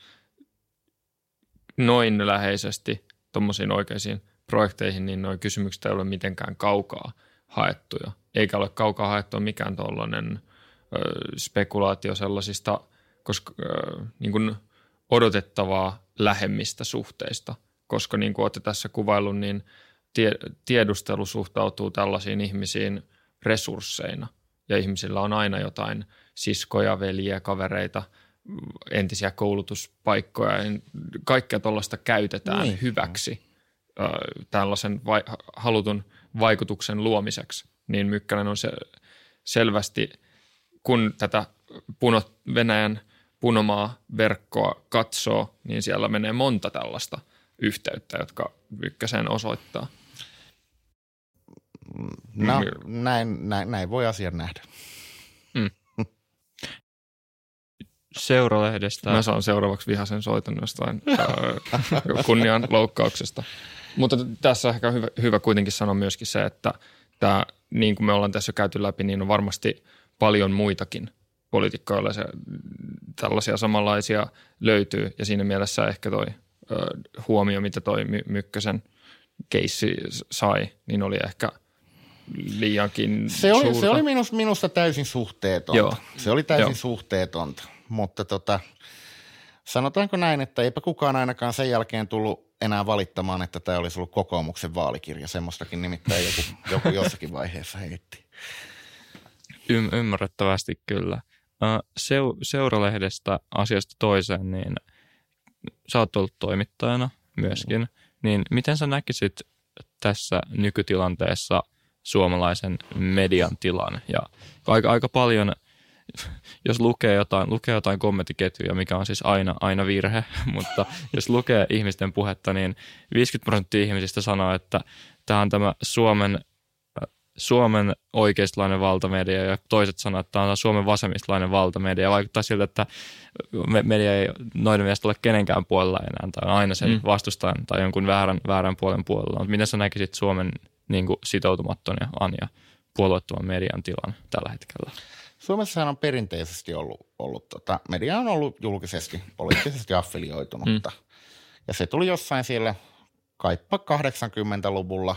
noin läheisesti tuommoisiin oikeisiin projekteihin, niin nuo kysymykset ei ole mitenkään kaukaa haettuja. Eikä ole kaukaa haettua mikään tuollainen spekulaatio sellaisista koska, ö, niin kuin odotettavaa lähemmistä suhteista, koska niin kuin olette tässä kuvaillut, niin tie, tiedustelu suhtautuu tällaisiin ihmisiin resursseina ja ihmisillä on aina jotain siskoja, veljiä, kavereita, entisiä koulutuspaikkoja. Kaikkea tuollaista käytetään niin. hyväksi tällaisen vai, halutun vaikutuksen luomiseksi. Niin Mykkänen on se selvästi, kun tätä puno, Venäjän punomaa verkkoa katsoo, niin siellä menee monta tällaista yhteyttä, jotka Mykkäsen osoittaa. No, mm. näin, näin, näin voi asian nähdä. Mm. Seuralehdestä. Mä saan seuraavaksi vihaisen soiton jostain kunnian loukkauksesta. Mutta tässä on ehkä hyvä, hyvä kuitenkin sanoa myöskin se, että tämä, niin kuin me ollaan tässä käyty läpi, niin on varmasti paljon muitakin poliitikkoilla se, tällaisia samanlaisia löytyy. Ja siinä mielessä ehkä toi ö, huomio, mitä toi Mykkösen keissi sai, niin oli ehkä – liiankin se oli, suurta. Se oli minusta, minusta täysin suhteetonta. Joo. Se oli täysin Joo. suhteetonta, mutta tota, sanotaanko näin, että eipä kukaan ainakaan sen jälkeen tullut enää valittamaan, että tämä olisi ollut kokoomuksen vaalikirja. Semmoistakin nimittäin joku, joku jossakin vaiheessa heitti. Y- ymmärrettävästi kyllä. Seu- seuralehdestä asiasta toiseen, niin sä oot ollut toimittajana myöskin, mm. niin miten sä näkisit tässä nykytilanteessa – suomalaisen median tilan. Ja aika, aika paljon, jos lukee jotain, lukee jotain kommenttiketjuja, mikä on siis aina, aina virhe, mutta jos lukee ihmisten puhetta, niin 50 prosenttia ihmisistä sanoo, että tämä on tämä Suomen Suomen oikeistolainen valtamedia ja toiset sanoo, että tämä on Suomen vasemmistolainen valtamedia. Vaikuttaa siltä, että media ei noiden mielestä ole kenenkään puolella enää tai aina sen mm. vastustajan tai jonkun väärän, väärän puolen puolella. Mutta miten sä näkisit Suomen niin kuin sitoutumattoman ja, ja puolueettoman median tilan tällä hetkellä? Suomessa on perinteisesti ollut, ollut tota, media on ollut julkisesti, poliittisesti affilioitunutta. Mm. Ja se tuli jossain siellä kaippa 80-luvulla,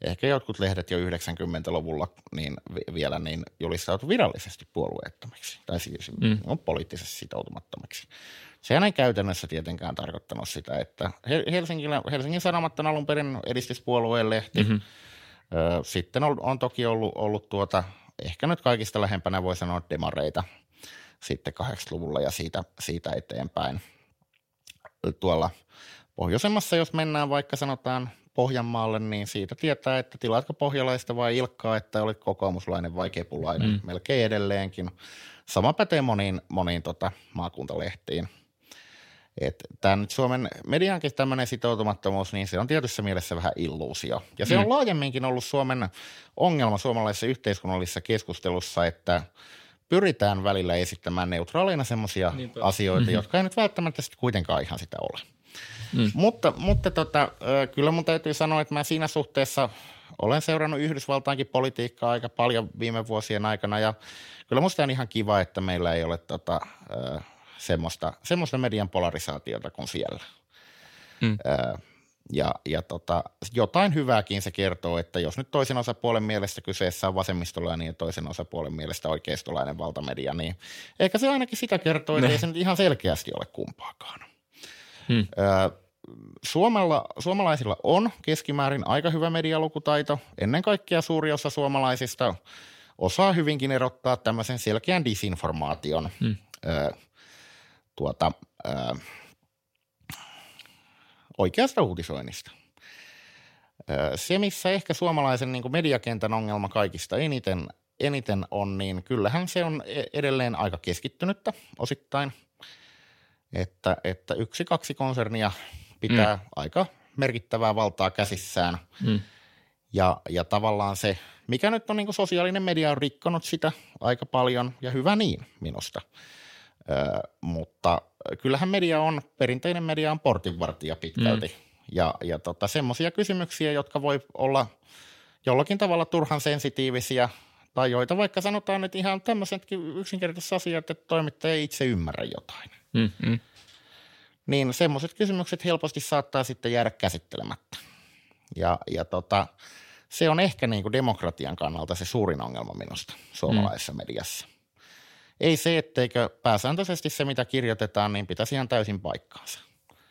ehkä jotkut lehdet jo 90-luvulla niin vielä niin julistautu virallisesti puolueettomiksi, tai siis mm. on poliittisesti sitoutumattomiksi. Sehän ei käytännössä tietenkään tarkoittanut sitä, että Helsingillä, Helsingin Sanomat on alun perin edistyspuolueen lehti. Mm-hmm. Sitten on, on toki ollut, ollut tuota, ehkä nyt kaikista lähempänä voi sanoa demareita, sitten 80-luvulla ja siitä, siitä eteenpäin. Tuolla pohjoisemmassa, jos mennään vaikka sanotaan Pohjanmaalle, niin siitä tietää, että tilaatko pohjalaista vai Ilkkaa, että olit kokoomuslainen vai kepulainen, mm. melkein edelleenkin. Sama pätee moniin, moniin tota, maakuntalehtiin. Tämä nyt Suomen mediankin tämmöinen sitoutumattomuus, niin se on tietyssä mielessä vähän illuusio. Ja se mm. on laajemminkin ollut Suomen ongelma suomalaisessa yhteiskunnallisessa keskustelussa, että pyritään välillä esittämään neutraaleina semmoisia asioita, mm-hmm. jotka ei nyt välttämättä sitten kuitenkaan ihan sitä ole. Mm. Mutta, mutta tota, kyllä mun täytyy sanoa, että mä siinä suhteessa olen seurannut Yhdysvaltaankin politiikkaa aika paljon viime vuosien aikana ja kyllä musta on ihan kiva, että meillä ei ole tota, semmoista, semmoista median polarisaatiota kuin siellä. Mm. Ja, ja tota, jotain hyvääkin se kertoo, että jos nyt toisen osapuolen mielestä kyseessä on vasemmistolainen ja toisen osapuolen mielestä oikeistolainen valtamedia, niin ehkä se ainakin sitä kertoo, että ne. ei se nyt ihan selkeästi ole kumpaakaan. Hmm. Suomella, suomalaisilla on keskimäärin aika hyvä medialukutaito. Ennen kaikkea suuri osa suomalaisista osaa hyvinkin erottaa tämmöisen selkeän disinformaation hmm. Tuota, ö, oikeasta uutisoinnista. Se, missä ehkä suomalaisen niin mediakentän ongelma kaikista eniten, eniten on, niin kyllähän se on e-, edelleen aika keskittynyttä osittain – että, että yksi, kaksi konsernia pitää mm. aika merkittävää valtaa käsissään. Mm. Ja, ja tavallaan se, mikä nyt on niin sosiaalinen media on rikkonut sitä aika paljon ja hyvä niin minusta. Mutta kyllähän media on, perinteinen media on portinvartija pitkälti. Mm. Ja, ja tota, semmoisia kysymyksiä, jotka voi olla jollakin tavalla turhan sensitiivisiä tai joita vaikka sanotaan, että ihan tämmöisetkin yksinkertaiset asiat, että toimittaja ei itse ymmärrä jotain. Mm, mm. Niin semmoiset kysymykset helposti saattaa sitten jäädä käsittelemättä. Ja, ja tota, se on ehkä niin kuin demokratian kannalta se suurin ongelma minusta suomalaisessa mm. mediassa. Ei se, etteikö pääsääntöisesti se, mitä kirjoitetaan, niin pitäisi ihan täysin paikkaansa.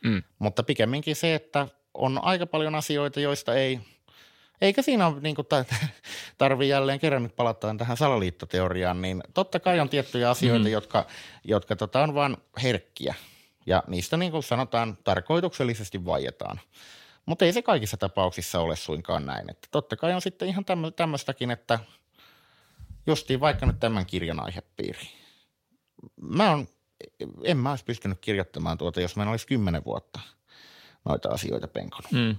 Mm. Mutta pikemminkin se, että on aika paljon asioita, joista ei, eikä siinä niin kuin tarvii jälleen kerran nyt palata tähän salaliittoteoriaan, niin totta kai on tiettyjä asioita, mm. jotka, jotka tota on vain herkkiä ja niistä niin kuin sanotaan tarkoituksellisesti vaietaan. Mutta ei se kaikissa tapauksissa ole suinkaan näin. Että totta kai on sitten ihan tämmöistäkin, että justiin vaikka nyt tämän kirjan aihepiiri. Mä on, en mä olisi pystynyt kirjoittamaan tuota, jos mä olisi kymmenen vuotta noita asioita penkonut. Mm.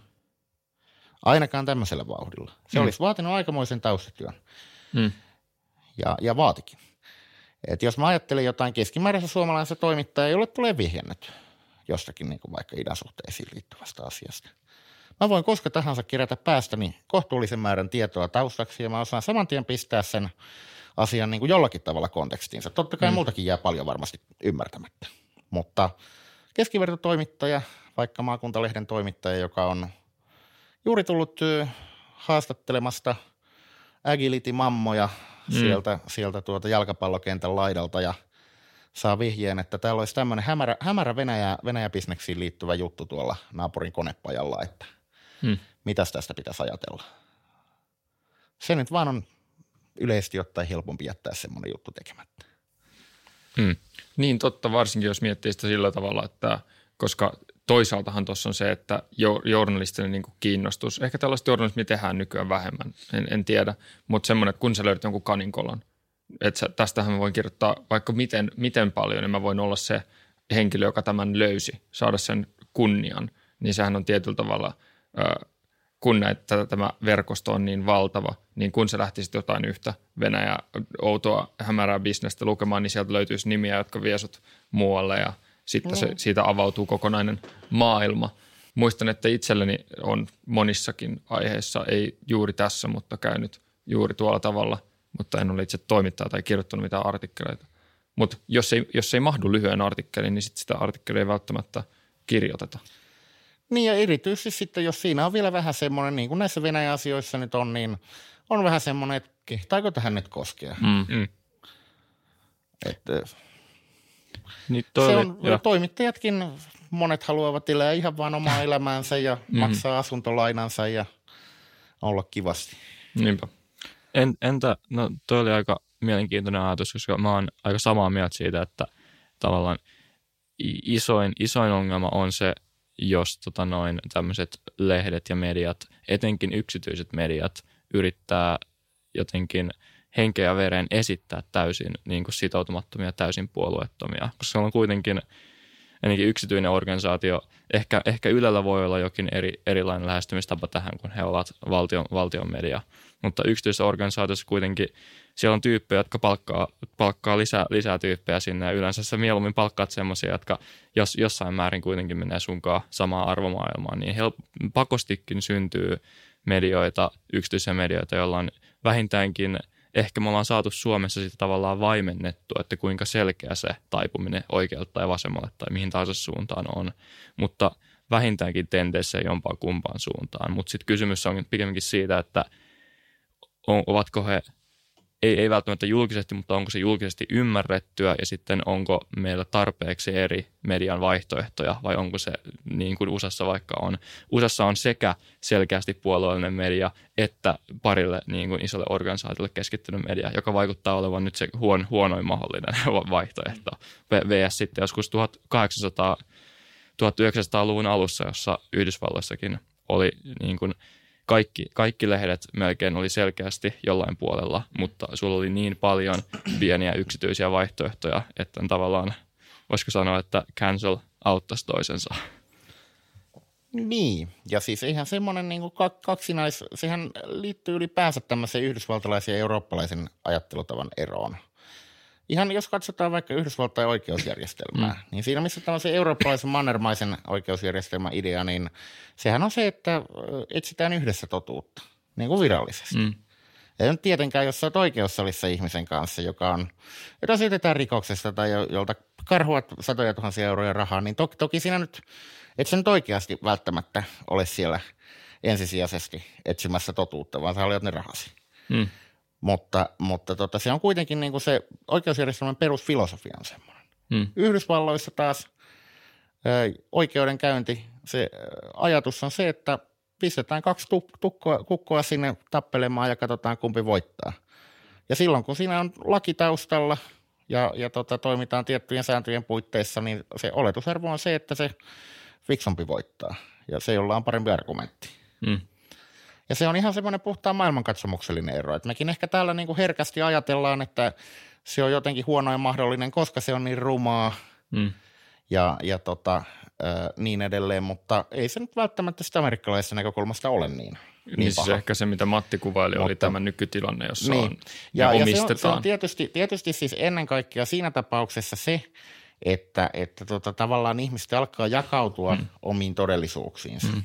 Ainakaan tämmöisellä vauhdilla. Se mm. olisi vaatinut aikamoisen taustatyön. Mm. Ja, ja vaatikin. Et jos mä ajattelen jotain keskimääräistä suomalaista toimittajaa, jolle tulee vihjennet jostakin niin kuin vaikka idänsuhteisiin liittyvästä asiasta. Mä voin koska tahansa kerätä päästäni kohtuullisen määrän tietoa taustaksi ja mä osaan saman tien pistää sen asian niin kuin jollakin tavalla kontekstiinsa. Totta kai mm. muutakin jää paljon varmasti ymmärtämättä. Mutta keskivertotoimittaja, vaikka maakuntalehden toimittaja, joka on juuri tullut haastattelemasta agility-mammoja mm. sieltä, sieltä tuota jalkapallokentän laidalta ja saa vihjeen, että täällä olisi tämmöinen hämärä, hämärä Venäjä, Venäjä-bisneksiin liittyvä juttu tuolla naapurin konepajalla, että mm. mitäs tästä pitäisi ajatella. Se nyt vaan on yleisesti ottaen helpompi jättää semmoinen juttu tekemättä. Hmm. Niin totta, varsinkin jos miettii sitä sillä tavalla, että koska toisaaltahan tuossa on se, että journalistinen niin kiinnostus, ehkä tällaista journalismia tehdään nykyään vähemmän, en, en tiedä, mutta semmoinen, että kun sä löydät jonkun kaninkolan, että tästähän mä voin kirjoittaa vaikka miten, miten paljon, niin mä voin olla se henkilö, joka tämän löysi, saada sen kunnian, niin sehän on tietyllä tavalla, kun näitä, tämä verkosto on niin valtava, niin kun sä lähtisit jotain yhtä Venäjä outoa hämärää bisnestä lukemaan, niin sieltä löytyisi nimiä, jotka viesut muualle ja – sitten se, niin. siitä avautuu kokonainen maailma. Muistan, että itselleni on monissakin aiheissa, ei juuri tässä, mutta käynyt juuri tuolla tavalla, mutta en ole itse toimittaja tai kirjoittanut mitään artikkeleita. Mutta jos ei, jos ei mahdu lyhyen artikkeliin, niin sit sitä artikkelia ei välttämättä kirjoiteta. Niin ja erityisesti sitten, jos siinä on vielä vähän semmoinen, niin kuin näissä Venäjän asioissa nyt on, niin on vähän semmoinen, että kehtaako tähän nyt koskea. Mm. Mm. Että niin toi se on, oli, toimittajatkin, monet haluavat elää ihan vaan omaa elämäänsä ja mm. maksaa asuntolainansa ja olla kivasti. Niinpä. En, entä, no toi oli aika mielenkiintoinen ajatus, koska mä oon aika samaa mieltä siitä, että tavallaan isoin, isoin ongelma on se, jos tota noin tämmöiset lehdet ja mediat, etenkin yksityiset mediat, yrittää jotenkin henkeä ja veren esittää täysin niin kuin sitoutumattomia, täysin puolueettomia, koska se on kuitenkin ainakin yksityinen organisaatio. Ehkä, ehkä Ylellä voi olla jokin eri, erilainen lähestymistapa tähän, kun he ovat valtion, valtion media. Mutta yksityisessä organisaatiossa kuitenkin siellä on tyyppejä, jotka palkkaa, palkkaa lisää, lisää tyyppejä sinne. Ja yleensä sä mieluummin palkkaat semmoisia, jotka jos, jossain määrin kuitenkin menee sunkaan samaa arvomaailmaa. Niin help, pakostikin syntyy medioita, yksityisiä medioita, joilla on vähintäänkin – ehkä me ollaan saatu Suomessa sitä tavallaan vaimennettua, että kuinka selkeä se taipuminen oikealta tai vasemmalle tai mihin tahansa suuntaan on. Mutta vähintäänkin tendeissä jompaan kumpaan suuntaan. Mutta sitten kysymys on pikemminkin siitä, että on, ovatko he ei, ei välttämättä julkisesti, mutta onko se julkisesti ymmärrettyä ja sitten onko meillä tarpeeksi eri median vaihtoehtoja vai onko se niin kuin USAssa vaikka on. USAssa on sekä selkeästi puolueellinen media että parille niin kuin isolle organisaatiolle keskittynyt media, joka vaikuttaa olevan nyt se huon, huonoin mahdollinen vaihtoehto. VS sitten joskus 1800 1900-luvun alussa, jossa Yhdysvalloissakin oli niin kuin – kaikki, kaikki lehdet melkein oli selkeästi jollain puolella, mutta sulla oli niin paljon pieniä yksityisiä vaihtoehtoja, että tavallaan, voisiko sanoa, että cancel auttaisi toisensa. Niin, ja siis ihan semmoinen niin kaksinais, sehän liittyy ylipäänsä tämmöiseen yhdysvaltalaisen ja eurooppalaisen ajattelutavan eroon – ihan jos katsotaan vaikka Yhdysvaltain oikeusjärjestelmää, mm. niin siinä missä tämmöisen eurooppalaisen mannermaisen oikeusjärjestelmän idea, niin sehän on se, että etsitään yhdessä totuutta, niin kuin virallisesti. Mm. Ja nyt tietenkään, jos olet oikeussalissa ihmisen kanssa, joka on, jota syytetään rikoksesta tai jolta karhuat satoja tuhansia euroja rahaa, niin toki, toki siinä nyt, et sä nyt oikeasti välttämättä ole siellä ensisijaisesti etsimässä totuutta, vaan sä olet ne rahasi. Mm. Mutta, mutta tota, se on kuitenkin niin kuin se oikeusjärjestelmän perusfilosofia on semmoinen. Hmm. Yhdysvalloissa taas ö, oikeudenkäynti, se ö, ajatus on se, että pistetään kaksi tukkoa, kukkoa sinne tappelemaan ja katsotaan kumpi voittaa. Ja silloin kun siinä on laki taustalla ja, ja tota, toimitaan tiettyjen sääntöjen puitteissa, niin se oletusarvo on se, että se fiksompi voittaa ja se, jolla on parempi argumentti. Hmm. Ja se on ihan semmoinen puhtaan maailmankatsomuksellinen ero. Että mekin ehkä täällä niin kuin herkästi ajatellaan, että se on jotenkin huonoin mahdollinen, koska se on niin rumaa mm. ja, ja tota, niin edelleen, mutta ei se nyt välttämättä sitä amerikkalaisesta näkökulmasta ole niin. Niin, niin siis ehkä se, mitä Matti kuvaili, mutta, oli tämä nykytilanne, jossa niin. on, ja, ja omistetaan. Se on, se on tietysti, tietysti siis ennen kaikkea siinä tapauksessa se, että, että tota, tavallaan ihmiset alkaa jakautua mm. omiin todellisuuksiinsa. Mm.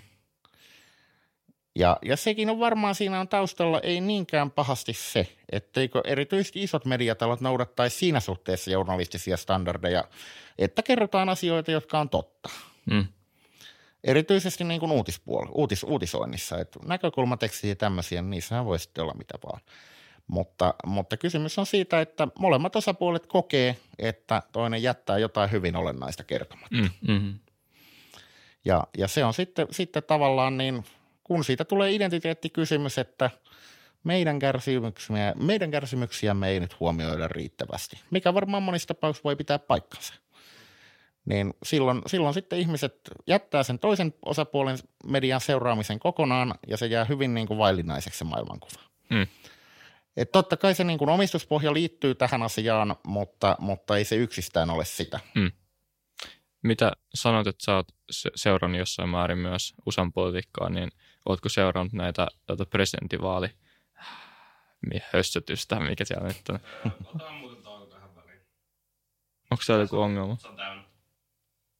Ja, ja sekin on varmaan siinä on taustalla ei niinkään pahasti se, etteikö erityisesti isot mediatalot noudattaisi siinä suhteessa journalistisia standardeja, että kerrotaan asioita, jotka on totta. Mm. Erityisesti niin kuin uutispuol- uutis, uutisoinnissa, että näkökulmatekstiä ja tämmöisiä, niin niissähän voi sitten olla mitä vaan. Mutta, mutta kysymys on siitä, että molemmat osapuolet kokee, että toinen jättää jotain hyvin olennaista kertomatta. Mm, mm-hmm. Ja, ja se on sitten, sitten tavallaan niin – kun siitä tulee identiteettikysymys, että meidän kärsimyksiä, meidän kärsimyksiämme ei nyt huomioida riittävästi, mikä varmaan monissa tapauksissa voi pitää paikkansa. Niin silloin, silloin sitten ihmiset jättää sen toisen osapuolen median seuraamisen kokonaan ja se jää hyvin niin kuin vaillinaiseksi se maailmankuva. Mm. Et totta kai se niin kuin omistuspohja liittyy tähän asiaan, mutta, mutta ei se yksistään ole sitä. Mm. Mitä sanoit, että sä oot seurannut jossain määrin myös USAn politiikkaa, niin – Oletko seurannut näitä tuota presidentinvaali hössötystä, mikä siellä nyt on? Otetaan muuten tauko tähän väliin. Onko se joku ongelma? Se on täynnä.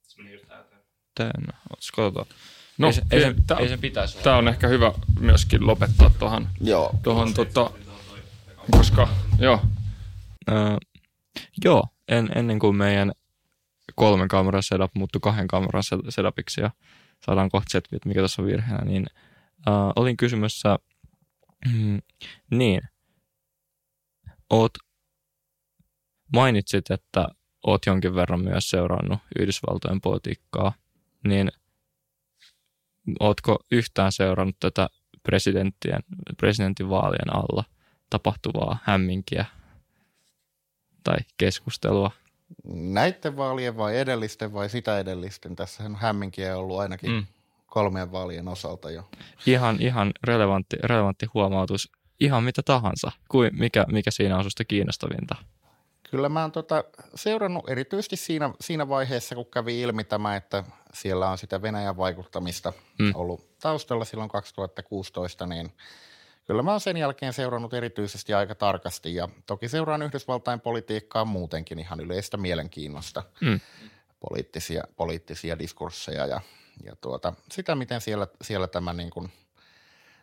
Se meni just täyteen. Täynnä. Katsotaan. No, ei, se, ei, sen, ei sen pitäisi Tämä on ehkä hyvä myöskin lopettaa tuohon. Joo. Tuohon, tota, koska, joo. Öö, joo, en, ennen kuin meidän kolmen kameran setup muuttui kahden kameran setupiksi ja saadaan kohta että mikä tässä on virheenä, niin – Uh, olin kysymässä, mm, niin, oot, mainitsit, että oot jonkin verran myös seurannut Yhdysvaltojen politiikkaa, niin ootko yhtään seurannut tätä presidenttien, presidentinvaalien alla tapahtuvaa hämminkiä? tai keskustelua? Näiden vaalien vai edellisten vai sitä edellisten? Tässä on hämminkiä ollut ainakin mm. Kolmien vaalien osalta jo. Ihan, ihan relevantti, relevantti huomautus. Ihan mitä tahansa. Kuin mikä, mikä siinä on susta kiinnostavinta? Kyllä mä oon tota seurannut erityisesti siinä, siinä vaiheessa, kun kävi ilmi tämä, että siellä on sitä Venäjän vaikuttamista mm. ollut taustalla silloin 2016, niin kyllä mä oon sen jälkeen seurannut erityisesti aika tarkasti ja toki seuraan Yhdysvaltain politiikkaa muutenkin ihan yleistä mielenkiinnosta, mm. poliittisia, poliittisia diskursseja ja, ja tuota, sitä, miten siellä, siellä tämä niin kuin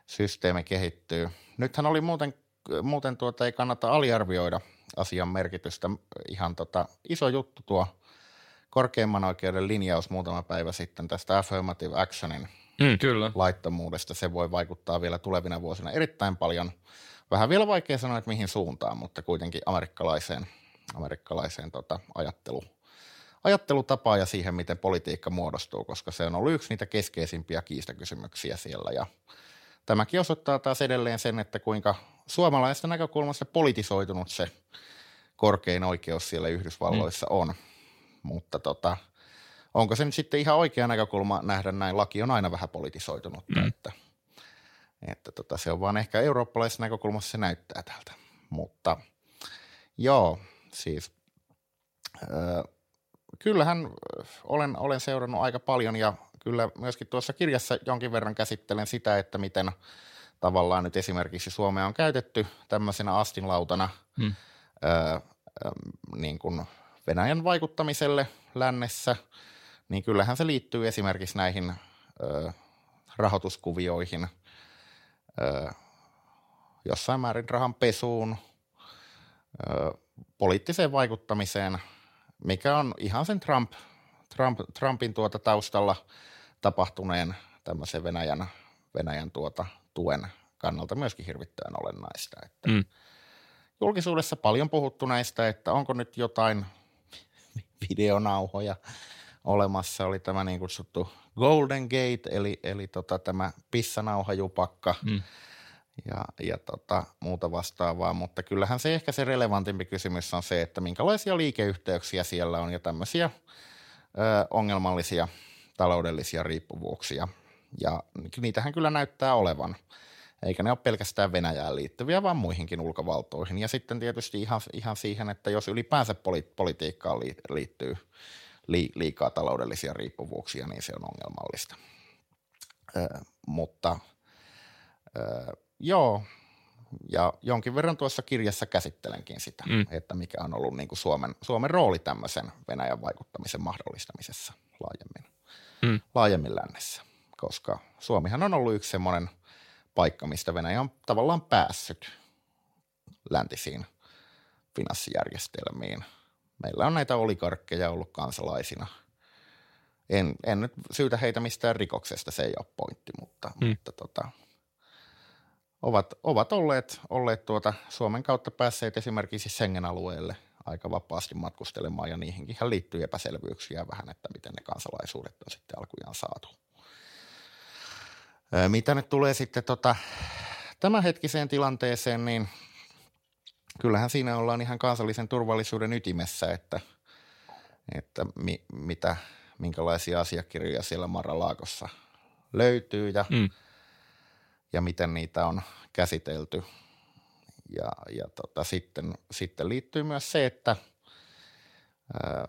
systeemi kehittyy. Nythän oli muuten, muuten tuota, ei kannata aliarvioida asian merkitystä. Ihan tota, iso juttu tuo korkeimman oikeuden linjaus muutama päivä sitten tästä affirmative actionin mm, kyllä. laittomuudesta. Se voi vaikuttaa vielä tulevina vuosina erittäin paljon. Vähän vielä vaikea sanoa, että mihin suuntaan, mutta kuitenkin amerikkalaiseen, amerikkalaiseen tota, ajattelu, ajattelutapaan ja siihen, miten politiikka muodostuu, koska se on ollut yksi niitä keskeisimpiä kiistakysymyksiä siellä. Ja tämäkin osoittaa taas edelleen sen, että kuinka suomalaisesta näkökulmasta politisoitunut se korkein oikeus siellä Yhdysvalloissa mm. on. Mutta tota, onko se nyt sitten ihan oikea näkökulma nähdä näin? Laki on aina vähän politisoitunut, mm. että, että tota, se on vaan ehkä eurooppalaisessa näkökulmassa se näyttää tältä. Mutta joo, siis äh, kyllähän olen, olen seurannut aika paljon ja kyllä myöskin tuossa kirjassa jonkin verran käsittelen sitä, että miten tavallaan nyt esimerkiksi Suomea on käytetty tämmöisenä astinlautana hmm. ö, niin kuin Venäjän vaikuttamiselle lännessä, niin kyllähän se liittyy esimerkiksi näihin ö, rahoituskuvioihin, ö, jossain määrin rahan pesuun, ö, poliittiseen vaikuttamiseen, mikä on ihan sen Trump, Trump, Trumpin tuota taustalla tapahtuneen tämmöisen Venäjän, Venäjän tuota tuen kannalta myöskin hirvittävän olennaista. Että mm. Julkisuudessa paljon puhuttu näistä, että onko nyt jotain videonauhoja olemassa. Oli tämä niin kutsuttu Golden Gate, eli, eli tota, tämä pissanauhajupakka mm. Ja, ja tota, muuta vastaavaa. Mutta kyllähän se ehkä se relevantimpi kysymys on se, että minkälaisia liikeyhteyksiä siellä on ja tämmöisiä ö, ongelmallisia taloudellisia riippuvuuksia. Ja niitähän kyllä näyttää olevan eikä ne ole pelkästään Venäjään liittyviä, vaan muihinkin ulkovaltoihin. Ja sitten tietysti ihan, ihan siihen, että jos ylipäänsä poli- politiikkaan liittyy li- liikaa taloudellisia riippuvuuksia, niin se on ongelmallista. Ö, mutta ö, joo, ja jonkin verran tuossa kirjassa käsittelenkin sitä, mm. että mikä on ollut niin kuin Suomen, Suomen rooli tämmöisen Venäjän vaikuttamisen mahdollistamisessa laajemmin, mm. laajemmin lännessä, koska Suomihan on ollut yksi semmoinen – paikka, mistä Venäjä on tavallaan päässyt läntisiin finanssijärjestelmiin. Meillä on näitä olikarkkeja ollut kansalaisina. En, en nyt syytä heitä mistään rikoksesta, se ei ole pointti, mutta, hmm. mutta tota, ovat, ovat olleet, olleet tuota Suomen kautta päässeet esimerkiksi Schengen-alueelle aika vapaasti matkustelemaan ja niihinkin liittyy epäselvyyksiä vähän, että miten ne kansalaisuudet on sitten alkujaan saatu. Mitä nyt tulee sitten tota, tämänhetkiseen tilanteeseen, niin kyllähän siinä ollaan ihan kansallisen turvallisuuden ytimessä, että, että mi, mitä, minkälaisia asiakirjoja siellä Maralaakossa löytyy ja, mm. Ja miten niitä on käsitelty. Ja, ja tota, sitten, sitten liittyy myös se, että ää,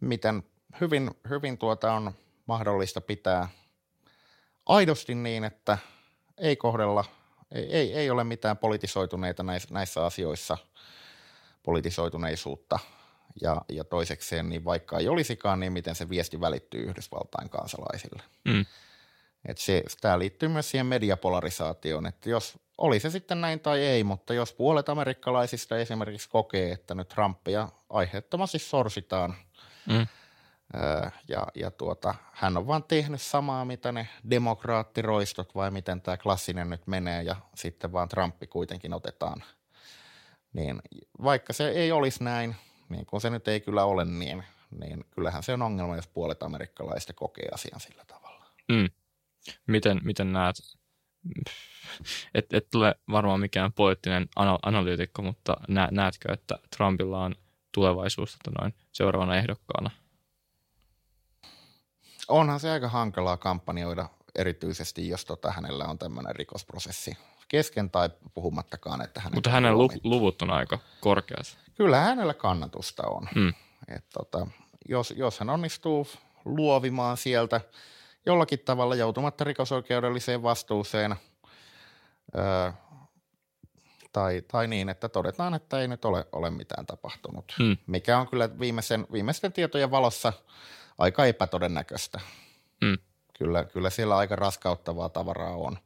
miten hyvin, hyvin tuota on mahdollista pitää – aidosti niin, että ei kohdella, ei, ei, ei ole mitään politisoituneita näissä, näissä asioissa, politisoituneisuutta. Ja, ja toisekseen, niin vaikka ei olisikaan, niin miten se viesti välittyy Yhdysvaltain kansalaisille. Mm. Tämä liittyy myös siihen mediapolarisaatioon, että jos oli se sitten näin tai ei, mutta jos puolet amerikkalaisista esimerkiksi kokee, että nyt Trumpia aiheettomasti sorsitaan mm ja, ja tuota, hän on vaan tehnyt samaa, mitä ne demokraattiroistot vai miten tämä klassinen nyt menee ja sitten vaan Trumpi kuitenkin otetaan. Niin vaikka se ei olisi näin, niin kuin se nyt ei kyllä ole niin, niin kyllähän se on ongelma, jos puolet amerikkalaisista kokee asian sillä tavalla. Mm. Miten, miten näet et, et tule varmaan mikään poliittinen analyytikko, mutta nä, näetkö, että Trumpilla on tulevaisuus noin seuraavana ehdokkaana? Onhan se aika hankalaa kampanjoida, erityisesti jos tota, hänellä on tämmöinen rikosprosessi kesken tai puhumattakaan, että hänen Mutta hänen lu- luvut on aika korkeat. Kyllä hänellä kannatusta on. Mm. Et, tota, jos, jos hän onnistuu luovimaan sieltä jollakin tavalla joutumatta rikosoikeudelliseen vastuuseen öö, tai, tai niin, että todetaan, että ei nyt ole, ole mitään tapahtunut, hmm. mikä on kyllä viimeisen, viimeisten tietojen valossa aika epätodennäköistä. Hmm. Kyllä, kyllä siellä aika raskauttavaa tavaraa on,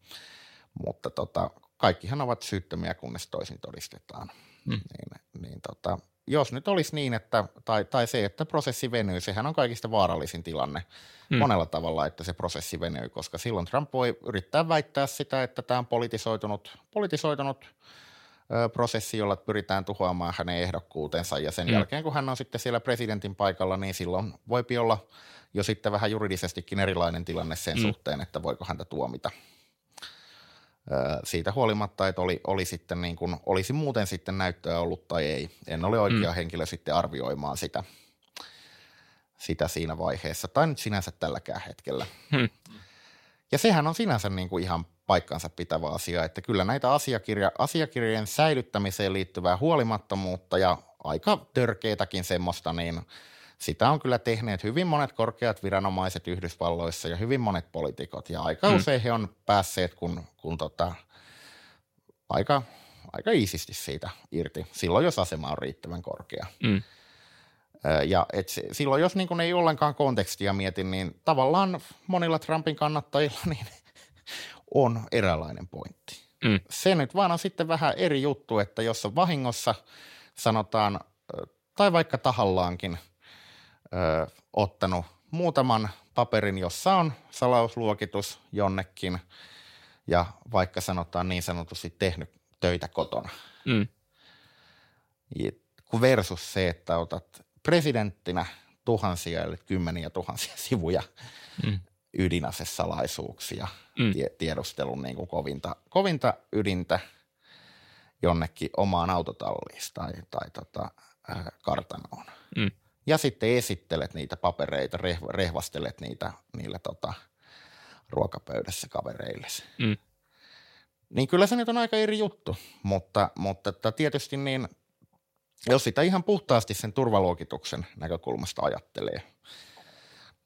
mutta tota, kaikkihan ovat syyttömiä, kunnes toisin todistetaan. Hmm. Niin, niin tota, jos nyt olisi niin, että, tai, tai se, että prosessi venyy, sehän on kaikista vaarallisin tilanne hmm. monella tavalla, että se prosessi venyy, koska silloin Trump voi yrittää väittää sitä, että tämä on politisoitunut, politisoitunut ö, prosessi, jolla pyritään tuhoamaan hänen ehdokkuutensa, ja sen hmm. jälkeen, kun hän on sitten siellä presidentin paikalla, niin silloin voipi olla jo sitten vähän juridisestikin erilainen tilanne sen hmm. suhteen, että voiko häntä tuomita – siitä huolimatta, että oli, oli sitten niin kuin, olisi muuten sitten näyttöä ollut tai ei. En ole oikea mm. henkilö sitten arvioimaan sitä, sitä siinä vaiheessa, tai nyt sinänsä tälläkään hetkellä. Mm. Ja sehän on sinänsä niin kuin ihan paikkansa pitävä asia, että kyllä näitä asiakirja, asiakirjojen säilyttämiseen liittyvää huolimattomuutta ja aika törkeitäkin semmoista, niin – sitä on kyllä tehneet hyvin monet korkeat viranomaiset Yhdysvalloissa ja hyvin monet poliitikot. Ja aika hmm. usein he on päässeet kun, kun tota, aika, aika iisisti siitä irti, silloin jos asema on riittävän korkea. Hmm. Ja et silloin jos niin ei ollenkaan kontekstia mietin, niin tavallaan monilla Trumpin kannattajilla niin on eräänlainen pointti. Mm. Se nyt vaan on sitten vähän eri juttu, että jos on vahingossa sanotaan, tai vaikka tahallaankin – ö, ottanut muutaman paperin, jossa on salausluokitus jonnekin ja vaikka sanotaan niin sanotusti tehnyt töitä kotona. Mm. Versus se, että otat presidenttinä tuhansia eli kymmeniä tuhansia sivuja mm. ydinasesalaisuuksia, mm. tie, tiedustelun niin kuin kovinta, kovinta ydintä jonnekin omaan autotalliin tai, tai tota, äh, kartanoon. Mm ja sitten esittelet niitä papereita, rehvastelet niitä niille tota, ruokapöydässä kavereille. Mm. Niin kyllä se nyt on aika eri juttu, mutta, mutta että tietysti niin, jos sitä ihan puhtaasti sen turvaluokituksen näkökulmasta ajattelee,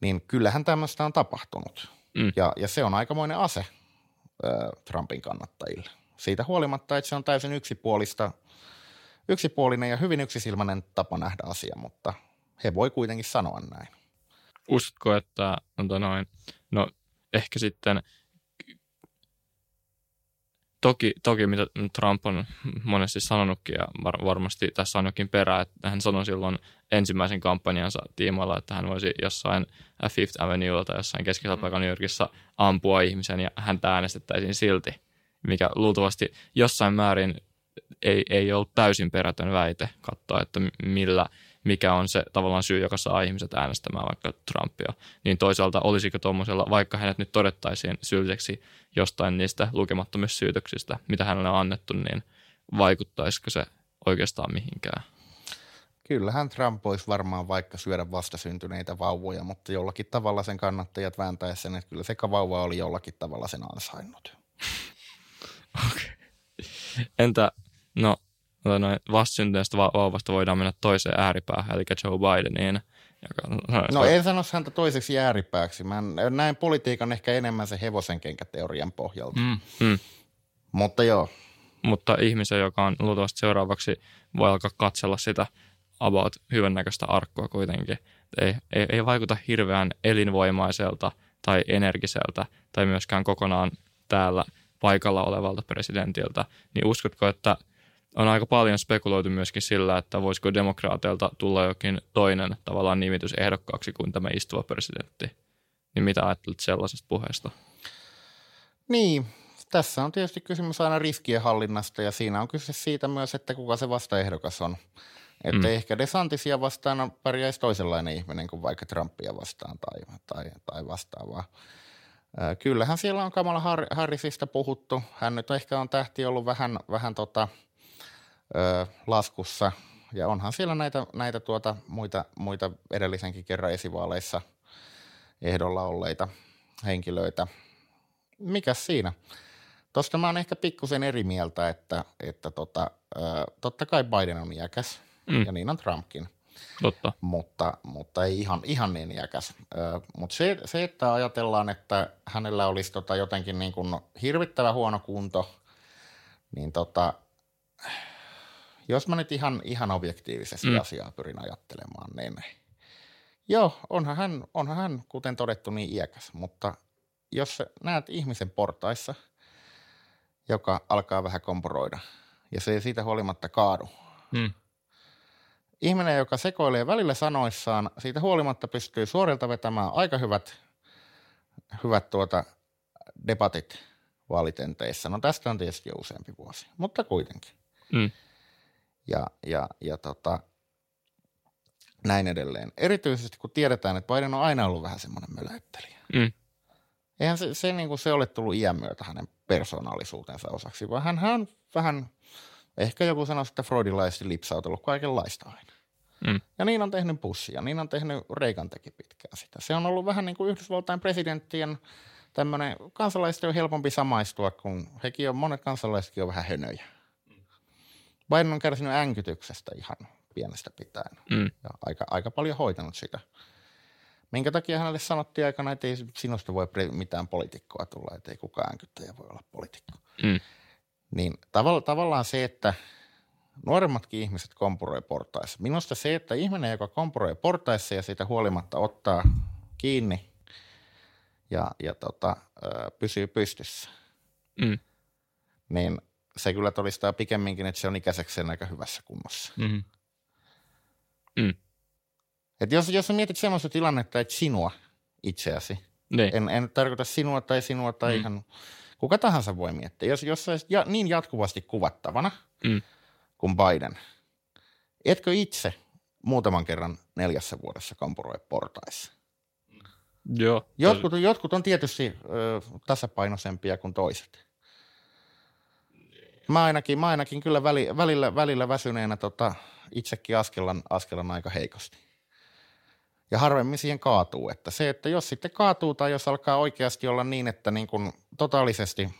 niin kyllähän tämmöistä on tapahtunut. Mm. Ja, ja se on aikamoinen ase äh, Trumpin kannattajille. Siitä huolimatta, että se on täysin yksipuolista, yksipuolinen ja hyvin yksisilmäinen tapa nähdä asia, mutta – he voi kuitenkin sanoa näin. Uskotko, että no, noin, no ehkä sitten toki, toki mitä Trump on monesti sanonutkin ja var, varmasti tässä on jokin perä, että hän sanoi silloin ensimmäisen kampanjansa tiimoilla, että hän voisi jossain Fifth Avenuella tai jossain keskisellä mm. paikalla New Yorkissa ampua ihmisen ja häntä äänestettäisiin silti, mikä luultavasti jossain määrin ei, ei ollut täysin perätön väite katsoa, että millä – mikä on se tavallaan syy, joka saa ihmiset äänestämään vaikka Trumpia. Niin toisaalta olisiko tuommoisella, vaikka hänet nyt todettaisiin syylliseksi jostain niistä lukemattomista syytöksistä, mitä hänelle on annettu, niin vaikuttaisiko se oikeastaan mihinkään? Kyllähän Trump voisi varmaan vaikka syödä vastasyntyneitä vauvoja, mutta jollakin tavalla sen kannattajat vääntää sen, että kyllä se vauva oli jollakin tavalla sen ansainnut. Okei. Okay. Entä, no noin vastasyntyneestä vauvasta voidaan mennä toiseen ääripäähän, eli Joe Bideniin. Joka, no, no en sano häntä toiseksi ääripääksi. Mä näen politiikan ehkä enemmän se hevosen kenkäteorian pohjalta. Mm, mm. Mutta joo. Mutta ihmisen, joka on luultavasti seuraavaksi, voi alkaa katsella sitä about hyvännäköistä arkkoa kuitenkin. Ei, ei, ei vaikuta hirveän elinvoimaiselta tai energiseltä tai myöskään kokonaan täällä paikalla olevalta presidentiltä, niin uskotko, että – on aika paljon spekuloitu myöskin sillä, että voisiko demokraateilta tulla jokin toinen tavallaan nimitys ehdokkaaksi kuin tämä istuva presidentti. Niin mitä ajattelet sellaisesta puheesta? Niin, tässä on tietysti kysymys aina riskien hallinnasta ja siinä on kyse siitä myös, että kuka se vastaehdokas on. Että mm. ehkä DeSantisia vastaan pärjäisi toisenlainen ihminen kuin vaikka Trumpia vastaan tai, tai, tai vastaavaa. Kyllähän siellä on Kamala Harrisista puhuttu. Hän nyt ehkä on tähti ollut vähän, vähän tota, ö, laskussa. Ja onhan siellä näitä, näitä tuota, muita, muita edellisenkin kerran esivaaleissa ehdolla olleita henkilöitä. Mikäs siinä? Tuosta mä oon ehkä pikkusen eri mieltä, että, että tota, ö, totta kai Biden on iäkäs mm. ja niin on Trumpkin. Totta. Mutta, mutta ei ihan, ihan niin iäkäs. Mutta se, se, että ajatellaan, että hänellä olisi tota jotenkin niin kuin hirvittävä huono kunto, niin tota, jos mä nyt ihan, ihan objektiivisesti mm. asiaa pyrin ajattelemaan, niin joo, onhan hän, onhan hän, kuten todettu, niin iäkäs, mutta jos näet ihmisen portaissa, joka alkaa vähän kompuroida, ja se ei siitä huolimatta kaadu, mm ihminen, joka sekoilee välillä sanoissaan, siitä huolimatta pystyy suorilta vetämään aika hyvät, hyvät tuota debatit vaalitenteissä. No tästä on tietysti jo useampi vuosi, mutta kuitenkin. Mm. Ja, ja, ja tota, näin edelleen. Erityisesti kun tiedetään, että Biden on aina ollut vähän semmoinen möläyttelijä. Mm. Eihän se, se, niin kuin se ole tullut iän myötä hänen persoonallisuutensa osaksi, vaan hän on vähän Ehkä joku sanoisi, että freudilaisesti lipsautellut kaikenlaista aina. Mm. Ja niin on tehnyt Bush ja niin on tehnyt Reagan teki pitkään sitä. Se on ollut vähän niin kuin Yhdysvaltain presidenttien tämmöinen, kansalaiset on helpompi samaistua, kun hekin on, monet kansalaisetkin on vähän hönöjä. Biden on kärsinyt änkytyksestä ihan pienestä pitäen mm. ja aika, aika paljon hoitanut sitä. Minkä takia hänelle sanottiin aikana, että ei sinusta voi mitään poliitikkoa tulla, että ei kukaan änkyttäjä voi olla poliitikko. Mm. Niin tavalla, tavallaan se, että nuoremmatkin ihmiset kompuroi portaissa. Minusta se, että ihminen, joka kompuroi portaissa ja siitä huolimatta ottaa kiinni ja, ja tota, pysyy pystyssä, mm. niin se kyllä todistaa pikemminkin, että se on ikäisekseen aika hyvässä kunnossa. Mm-hmm. Mm. Et jos, jos mietit sellaista tilannetta, että sinua itseäsi, niin. en, en tarkoita sinua tai sinua tai mm. ihan Kuka tahansa voi miettiä. Jos, jos olisi ja, niin jatkuvasti kuvattavana mm. kuin Biden, etkö itse muutaman kerran neljässä vuodessa kampuroi portaissa? Joo. Jotkut, jotkut on tietysti ö, tasapainoisempia kuin toiset. Mä ainakin, mä ainakin kyllä väli, välillä, välillä väsyneenä tota, itsekin askellan, askellan aika heikosti ja harvemmin siihen kaatuu. Että se, että jos sitten kaatuu tai jos alkaa oikeasti olla niin, että niin kuin totaalisesti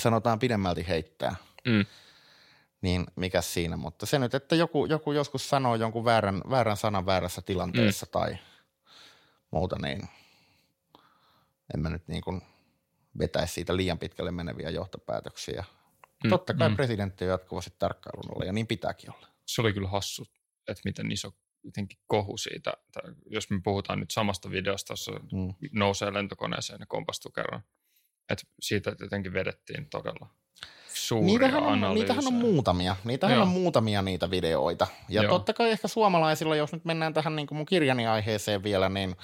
sanotaan pidemmälti heittää, mm. niin mikä siinä. Mutta se nyt, että joku, joku joskus sanoo jonkun väärän, väärän sanan väärässä tilanteessa mm. tai muuta, niin en mä nyt niin kuin vetäisi siitä liian pitkälle meneviä johtopäätöksiä. Mm. Totta kai mm. presidentti on jatkuvasti tarkkailun olla ja niin pitääkin olla. Se oli kyllä hassu, että miten iso jotenkin kohu siitä, että jos me puhutaan nyt samasta videosta, jossa mm. nousee lentokoneeseen ja kompastuu kerran, että siitä jotenkin vedettiin todella suuria niitähän on, niitähän on muutamia. Niitähän Joo. on muutamia niitä videoita. Ja Joo. totta kai ehkä suomalaisilla, jos nyt mennään tähän niin kuin mun kirjani aiheeseen vielä, niin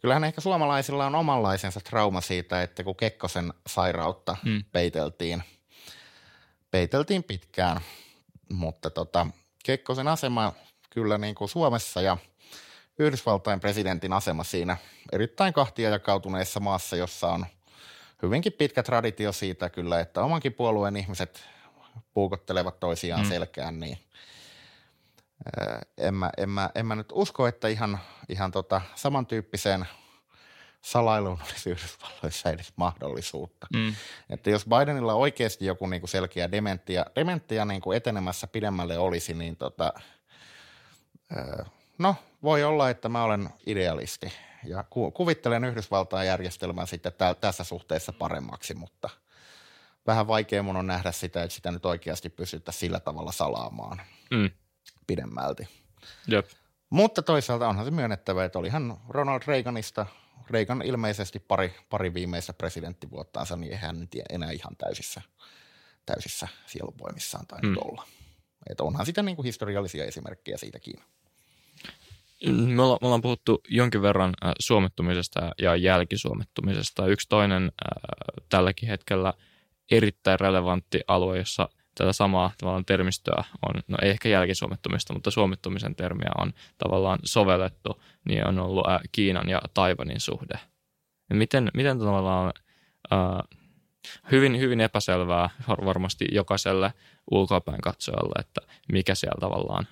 kyllähän ehkä suomalaisilla on omanlaisensa trauma siitä, että kun Kekkosen sairautta mm. peiteltiin, peiteltiin pitkään, mutta tota, Kekkosen asema kyllä niin kuin Suomessa ja Yhdysvaltain presidentin asema siinä erittäin kahtia jakautuneessa maassa, jossa on hyvinkin pitkä traditio siitä kyllä, että omankin puolueen ihmiset puukottelevat toisiaan mm. selkään, niin en mä, en, mä, en mä nyt usko, että ihan, ihan tota samantyyppiseen salailuun olisi Yhdysvalloissa edes mahdollisuutta. Mm. Että jos Bidenilla oikeasti joku niin kuin selkeä dementia, dementia niin kuin etenemässä pidemmälle olisi, niin tota, No, voi olla, että mä olen idealisti ja ku- kuvittelen Yhdysvaltain järjestelmän sitten tä- tässä suhteessa paremmaksi, mutta vähän vaikea mun on nähdä sitä, että sitä nyt oikeasti pystytään sillä tavalla salaamaan mm. pidemmälti. Jep. Mutta toisaalta onhan se myönnettävä, että olihan Ronald Reaganista, Reagan ilmeisesti pari, pari viimeistä presidenttivuottaansa, niin eihän nyt enää ihan täysissä, täysissä sieluvoimissaan tainnut mm. olla. Että onhan sitä niin kuin historiallisia esimerkkejä siitäkin. Me ollaan, me ollaan puhuttu jonkin verran äh, suomettumisesta ja jälkisuomettumisesta. Yksi toinen äh, tälläkin hetkellä erittäin relevantti alue, jossa tätä samaa tavallaan termistöä on, no ei ehkä jälkisuomettumista, mutta suomettumisen termiä on tavallaan sovellettu, niin on ollut äh, Kiinan ja Taivanin suhde. Miten, miten tavallaan uh, hyvin, hyvin epäselvää varmasti jokaiselle ulkoapäin katsojalle, että mikä siellä tavallaan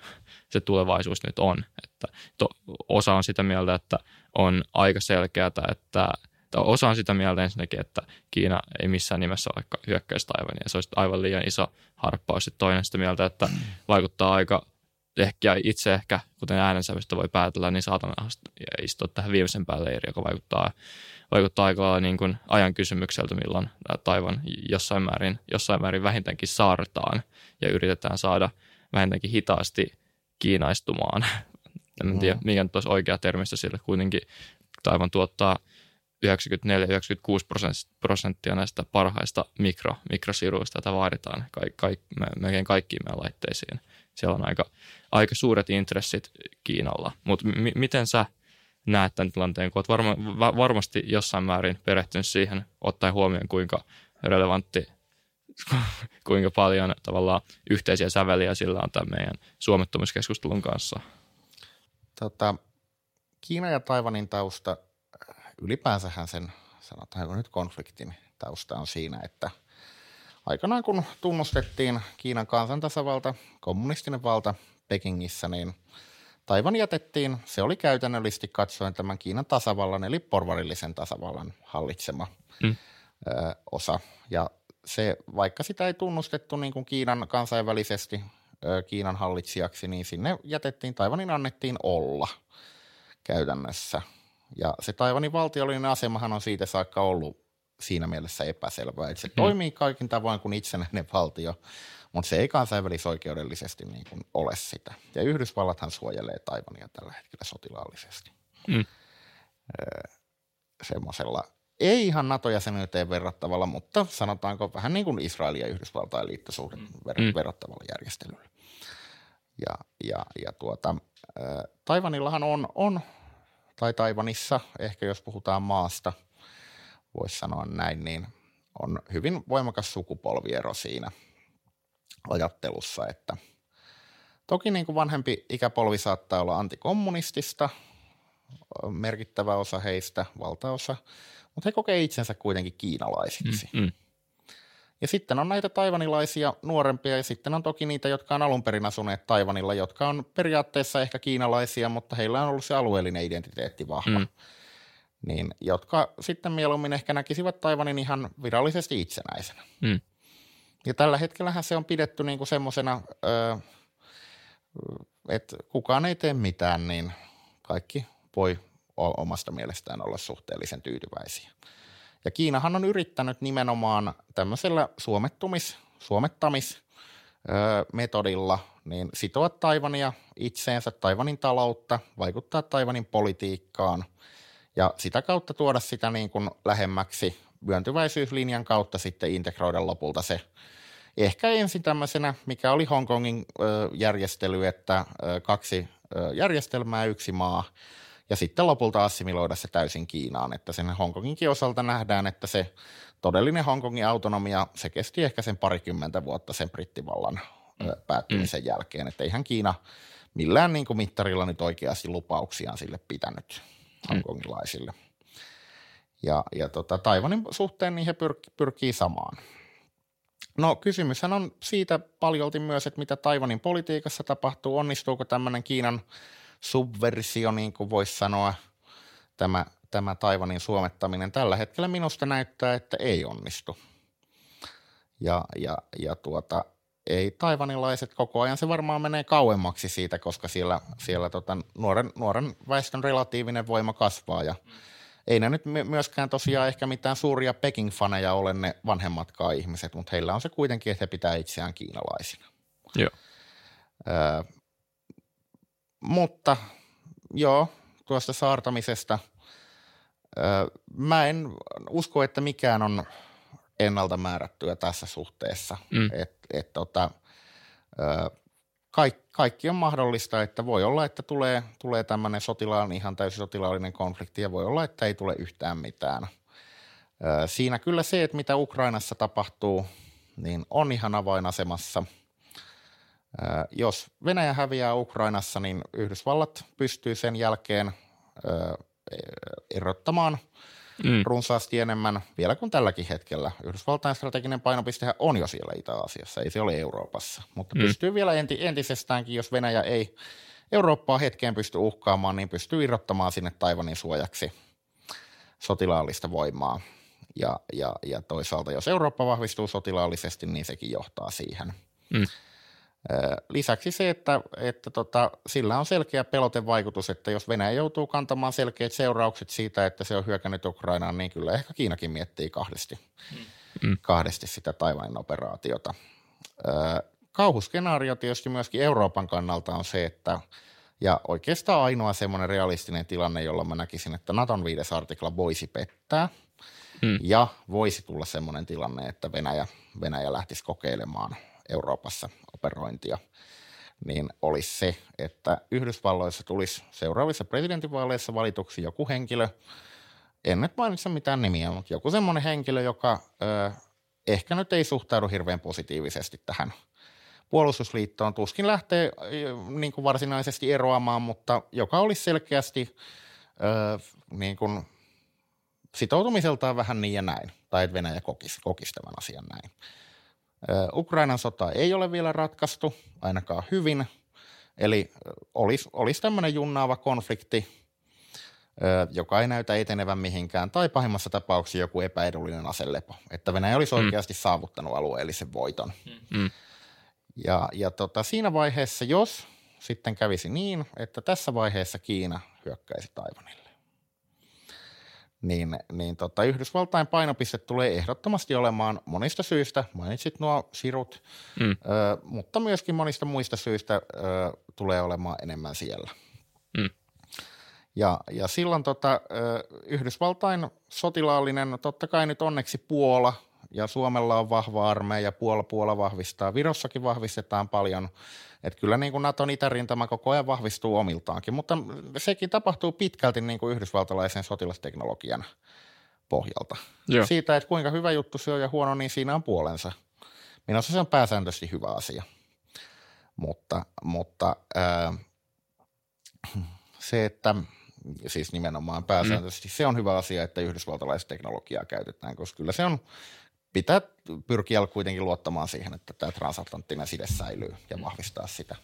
se tulevaisuus nyt on. Että to, osa on sitä mieltä, että on aika selkeää, että tai osa on sitä mieltä ensinnäkin, että Kiina ei missään nimessä vaikka hyökkäisi Taivania, ja se olisi aivan liian iso harppaus. Sitten toinen sitä mieltä, että vaikuttaa aika ehkä itse ehkä, kuten äänensävystä voi päätellä, niin saatan istua tähän viimeisempään leiriin, joka vaikuttaa, vaikuttaa aika lailla niin kuin ajan kysymykseltä, milloin Taivan jossain määrin, jossain määrin vähintäänkin saartaan ja yritetään saada vähintäänkin hitaasti kiinaistumaan. En tiedä, mikä nyt olisi oikea termistä sille. Kuitenkin Taivan tuottaa 94-96 prosenttia näistä parhaista mikro, mikrosiruista, joita vaaditaan kaik, kaik, melkein kaikkiin meidän laitteisiin. Siellä on aika, aika suuret intressit Kiinalla. Mutta m- miten sä näet tämän tilanteen, kun olet varma, va, varmasti jossain määrin perehtynyt siihen, ottaen huomioon kuinka relevantti, kuinka paljon tavallaan yhteisiä säveliä sillä on tämän meidän suomettomuuskeskustelun kanssa? Tota, Kiina ja Taivanin tausta ylipäänsähän sen, sanotaanko nyt konfliktin tausta on siinä, että aikanaan kun tunnustettiin Kiinan kansantasavalta, kommunistinen valta Pekingissä, niin Taivan jätettiin, se oli käytännöllisesti katsoen tämän Kiinan tasavallan eli porvarillisen tasavallan hallitsema mm. ö, osa. Ja se, vaikka sitä ei tunnustettu niin kuin Kiinan kansainvälisesti ö, Kiinan hallitsijaksi, niin sinne jätettiin, Taivanin annettiin olla käytännössä – ja se Taivanin valtiollinen asemahan on siitä saakka ollut siinä mielessä epäselvää, että se hmm. toimii kaikin tavoin kuin itsenäinen valtio, mutta se ei kansainvälisoikeudellisesti niin kuin ole sitä. Ja Yhdysvallathan suojelee Taivania tällä hetkellä sotilaallisesti. Hmm. semmoisella ei ihan NATO-jäsenyyteen verrattavalla, mutta sanotaanko vähän niin kuin Israelin ja Yhdysvaltain liittosuhdet ver- mm. verrattavalla järjestelyllä. Ja, ja, ja tuota, Taivanillahan on, on tai Taivanissa, ehkä jos puhutaan maasta, voisi sanoa näin, niin on hyvin voimakas sukupolviero siinä ajattelussa, että toki niin kuin vanhempi ikäpolvi saattaa olla antikommunistista, merkittävä osa heistä, valtaosa, mutta he kokee itsensä kuitenkin kiinalaisiksi. Mm, mm. Ja sitten on näitä taivanilaisia nuorempia ja sitten on toki niitä, jotka on alun perin asuneet Taivanilla, jotka on periaatteessa ehkä kiinalaisia, mutta heillä on ollut se alueellinen identiteetti vahva. Mm. Niin, jotka sitten mieluummin ehkä näkisivät Taivanin ihan virallisesti itsenäisenä. Mm. Ja tällä hetkellähän se on pidetty niinku semmoisena, että kukaan ei tee mitään, niin kaikki voi omasta mielestään olla suhteellisen tyytyväisiä. Ja Kiinahan on yrittänyt nimenomaan tämmöisellä suomettumis, suomettamis metodilla niin sitoa Taivania itseensä, Taivanin taloutta, vaikuttaa Taivanin politiikkaan ja sitä kautta tuoda sitä niin kuin lähemmäksi myöntyväisyyslinjan kautta sitten integroida lopulta se. Ehkä ensin tämmöisenä, mikä oli Hongkongin järjestely, että kaksi järjestelmää, yksi maa – ja sitten lopulta assimiloida se täysin Kiinaan, että sen Hongkonginkin osalta nähdään, että se todellinen Hongkongin autonomia, se kesti ehkä sen parikymmentä vuotta sen brittivallan mm. päättymisen mm. jälkeen, että eihän Kiina millään niin kuin mittarilla nyt oikeasti lupauksiaan sille pitänyt mm. hongkongilaisille. Ja, ja tota, Taivanin suhteen niin he pyr- pyrkii samaan. No kysymyshän on siitä paljolti myös, että mitä Taivanin politiikassa tapahtuu, onnistuuko tämmöinen Kiinan – subversio, niin kuin voisi sanoa, tämä, tämä Taivanin suomettaminen tällä hetkellä minusta näyttää, että ei onnistu. Ja, ja, ja tuota, ei taivanilaiset koko ajan, se varmaan menee kauemmaksi siitä, koska siellä, siellä tota, nuoren, nuoren väestön relatiivinen voima kasvaa ja ei ne nyt myöskään tosiaan ehkä mitään suuria Peking-faneja ole ne vanhemmatkaan ihmiset, mutta heillä on se kuitenkin, että he pitää itseään kiinalaisina. Joo. Öö, mutta joo, tuosta saartamisesta. Mä en usko, että mikään on ennalta määrättyä tässä suhteessa. Mm. Et, et tota, kaikki, kaikki on mahdollista, että voi olla, että tulee, tulee tämmöinen sotilaallinen, ihan täysin sotilaallinen konflikti ja voi olla, että ei tule yhtään mitään. Siinä kyllä se, että mitä Ukrainassa tapahtuu, niin on ihan avainasemassa – jos Venäjä häviää Ukrainassa, niin Yhdysvallat pystyy sen jälkeen erottamaan mm. runsaasti enemmän vielä kuin tälläkin hetkellä. Yhdysvaltain strateginen painopistehän on jo siellä Itä-Aasiassa, ei se ole Euroopassa, mutta mm. pystyy vielä enti, entisestäänkin, jos Venäjä ei Eurooppaa hetkeen pysty uhkaamaan, niin pystyy irrottamaan sinne Taivanin suojaksi sotilaallista voimaa. Ja, ja, ja toisaalta, jos Eurooppa vahvistuu sotilaallisesti, niin sekin johtaa siihen. Mm. Lisäksi se, että, että tota, sillä on selkeä pelotevaikutus, että jos Venäjä joutuu kantamaan selkeät seuraukset siitä, että se on hyökännyt Ukrainaan, niin kyllä ehkä Kiinakin miettii kahdesti, mm. kahdesti sitä Taiwanin operaatiota. Kauhuskenaario tietysti myöskin Euroopan kannalta on se, että ja oikeastaan ainoa semmoinen realistinen tilanne, jolla mä näkisin, että Naton viides artikla voisi pettää mm. ja voisi tulla semmoinen tilanne, että Venäjä, Venäjä lähtisi kokeilemaan Euroopassa operointia, niin olisi se, että Yhdysvalloissa tulisi seuraavissa presidentinvaaleissa valituksi joku henkilö, en nyt mainitse mitään nimiä, mutta joku semmoinen henkilö, joka ö, ehkä nyt ei suhtaudu hirveän positiivisesti tähän puolustusliittoon. Tuskin lähtee niin kuin varsinaisesti eroamaan, mutta joka olisi selkeästi ö, niin kuin sitoutumiseltaan vähän niin ja näin, tai että Venäjä kokisi, kokisi tämän asian näin. Ukrainan sota ei ole vielä ratkaistu, ainakaan hyvin. Eli olisi, olisi tämmöinen junnaava konflikti, joka ei näytä etenevän mihinkään, tai pahimmassa tapauksessa joku epäedullinen aselepo, että Venäjä olisi mm. oikeasti saavuttanut alueellisen voiton. Mm. Ja, ja tota, siinä vaiheessa, jos sitten kävisi niin, että tässä vaiheessa Kiina hyökkäisi Taivanille, niin, niin tota, Yhdysvaltain painopiste tulee ehdottomasti olemaan monista syistä, mainitsit nuo sirut, mm. ö, mutta myöskin monista muista syistä ö, tulee olemaan enemmän siellä. Mm. Ja, ja silloin tota, ö, Yhdysvaltain sotilaallinen, totta kai nyt onneksi Puola ja Suomella on vahva armeija, Puola, Puola vahvistaa, Virossakin vahvistetaan paljon – että kyllä niin kuin Naton itärintama koko ajan vahvistuu omiltaankin, mutta sekin tapahtuu pitkälti niin kuin yhdysvaltalaisen sotilasteknologian pohjalta. Joo. Siitä, että kuinka hyvä juttu se on ja huono, niin siinä on puolensa. Minusta se on pääsääntöisesti hyvä asia. Mutta, mutta ää, se, että siis nimenomaan pääsääntöisesti mm. se on hyvä asia, että yhdysvaltalaista teknologiaa käytetään, koska kyllä se on pitää pyrkiä kuitenkin luottamaan siihen, että tämä transatlanttinen side säilyy ja vahvistaa sitä.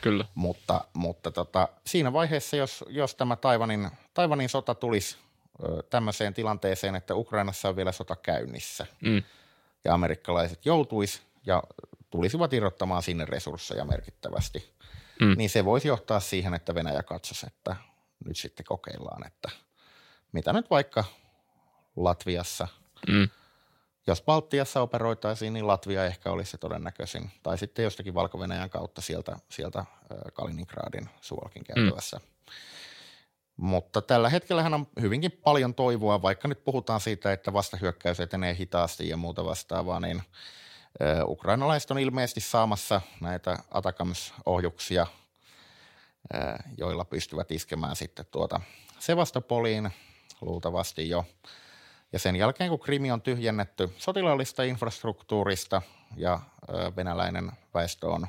Kyllä. Mutta, mutta tota, siinä vaiheessa, jos, jos tämä Taivanin, Taivanin sota tulisi ö, tämmöiseen tilanteeseen, että Ukrainassa on vielä sota käynnissä mm. ja amerikkalaiset joutuisi ja tulisivat irrottamaan sinne resursseja merkittävästi, mm. niin se voisi johtaa siihen, että Venäjä katsoisi, että nyt sitten kokeillaan, että mitä nyt vaikka Latviassa mm – jos Baltiassa operoitaisiin, niin Latvia ehkä olisi se todennäköisin. Tai sitten jostakin valko kautta sieltä, sieltä Kaliningradin suolkin käytävässä. Mm. Mutta tällä hetkellä on hyvinkin paljon toivoa, vaikka nyt puhutaan siitä, että vastahyökkäys etenee hitaasti ja muuta vastaavaa, niin ukrainalaiset on ilmeisesti saamassa näitä Atakams-ohjuksia, joilla pystyvät iskemään sitten tuota Sevastopoliin luultavasti jo – ja sen jälkeen, kun Krimi on tyhjennetty sotilaallista infrastruktuurista ja venäläinen väestö on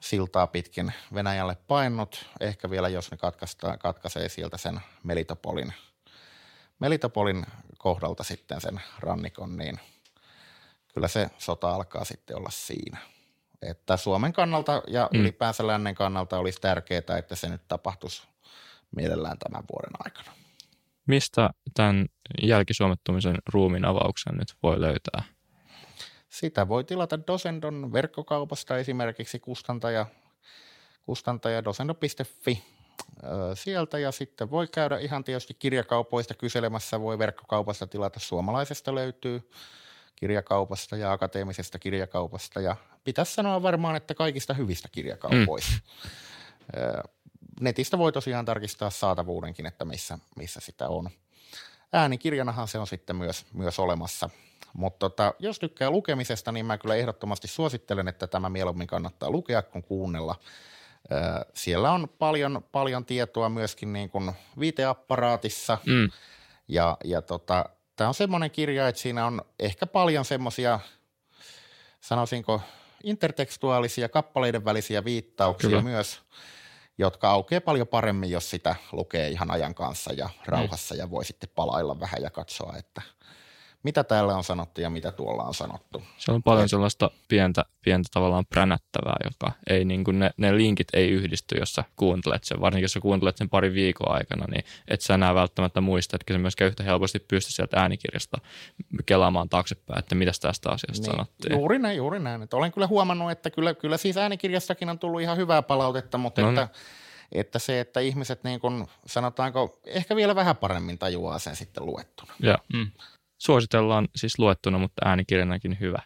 siltaa pitkin Venäjälle painut, ehkä vielä jos ne katkaisee sieltä sen Melitopolin, Melitopolin kohdalta sitten sen rannikon, niin kyllä se sota alkaa sitten olla siinä. Että Suomen kannalta ja mm. ylipäänsä lännen kannalta olisi tärkeää, että se nyt tapahtuisi mielellään tämän vuoden aikana. Mistä tämän jälkisuomettumisen ruumin avauksen nyt voi löytää? Sitä voi tilata Dosendon verkkokaupasta esimerkiksi kustantaja, kustantaja dosendo.fi sieltä ja sitten voi käydä ihan tietysti kirjakaupoista kyselemässä, voi verkkokaupasta tilata, suomalaisesta löytyy kirjakaupasta ja akateemisesta kirjakaupasta. Ja pitäisi sanoa varmaan, että kaikista hyvistä kirjakaupoista. Mm netistä voi tosiaan tarkistaa saatavuudenkin, että missä, missä sitä on. Äänikirjanahan se on sitten myös, myös olemassa. Mutta tota, jos tykkää lukemisesta, niin mä kyllä ehdottomasti suosittelen, että tämä mieluummin kannattaa lukea kuin kuunnella. Siellä on paljon, paljon tietoa myöskin niin kuin viiteapparaatissa. Mm. Ja, ja tota, tämä on semmoinen kirja, että siinä on ehkä paljon semmoisia, sanoisinko, intertekstuaalisia kappaleiden välisiä viittauksia Kyllä. myös – jotka aukeaa paljon paremmin, jos sitä lukee ihan ajan kanssa ja rauhassa ja voi sitten palailla vähän ja katsoa, että – mitä täällä on sanottu ja mitä tuolla on sanottu. Se on paljon sellaista pientä, pientä tavallaan pränättävää, joka ei niin kuin ne, ne linkit ei yhdisty, jos sä kuuntelet sen. Varsinkin jos sä kuuntelet sen pari viikon aikana, niin et sä enää välttämättä muista, että se myöskään yhtä helposti pysty sieltä äänikirjasta kelaamaan taaksepäin, että mitä tästä asiasta niin, sanottiin. Juuri näin, juuri näin. Että olen kyllä huomannut, että kyllä, kyllä siis äänikirjastakin on tullut ihan hyvää palautetta, mutta no, että, niin. että se, että ihmiset niin kuin, sanotaanko, ehkä vielä vähän paremmin tajuaa sen sitten luettuna. Ja, mm suositellaan siis luettuna, mutta äänikirjanakin hyvä.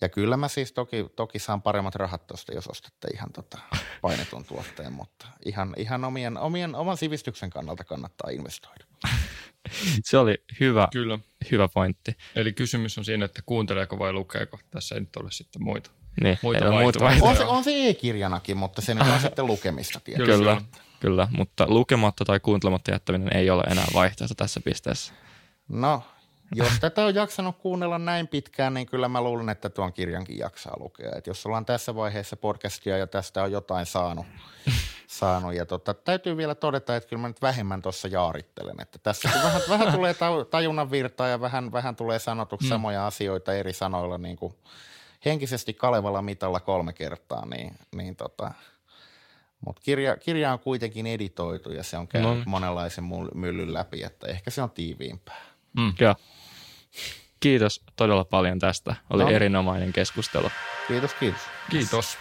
Ja kyllä mä siis toki, toki saan paremmat rahat tuosta, jos ostatte ihan tota painetun tuotteen, mutta ihan, ihan omien, omien, oman sivistyksen kannalta kannattaa investoida. Se oli hyvä, kyllä. hyvä pointti. Eli kysymys on siinä, että kuunteleeko vai lukeeko. Tässä ei nyt ole sitten muita. Niin, muita muita on, se, on se e-kirjanakin, mutta se nyt on sitten lukemista tietysti. Kyllä, kyllä, mutta lukematta tai kuuntelematta jättäminen ei ole enää vaihtoehto tässä pisteessä. No, jos tätä on jaksanut kuunnella näin pitkään, niin kyllä mä luulen, että tuon kirjankin jaksaa lukea. Et jos ollaan tässä vaiheessa podcastia ja tästä on jotain saanut, saanut ja tota, täytyy vielä todeta, että kyllä mä nyt vähemmän tuossa jaarittelen. Että tässä kun vähän, vähän tulee tajunnan virtaa ja vähän, vähän tulee sanotuksi mm. samoja asioita eri sanoilla niin kuin henkisesti Kalevalla mitalla kolme kertaa, niin, niin tota, mutta kirja, kirja on kuitenkin editoitu ja se on käynyt no. monenlaisen myllyn läpi, että ehkä se on tiiviimpää. Mm. Joo. Kiitos todella paljon tästä. Oli no. erinomainen keskustelu. Kiitos, kiitos. Kiitos.